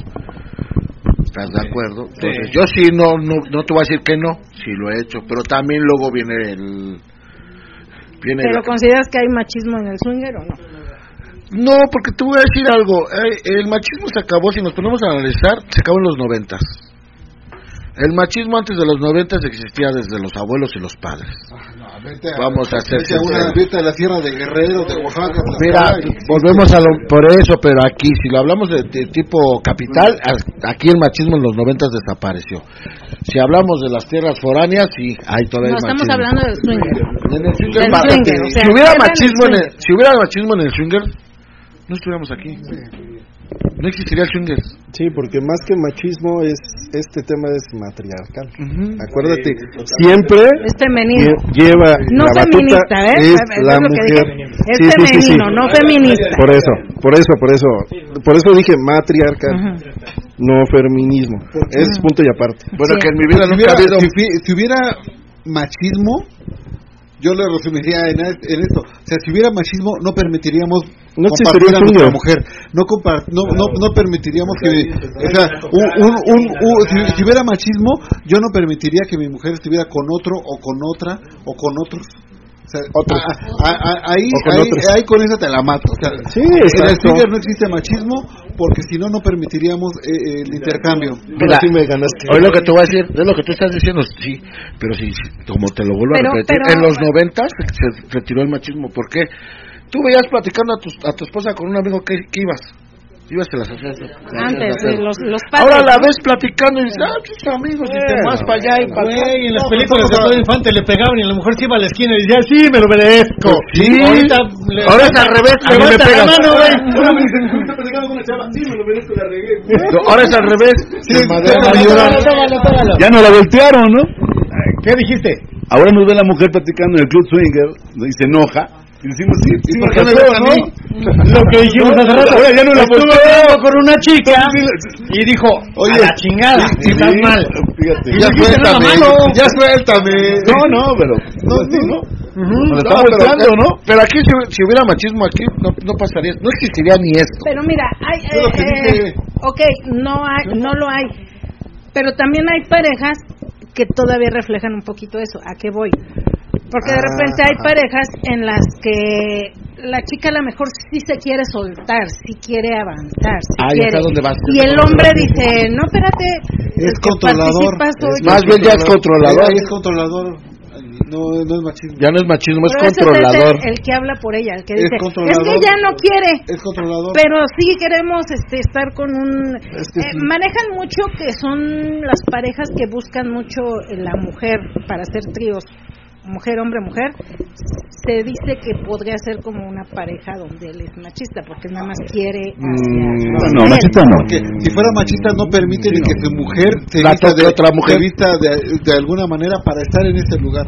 ¿Estás de acuerdo? Entonces, yo sí, no, no, no te voy a decir que no, sí lo he hecho, pero también luego viene el... Viene ¿Pero consideras que hay machismo en el swinger o no? No, porque te voy a decir algo. Eh, el machismo se acabó, si nos ponemos a analizar, se acabó en los noventas. El machismo antes de los noventas existía desde los abuelos y los padres. Ah, Vamos a hacer una de la Sierra de Guerrero, de Oaxaca. Mira, volvemos a lo por eso, pero aquí, si lo hablamos de, tipo capital, aquí el machismo en los noventas desapareció. Si hablamos de las tierras foráneas, sí, hay todavía no, estamos hablando del swinger. En el swinger, si hubiera machismo en el, si hubiera machismo en el swinger, no estuviéramos aquí. No existiría el swinger. Sí, porque más que machismo es este tema es matriarcal. Acuérdate, siempre es femenino. lleva no la feminista, ¿eh? es, la mujer. Es femenino, no feminista. Por eso, por eso, por eso, por eso dije matriarcal. No feminismo. Es punto y aparte. Bueno, que en mi vida nunca ha habido. si hubiera machismo, yo le resumiría en, esto. O sea, si hubiera machismo, no permitiríamos no compartir a nuestra mujer. No, no, no, no permitiríamos que. O sea, un, un, si, hubiera machismo, yo no permitiría que mi mujer estuviera con otro o con otra o con otros. O sea, ahí, ahí, con esa te la mato. O sea, sí, en el Twitter no existe machismo porque si no, no permitiríamos eh, el intercambio. Mira, sí me ganaste. Hoy lo que te voy a decir, es lo que tú estás diciendo, sí, pero sí, como te lo vuelvo a repetir, en los noventas se retiró el machismo. ¿Por qué? Tú veías platicando a tu, a tu esposa con un amigo que, que ibas Ibas te las hacías. Antes, los, los padres. Ahora la ves platicando y dices, ah, tus amigos, y te vas para allá y para acá. en las películas de todo infante le pegaban y la mujer se iba a la esquina y decía, sí, me lo merezco. Sí, ahorita. Ahora es al revés, a mí me pegan. Ahora es al revés. Ya no la voltearon, ¿no? ¿Qué dijiste? Ahora nos ve la mujer platicando en el club swinger y se enoja y decimos, sí, ¿y por qué me a mí? Lo que dijimos hace rato. Ahora ya no la Estuve con una chica y dijo, oye, a la chingada, estás mal. Fíjate. Ya suéltame, ya suéltame. No, no, pero... No, no, no. Uh está pero, ¿no? Pero aquí, si, si, hubiera machismo aquí, no, no pasaría, no existiría ni esto. Pero mira, hay, eh, eh, ok, no, hay, no lo hay. Pero también hay parejas que todavía reflejan un poquito eso. ¿A qué voy? Porque de repente hay ah. parejas en las que la chica a lo mejor sí se quiere soltar, sí quiere avanzar, quiere. y el hombre dice, no, espérate, es controlador. más bien ya es controlador. Es controlador. No, no es machismo. Ya no es machismo, es controlador. Es el, que habla por ella, el que dice, es, que ella no quiere. Es controlador. Pero sí queremos este, estar con un... Eh, manejan mucho que son las parejas que buscan mucho la mujer para hacer tríos mujer, hombre, mujer, se dice que podría ser como una pareja donde él es machista, porque nada más quiere. Mm, no, machista no. Porque si fuera machista, no permite ni que su mujer se vista de otra mujer, vista de alguna manera para estar en ese lugar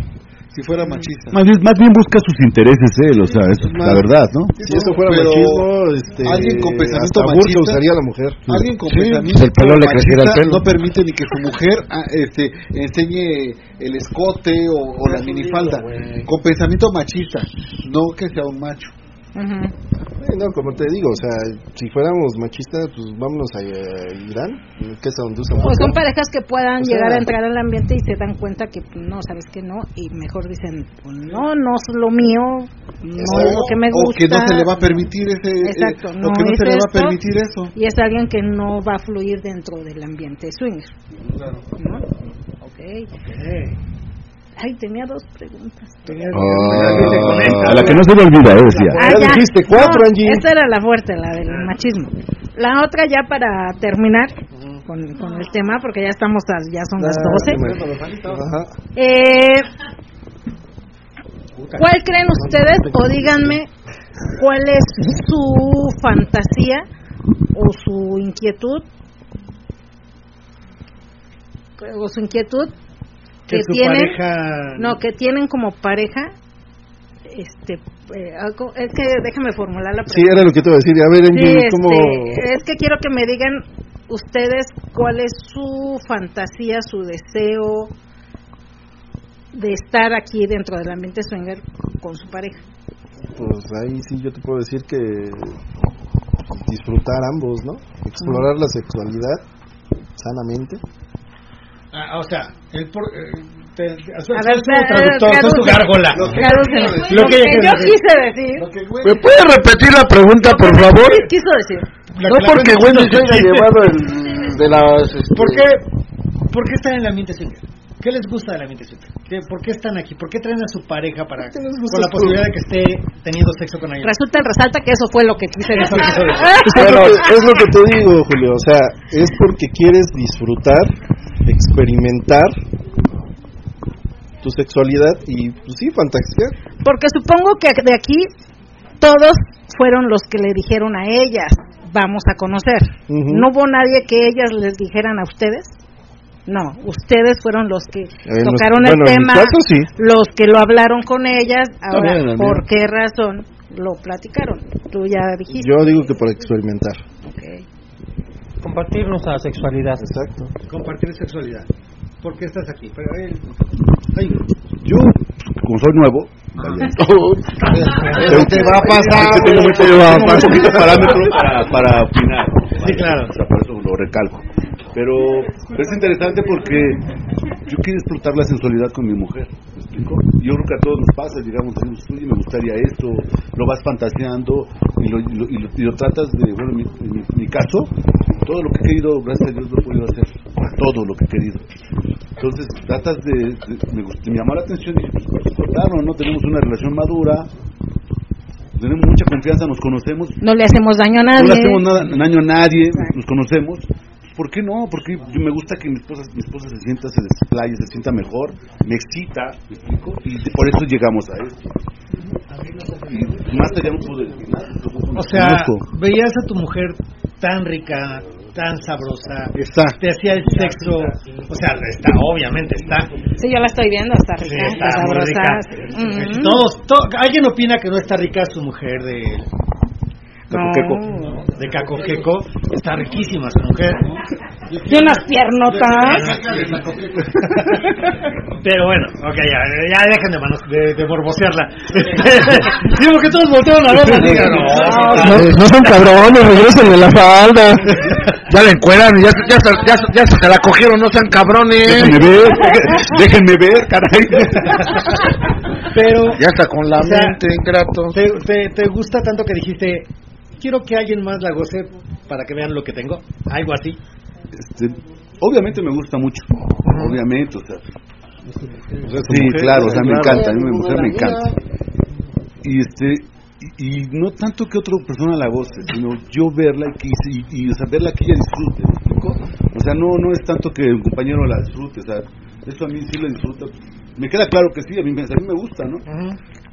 si fuera machista. Más bien, más bien busca sus intereses él, o sea, eso es la verdad, ¿no? Si eso fuera machismo, este, alguien con pensamiento machista usaría a la mujer. Alguien con pensamiento el pelo le machista el pelo. no permite ni que su mujer ah, este, enseñe el escote o, o la minifalda. Con pensamiento machista, no que sea un macho. No, como te digo, o sea, si fuéramos machistas, pues vámonos a, Irán, que es donde usan. O son parejas que puedan llegar a entrar al ambiente y se dan cuenta que pues, no, sabes que no, y mejor dicen, pues, no, no es lo mío, no es lo que me gusta. O que no se le va a permitir ese. Eh, Exacto, no, que no se le va a permitir eso. Y es alguien que no va a fluir dentro del ambiente swinger. Claro. ¿No? Okay. Ay, tenía dos preguntas. Ah, a la que no se me olvida, eh, decía. Ah, ya, dijiste cuatro, Angie. Esa era la fuerte, la del machismo. La otra ya para terminar con, con el tema, porque ya estamos, ya son las ah, 12. Eh, ¿Cuál creen ustedes, o díganme, cuál es su fantasía o su inquietud o su inquietud que, tienen no que tienen como pareja este eh, es que déjame formular la pregunta sí era lo que te iba a decir a ver este, es que quiero que me digan ustedes cuál es su fantasía su deseo de estar aquí dentro del ambiente swinger con su pareja. Pues ahí sí yo te puedo decir que disfrutar ambos no explorar la sexualidad sanamente Ah, o sea, el por, eh, te, a ver, su traductor, es tu gárgola. Lo que, lo que, yo quise decir. ¿Me puede repetir la pregunta, por favor? ¿Qué quiso decir? no porque Wendy se haya llevado el de las... Este... ¿Por, qué, ¿Por qué están en el ambiente single? ¿Qué les gusta del ambiente single? ¿Por qué están aquí? ¿Por qué traen a su pareja para con la posibilidad de que esté teniendo sexo con alguien? Resulta, resalta que eso fue lo que quise decir. bueno, es lo que te digo, Julio. O sea, es porque quieres disfrutar experimentar tu sexualidad y pues sí, fantasear. Porque supongo que de aquí todos fueron los que le dijeron a ellas, vamos a conocer. No hubo nadie que ellas les dijeran a ustedes. No, ustedes fueron los que tocaron el tema, los que lo hablaron con ellas. Ahora, ¿por qué razón lo platicaron? Tú ya dijiste. Yo digo que por experimentar. Okay. Compartir nuestra sexualidad. Exacto. Compartir sexualidad. ¿Por qué estás aquí? Pero él, yo, como soy nuevo, te va a pasar. Tengo mucho poquito parámetro para, para opinar. Sí, claro. O sea, por eso lo recalco. Pero, pero es interesante porque yo quiero explotar la sensualidad con mi mujer. ¿Me explico? Yo creo que a todos nos pasa, digamos, oye, me gustaría esto, lo vas fantaseando y lo, y lo, y lo, tratas de, bueno, en mi, caso, todo lo que he querido, gracias a Dios, lo he podido hacer. Todo lo que he querido. Entonces, tratas de, me, me llamó la atención y dije, pues, claro, ¿no? Tenemos una relación madura, tenemos mucha confianza, nos conocemos. No le hacemos daño a nadie. No le hacemos nada, daño a nadie, nos conocemos. ¿Por qué no? Porque me gusta que mi esposa, mi esposa se sienta, se desplaye, se sienta mejor, me excita, ¿me explico? Y por eso llegamos a esto. Y más allá no pude O sea, veías a tu mujer tan rica, tan sabrosa. Está. Te hacía el sexo. O sea, está, obviamente está. Sí, yo la estoy viendo, está rica, está, sabrosa. Todos, alguien opina que no está rica su mujer de de Cacoqueco, está riquísima su mujer. Y unas piernotas. Pero bueno, ok, ya, ya dejen de, manos, de, de morbosearla. Digo que todos voltearon a verla. No, no, son cabrones, regresen de la falda. Ya la encueran, ya, ya, ya, ya, se la cogieron, no sean cabrones. Déjenme ver, déjenme ver, caray. Pero. Ya está con la mente, ingrato. Te, te, gusta tanto que dijiste, quiero que alguien más la goce para que vean lo que tengo? Algo así. Este, obviamente me gusta mucho. Obviamente, o sea. sí, claro, o sea, me encanta. A mí mi mujer me encanta. Y este y, no tanto que otra persona la goce, sino yo verla y, y, y o sea, verla que ella disfrute, O sea, no no es tanto que el compañero la disfrute, o sea, eso a mí sí lo disfruta. Me queda claro que sí, a mí, a mí me gusta, ¿no?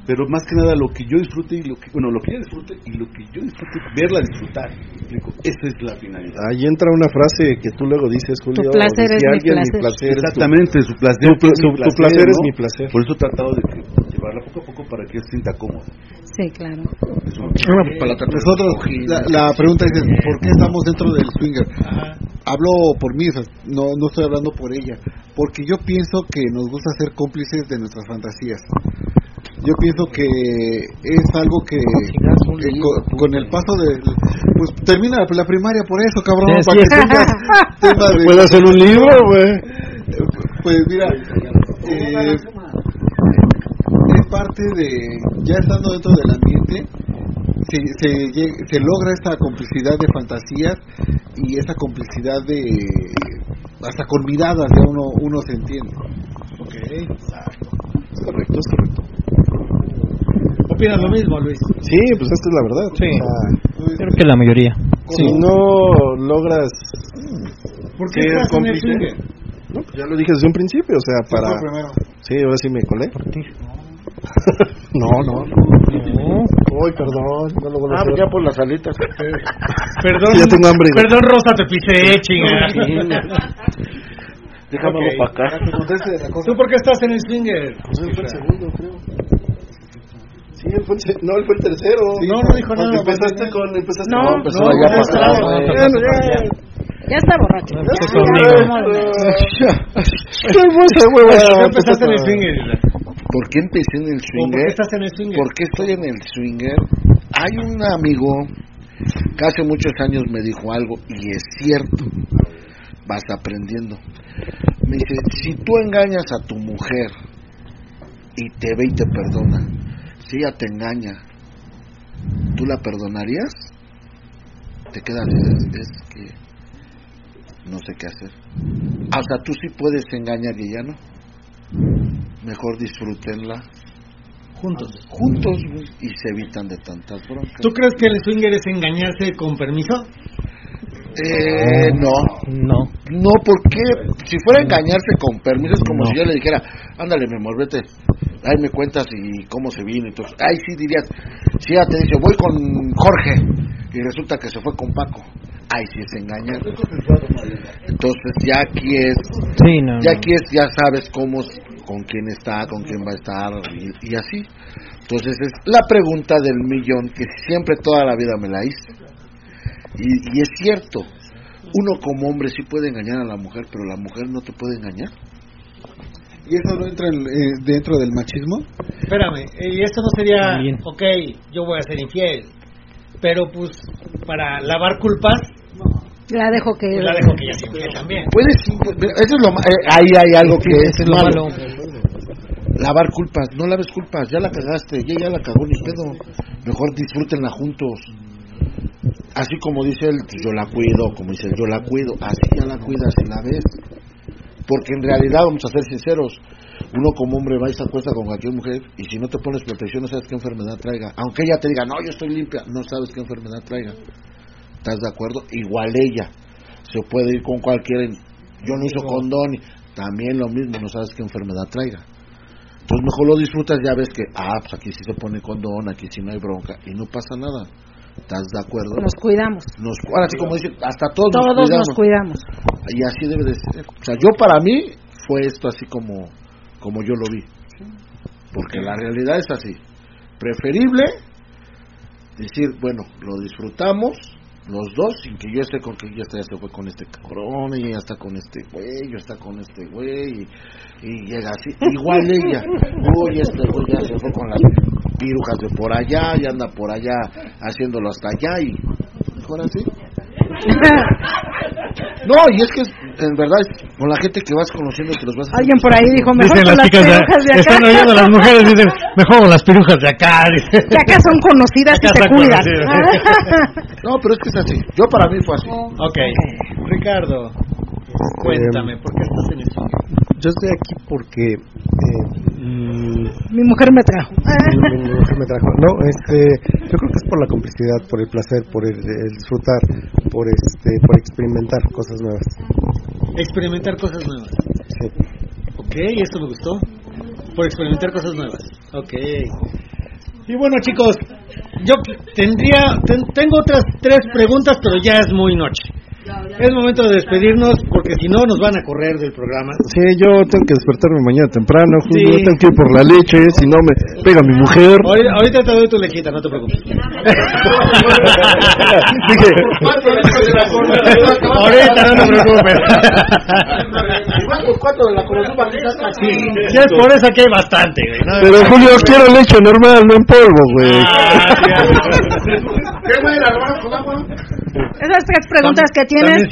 Pero más que nada lo que yo disfrute y lo que, bueno, lo que ella disfrute y lo que yo disfrute, verla disfrutar. esa es la finalidad. Ahí entra una frase que tú luego dices, Julio. Tu placer es mi placer. Exactamente, su placer. Tu, placer, es mi placer. Por eso he tratado de llevarla poco a poco para que se sienta cómoda. Sí, claro. para Nosotros, la, pregunta es, ¿por qué estamos dentro del swinger? Hablo por mí, no, no estoy hablando por ella, porque yo pienso que nos gusta ser cómplices de nuestras fantasías. Yo pienso que es algo que, con, el paso de... Pues termina la primaria por eso, cabrón, para que tema de... ¿Puedo hacer un libro, güey? Pues mira, eh, es parte de, ya estando dentro del ambiente, se, se, se, logra esta complicidad de fantasías y esta complicidad de hasta con miradas ya uno uno se entiende. Ok es correcto es correcto opinas lo mismo Luis sí pues esto es la verdad sí creo que la mayoría si no logras ¿por qué estás en el no, pues ya lo dije desde un principio o sea para sí ahora sí me colé no, no. No. Uy, perdón. No lo ah, ya por las alitas. perdón. ya tengo hambre. Perdón, Rosa, te pisé, chinga. Déjamelo okay. para acá. ¿Tú por qué estás en el swinger? Pues fue el segundo, creo. Sí, él fue el, no, él fue el tercero. Sí, no, no dijo nada. Empezaste con, empezaste no, con, empezó no, ya pasado. Ya está borracho. ¿Qué fue esa hueva? empezaste en el swinger. ¿Por qué empecé en el swinger? ¿Por qué estás en el swinger? ¿Por qué estoy en el swinger? Hay un amigo que hace muchos años me dijo algo y es cierto. Vas aprendiendo. Me dice, si tú engañas a tu mujer y te ve y te perdona, si ella te engaña, ¿tú la perdonarías? Te quedas, es, que no sé qué hacer. Hasta tú sí puedes engañar y ella no mejor disfrútenla juntos. Juntos y se evitan de tantas broncas. ¿Tú crees que el swinger es engañarse con permiso? Eh, no. No. No, porque si fuera engañarse con permiso es como si yo le dijera, ándale, me vete, ahí me cuentas y cómo se vino. Entonces, ahí sí dirías, si ella te dice, voy con Jorge, y resulta que se fue con Paco. Ahí sí es engañar. Entonces, ya aquí es, ya aquí es, ya sabes cómo con quién está, con quién va a estar y, así. Entonces es la pregunta del millón que siempre toda la vida me la hice. Y, es cierto, uno como hombre sí puede engañar a la mujer, pero la mujer no te puede engañar. ¿Y eso no entra eh, dentro del machismo? Espérame, y esto no sería, ok, yo voy a ser infiel, pero pues para lavar culpas la dejo que pues la dejo que ella se también. Puedes eso es lo eh, ahí hay algo que es, malo. lavar culpas no laves culpas ya la cagaste ya ya la cagó ni pedo. Mejor disfrútenla juntos. Así como dice él yo la cuido como dice él yo la cuido. Así ya la cuidas y la ves porque en realidad vamos a ser sinceros uno como hombre va y se acuesta con cualquier mujer y si no te pones protección no sabes qué enfermedad traiga aunque ella te diga no yo estoy limpia no sabes qué enfermedad traiga ¿Estás de acuerdo? Igual ella. Se puede ir con cualquiera. Yo no uso condón. También lo mismo, no sabes qué enfermedad traiga. Entonces mejor lo disfrutas, ya ves que, ah, pues aquí sí se pone condón, aquí sí no hay bronca, y no pasa nada. ¿Estás de acuerdo? Nos cuidamos. Nos, ahora sí, como dice, hasta todos, todos nos, cuidamos. Y así debe de ser. O sea, yo para mí fue esto así como, como yo lo vi. Porque la realidad es así. Preferible decir, bueno, lo disfrutamos, los dos sin que yo esté con que ya está, ya se fue con este cabrón y ya está con este güey, yo está con este güey y, llega así, igual ella, uy este güey ya se fue con las pirujas de por allá y anda por allá haciéndolo hasta allá y mejor así. No, y es que en verdad con la gente que vas conociendo que los vas Alguien por ahí dijo, mejor dicen las chicas de, Están oyendo las mujeres dicen, Mejor las pirujas de acá. Que acá son conocidas y se cuidan. no, pero es que es así. Yo para mí fue así. Ok. Ricardo, cuéntame, ¿por qué estás en eso? Yo estoy aquí porque eh, mi mujer me trajo. Mi, mujer me trajo. No, este, yo creo que es por la complicidad, por el placer, por el, disfrutar, por este, por experimentar cosas nuevas. Experimentar cosas nuevas. Sí. Ok, esto me gustó. Por experimentar cosas nuevas. Ok. Y bueno, chicos, yo tendría, tengo otras tres preguntas, pero ya es muy noche. Es momento de despedirnos porque si no nos van a correr del programa. Sí, yo tengo que despertarme mañana temprano, Julio, tengo que ir por la leche, si no me pega mi mujer. Ahorita, te doy tu lechita, no te preocupes. Dije, ahorita no te preocupes. Sí, si es por eso que hay bastante, Pero Julio, quiero leche normal, no en polvo, güey. ¿Qué Esas tres preguntas que tienes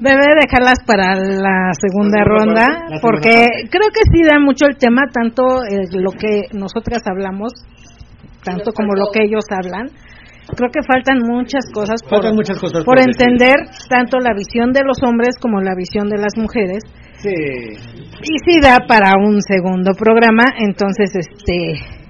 debe dejarlas para la segunda ronda, porque creo que sí da mucho el tema, tanto lo que nosotras hablamos, tanto como lo que ellos hablan. Creo que faltan muchas cosas por, muchas cosas por, entender tanto la visión de los hombres como la visión de las mujeres. Sí. Y sí da para un segundo programa, entonces este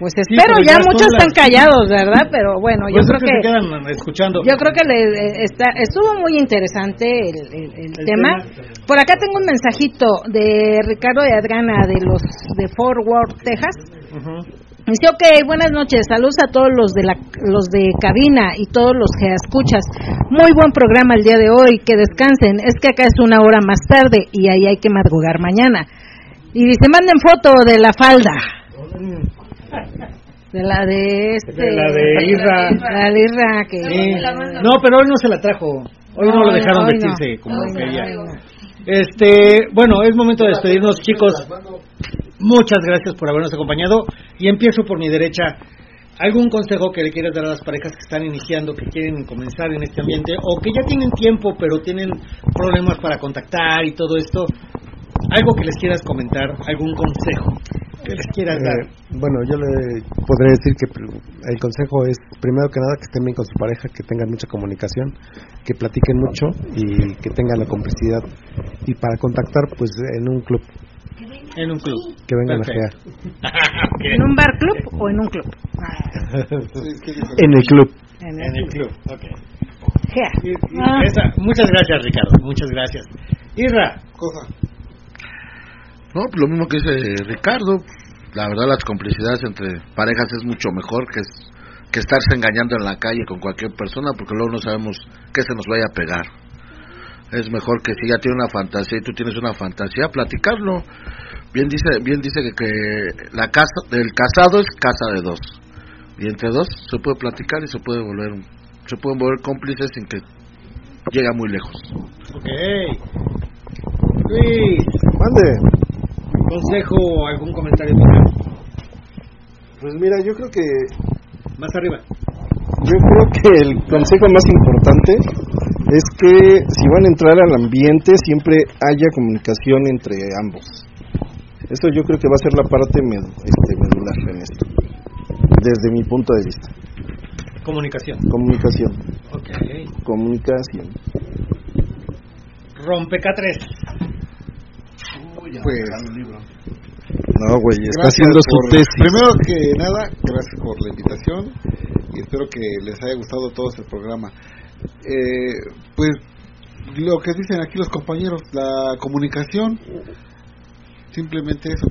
pues espero, ya, muchos están callados, ¿verdad? Pero bueno, yo creo que, escuchando. Yo creo que le, está, estuvo muy interesante el, tema. Por acá tengo un mensajito de Ricardo y Adriana de los de Fort Worth, Texas. Dice, ok, buenas noches, saludos a todos los de la, los de cabina y todos los que escuchas. Muy buen programa el día de hoy, que descansen. Es que acá es una hora más tarde y ahí hay que madrugar mañana. Y dice, manden foto de la falda. De la de este. De la de Irra. La de Irra que. No, pero hoy no se la trajo. Hoy no, lo dejaron vestirse como quería. Este, bueno, es momento de despedirnos, chicos. Muchas gracias por habernos acompañado. Y empiezo por mi derecha. ¿Algún consejo que le quieras dar a las parejas que están iniciando, que quieren comenzar en este ambiente, o que ya tienen tiempo, pero tienen problemas para contactar y todo esto? Algo que les quieras comentar, algún consejo que les quieras eh, dar. Bueno, yo le podré decir que el consejo es, primero que nada, que estén bien con su pareja, que tengan mucha comunicación, que platiquen mucho y que tengan la complicidad. Y para contactar, pues en un club. En un club. Que vengan a GEA. ¿En un bar club o en un club? en el club. En el, club, ok. muchas gracias, Ricardo. Muchas gracias. Irra. Cosa. No, pues lo mismo que dice Ricardo. La verdad, las complicidades entre parejas es mucho mejor que, que estarse engañando en la calle con cualquier persona, porque luego no sabemos qué se nos vaya a pegar. Es mejor que si ya tiene una fantasía y tú tienes una fantasía, platicarlo. Bien dice, bien dice que, que la casa, el casado es casa de dos. Y entre dos se puede platicar y se puede volver, se pueden volver cómplices sin que llegue muy lejos. Ok. Luis. Mande consejo o algún comentario final? Pues mira, yo creo que... Más arriba. Yo creo que el consejo más importante es que si van a entrar al ambiente siempre haya comunicación entre ambos. Eso yo creo que va a ser la parte este, medular en esto, desde mi punto de vista. Comunicación. Comunicación. Ok. Comunicación. Rompecatres pues, No, güey, está haciendo su tesis. Primero que nada, gracias por la invitación y espero que les haya gustado todo este programa. Eh, pues lo que dicen aquí los compañeros, la comunicación, simplemente eso,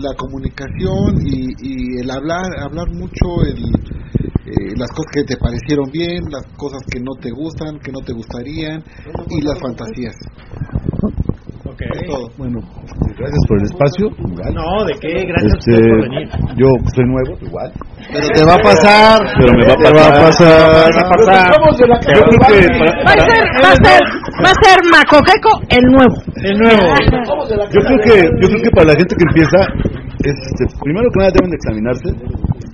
la comunicación y, y el hablar, hablar mucho, el, eh, las cosas que te parecieron bien, las cosas que no te gustan, que no te gustarían y las fantasías. Bueno, gracias por el espacio. No, ¿de qué? Gracias este, por venir. Yo soy nuevo, igual. Pero te va a pasar. Pero me va a pasar. Va a pasar. Yo creo que va a ser, va a ser, va a ser Macojeco el nuevo. El nuevo. Yo creo que, yo creo que para la gente que empieza, este, primero que nada deben de examinarse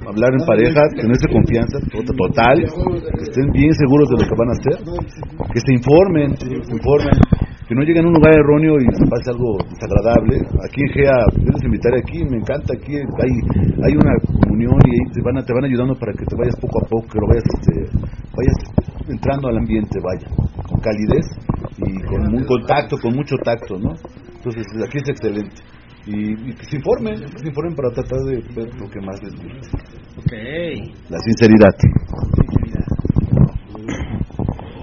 hablar en pareja, tenerse confianza total, que estén bien seguros de lo que van a hacer, que se informen, se informen, que no lleguen a un lugar erróneo y se pase algo desagradable. Aquí en GEA, les invitar aquí, me encanta, aquí hay, hay una comunión y te van, a, te van ayudando para que te vayas poco a poco, que lo vayas, este, vayas entrando al ambiente, vaya, con calidez y con un contacto, con mucho tacto, ¿no? Entonces, aquí es excelente. Y, que se informen, que se informen para tratar de ver lo que más les gusta. Ok. La sinceridad.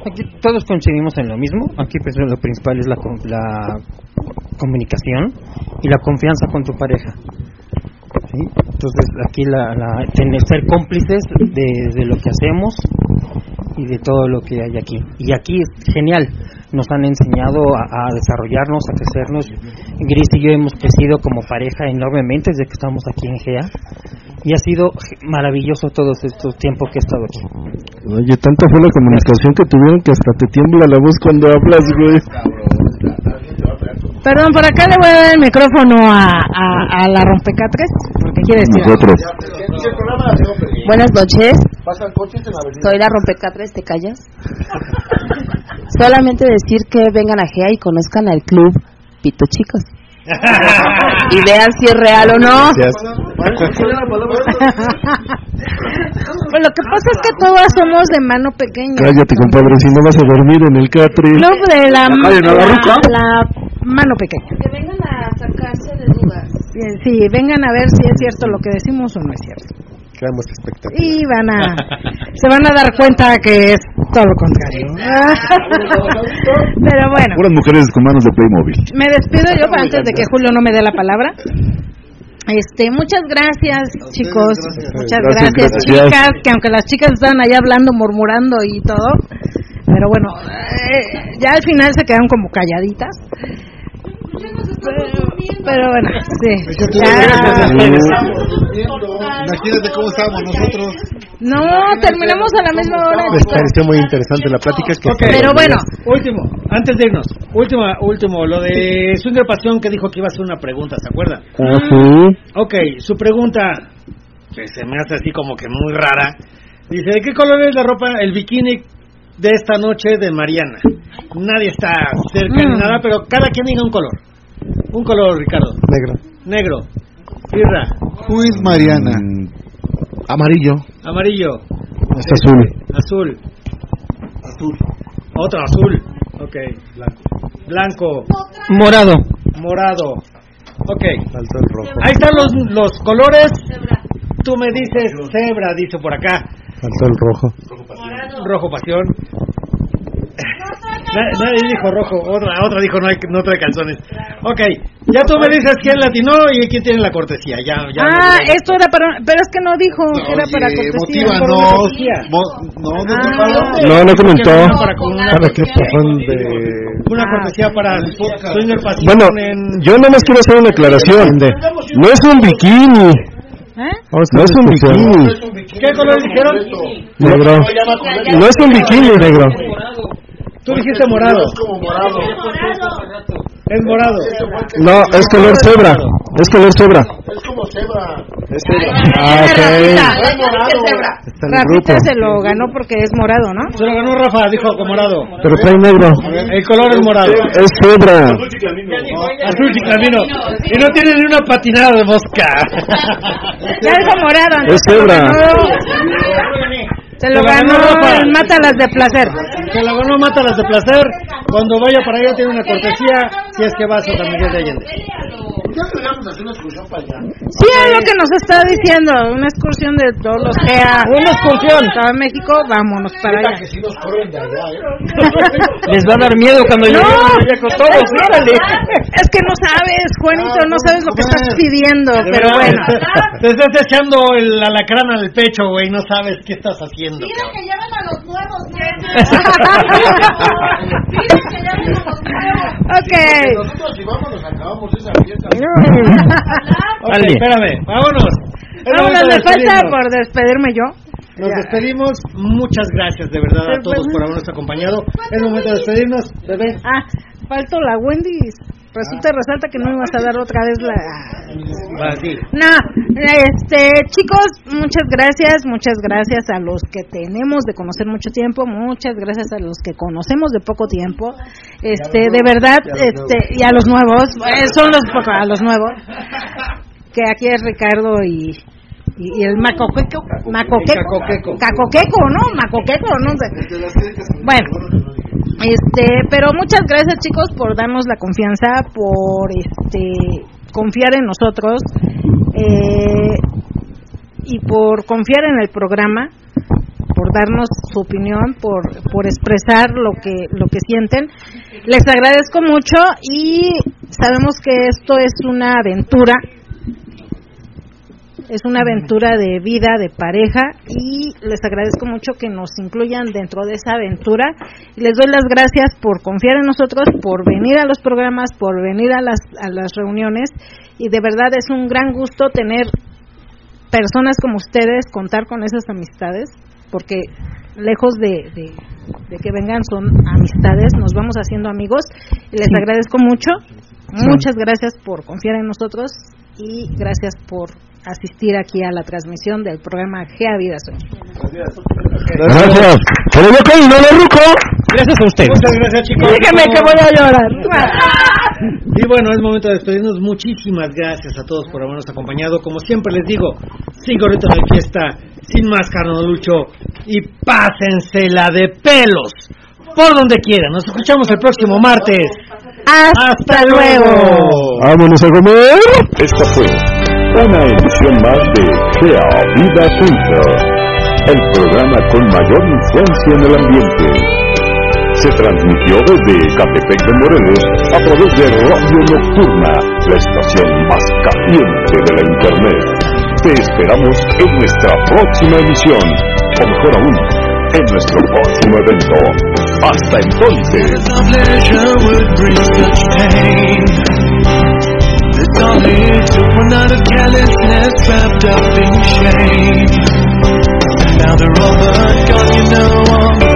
Aquí todos coincidimos en lo mismo. Aquí pues, lo principal es la, la comunicación y la confianza con tu pareja. Entonces aquí la, la, tener, ser cómplices de, de lo que hacemos y de todo lo que hay aquí. Y aquí es genial, nos han enseñado a, desarrollarnos, a crecernos. Gris y yo hemos crecido como pareja enormemente desde que estamos aquí en GEA y ha sido maravilloso todo este tiempo que he estado aquí. Oye, tanto fue la comunicación que tuvieron que hasta te tiembla la voz cuando hablas, güey. Perdón, por acá le voy a dar el micrófono a, a, la rompecatres, porque quiere decir. Nosotros. Buenas noches. Soy la rompecatres, ¿te callas? Solamente decir que vengan a GEA y conozcan al club Pito Chicos. Y vean si es real o no. pues lo que pasa es que todas somos de mano pequeña. Cállate, compadre, si no vas a dormir en el Catri. Club de la, la, mano pequeña. Que vengan a sacarse de dudas. Sí, vengan a ver si es cierto lo que decimos o no es cierto. Y van a, se van a dar cuenta que es todo lo contrario. Pero bueno. Puras mujeres con manos de Playmobil. Me despido yo antes de que Julio no me dé la palabra. Este, muchas gracias, chicos. Muchas gracias, chicas. Que aunque las chicas estaban allá hablando, murmurando y todo, pero bueno, eh, ya al final se quedaron como calladitas. Pero, bueno, sí. Imagínate cómo estábamos nosotros. No, terminamos a la misma hora. Me pareció muy interesante la plática. Que pero bueno. Último, antes de irnos. Último, último, lo de Swinger Pasión que dijo que iba a hacer una pregunta, ¿se acuerdan? Uh Ok, su pregunta, que se me hace así como que muy rara. Dice, ¿de qué color es la ropa, el bikini de esta noche de Mariana? Nadie está cerca ni mm. nada, pero cada quien diga un color. Un color, Ricardo. Negro. Negro. Irra. Who Mariana? Mm, amarillo. Amarillo. Azul. Azul. Azul. Otro azul. Ok. Blanco. Blanco. Morado. Morado. Ok. Faltó el rojo. Ahí están los, los colores. Tú me dices cebra, dice por acá. Faltó el rojo. Rojo pasión. Rojo pasión. Nadie dijo rojo, otra, otra dijo no, hay, no trae calzones. Ok, ya tú me dices quién latinó y quién tiene la cortesía. Ya, ya ah, esto era para. Pero es que no dijo que era para cortesía. no, no, ah, no, no comentó. Para, una, para que de... una cortesía para el Bueno, yo nomás quiero hacer una aclaración. De, no es un bikini. ¿Eh? No es un bikini. ¿Qué color dijeron? Negro. No es un bikini, negro. Tú dijiste morado. Es como morado. Es morado. No, es color cebra. Es color cebra. Es como cebra. Es cebra. Ah, ok. Es morado. Rafita se lo ganó porque es morado, ¿no? Se lo ganó Rafa, dijo con morado. Pero trae negro. El color es morado. Es cebra. Azul ciclamino. Y no tiene ni una patinada de mosca. Ya dijo morado. Es cebra. Se lo, ganó, ganó Mátalas de Placer. Se lo ganó Mátalas de Placer. Cuando vaya para allá tiene una cortesía si es que vas a San Miguel de Allende. Sí, es lo que nos está diciendo, una excursión de todos los que a una excursión a México, vámonos para allá. ¿eh? Les va a dar miedo cuando no, con todos, Es que no sabes, Juanito, no sabes lo que estás pidiendo, pero bueno. Te estás echando el alacrán al pecho, güey, no sabes qué estás haciendo. Mira que llamen a los nuevos, Ok. Nosotros si vamos nos acabamos esa fiesta. okay, espérame, vámonos. Vámonos, me falta por despedirme yo. Nos despedimos. Muchas gracias de verdad a todos por habernos acompañado. Es momento de despedirnos, bebé. Ah, faltó la Wendy's. Resulta resalta que no me vas a dar otra vez la no este chicos muchas gracias muchas gracias a los que tenemos de conocer mucho tiempo muchas gracias a los que conocemos de poco tiempo. Este de verdad este y a los nuevos eh, son los a los nuevos que aquí es Ricardo y y, el macoqueco, macoqueco, cacoqueco, ¿no? Macoqueco, no sé. Bueno, este, pero muchas gracias chicos por darnos la confianza, por este confiar en nosotros eh, y por confiar en el programa, por darnos su opinión, por, por expresar lo que lo que sienten. Les agradezco mucho y sabemos que esto es una aventura es una aventura de vida, de pareja y les agradezco mucho que nos incluyan dentro de esa aventura. Y les doy las gracias por confiar en nosotros, por venir a los programas, por venir a las, a las reuniones y de verdad es un gran gusto tener personas como ustedes, contar con esas amistades porque lejos de, de, que vengan son amistades, nos vamos haciendo amigos. Y les agradezco mucho. Muchas gracias por confiar en nosotros y gracias por asistir aquí a la transmisión del programa Gea Vida Soy. Gracias. Gracias. Gracias a usted. Muchas gracias, chicos. Dígame que voy a llorar. Y bueno, es momento de despedirnos. Muchísimas gracias a todos por habernos acompañado. Como siempre les digo, cinco ritos de fiesta, sin más lucho y pásensela de pelos por donde quieran. Nos escuchamos el próximo martes. Hasta, luego. Vámonos a comer. Esta fue una edición más de Gea Vida Center, el programa con mayor influencia en el ambiente. Se transmitió desde Catepec de Morelos a través de Radio Nocturna, la estación más caliente de la Internet. Te esperamos en nuestra próxima emisión, o mejor aún, en nuestro próximo evento. Hasta entonces. sorry to run out of carelessness trapped up in shame. Now they're all but gone, you know I'm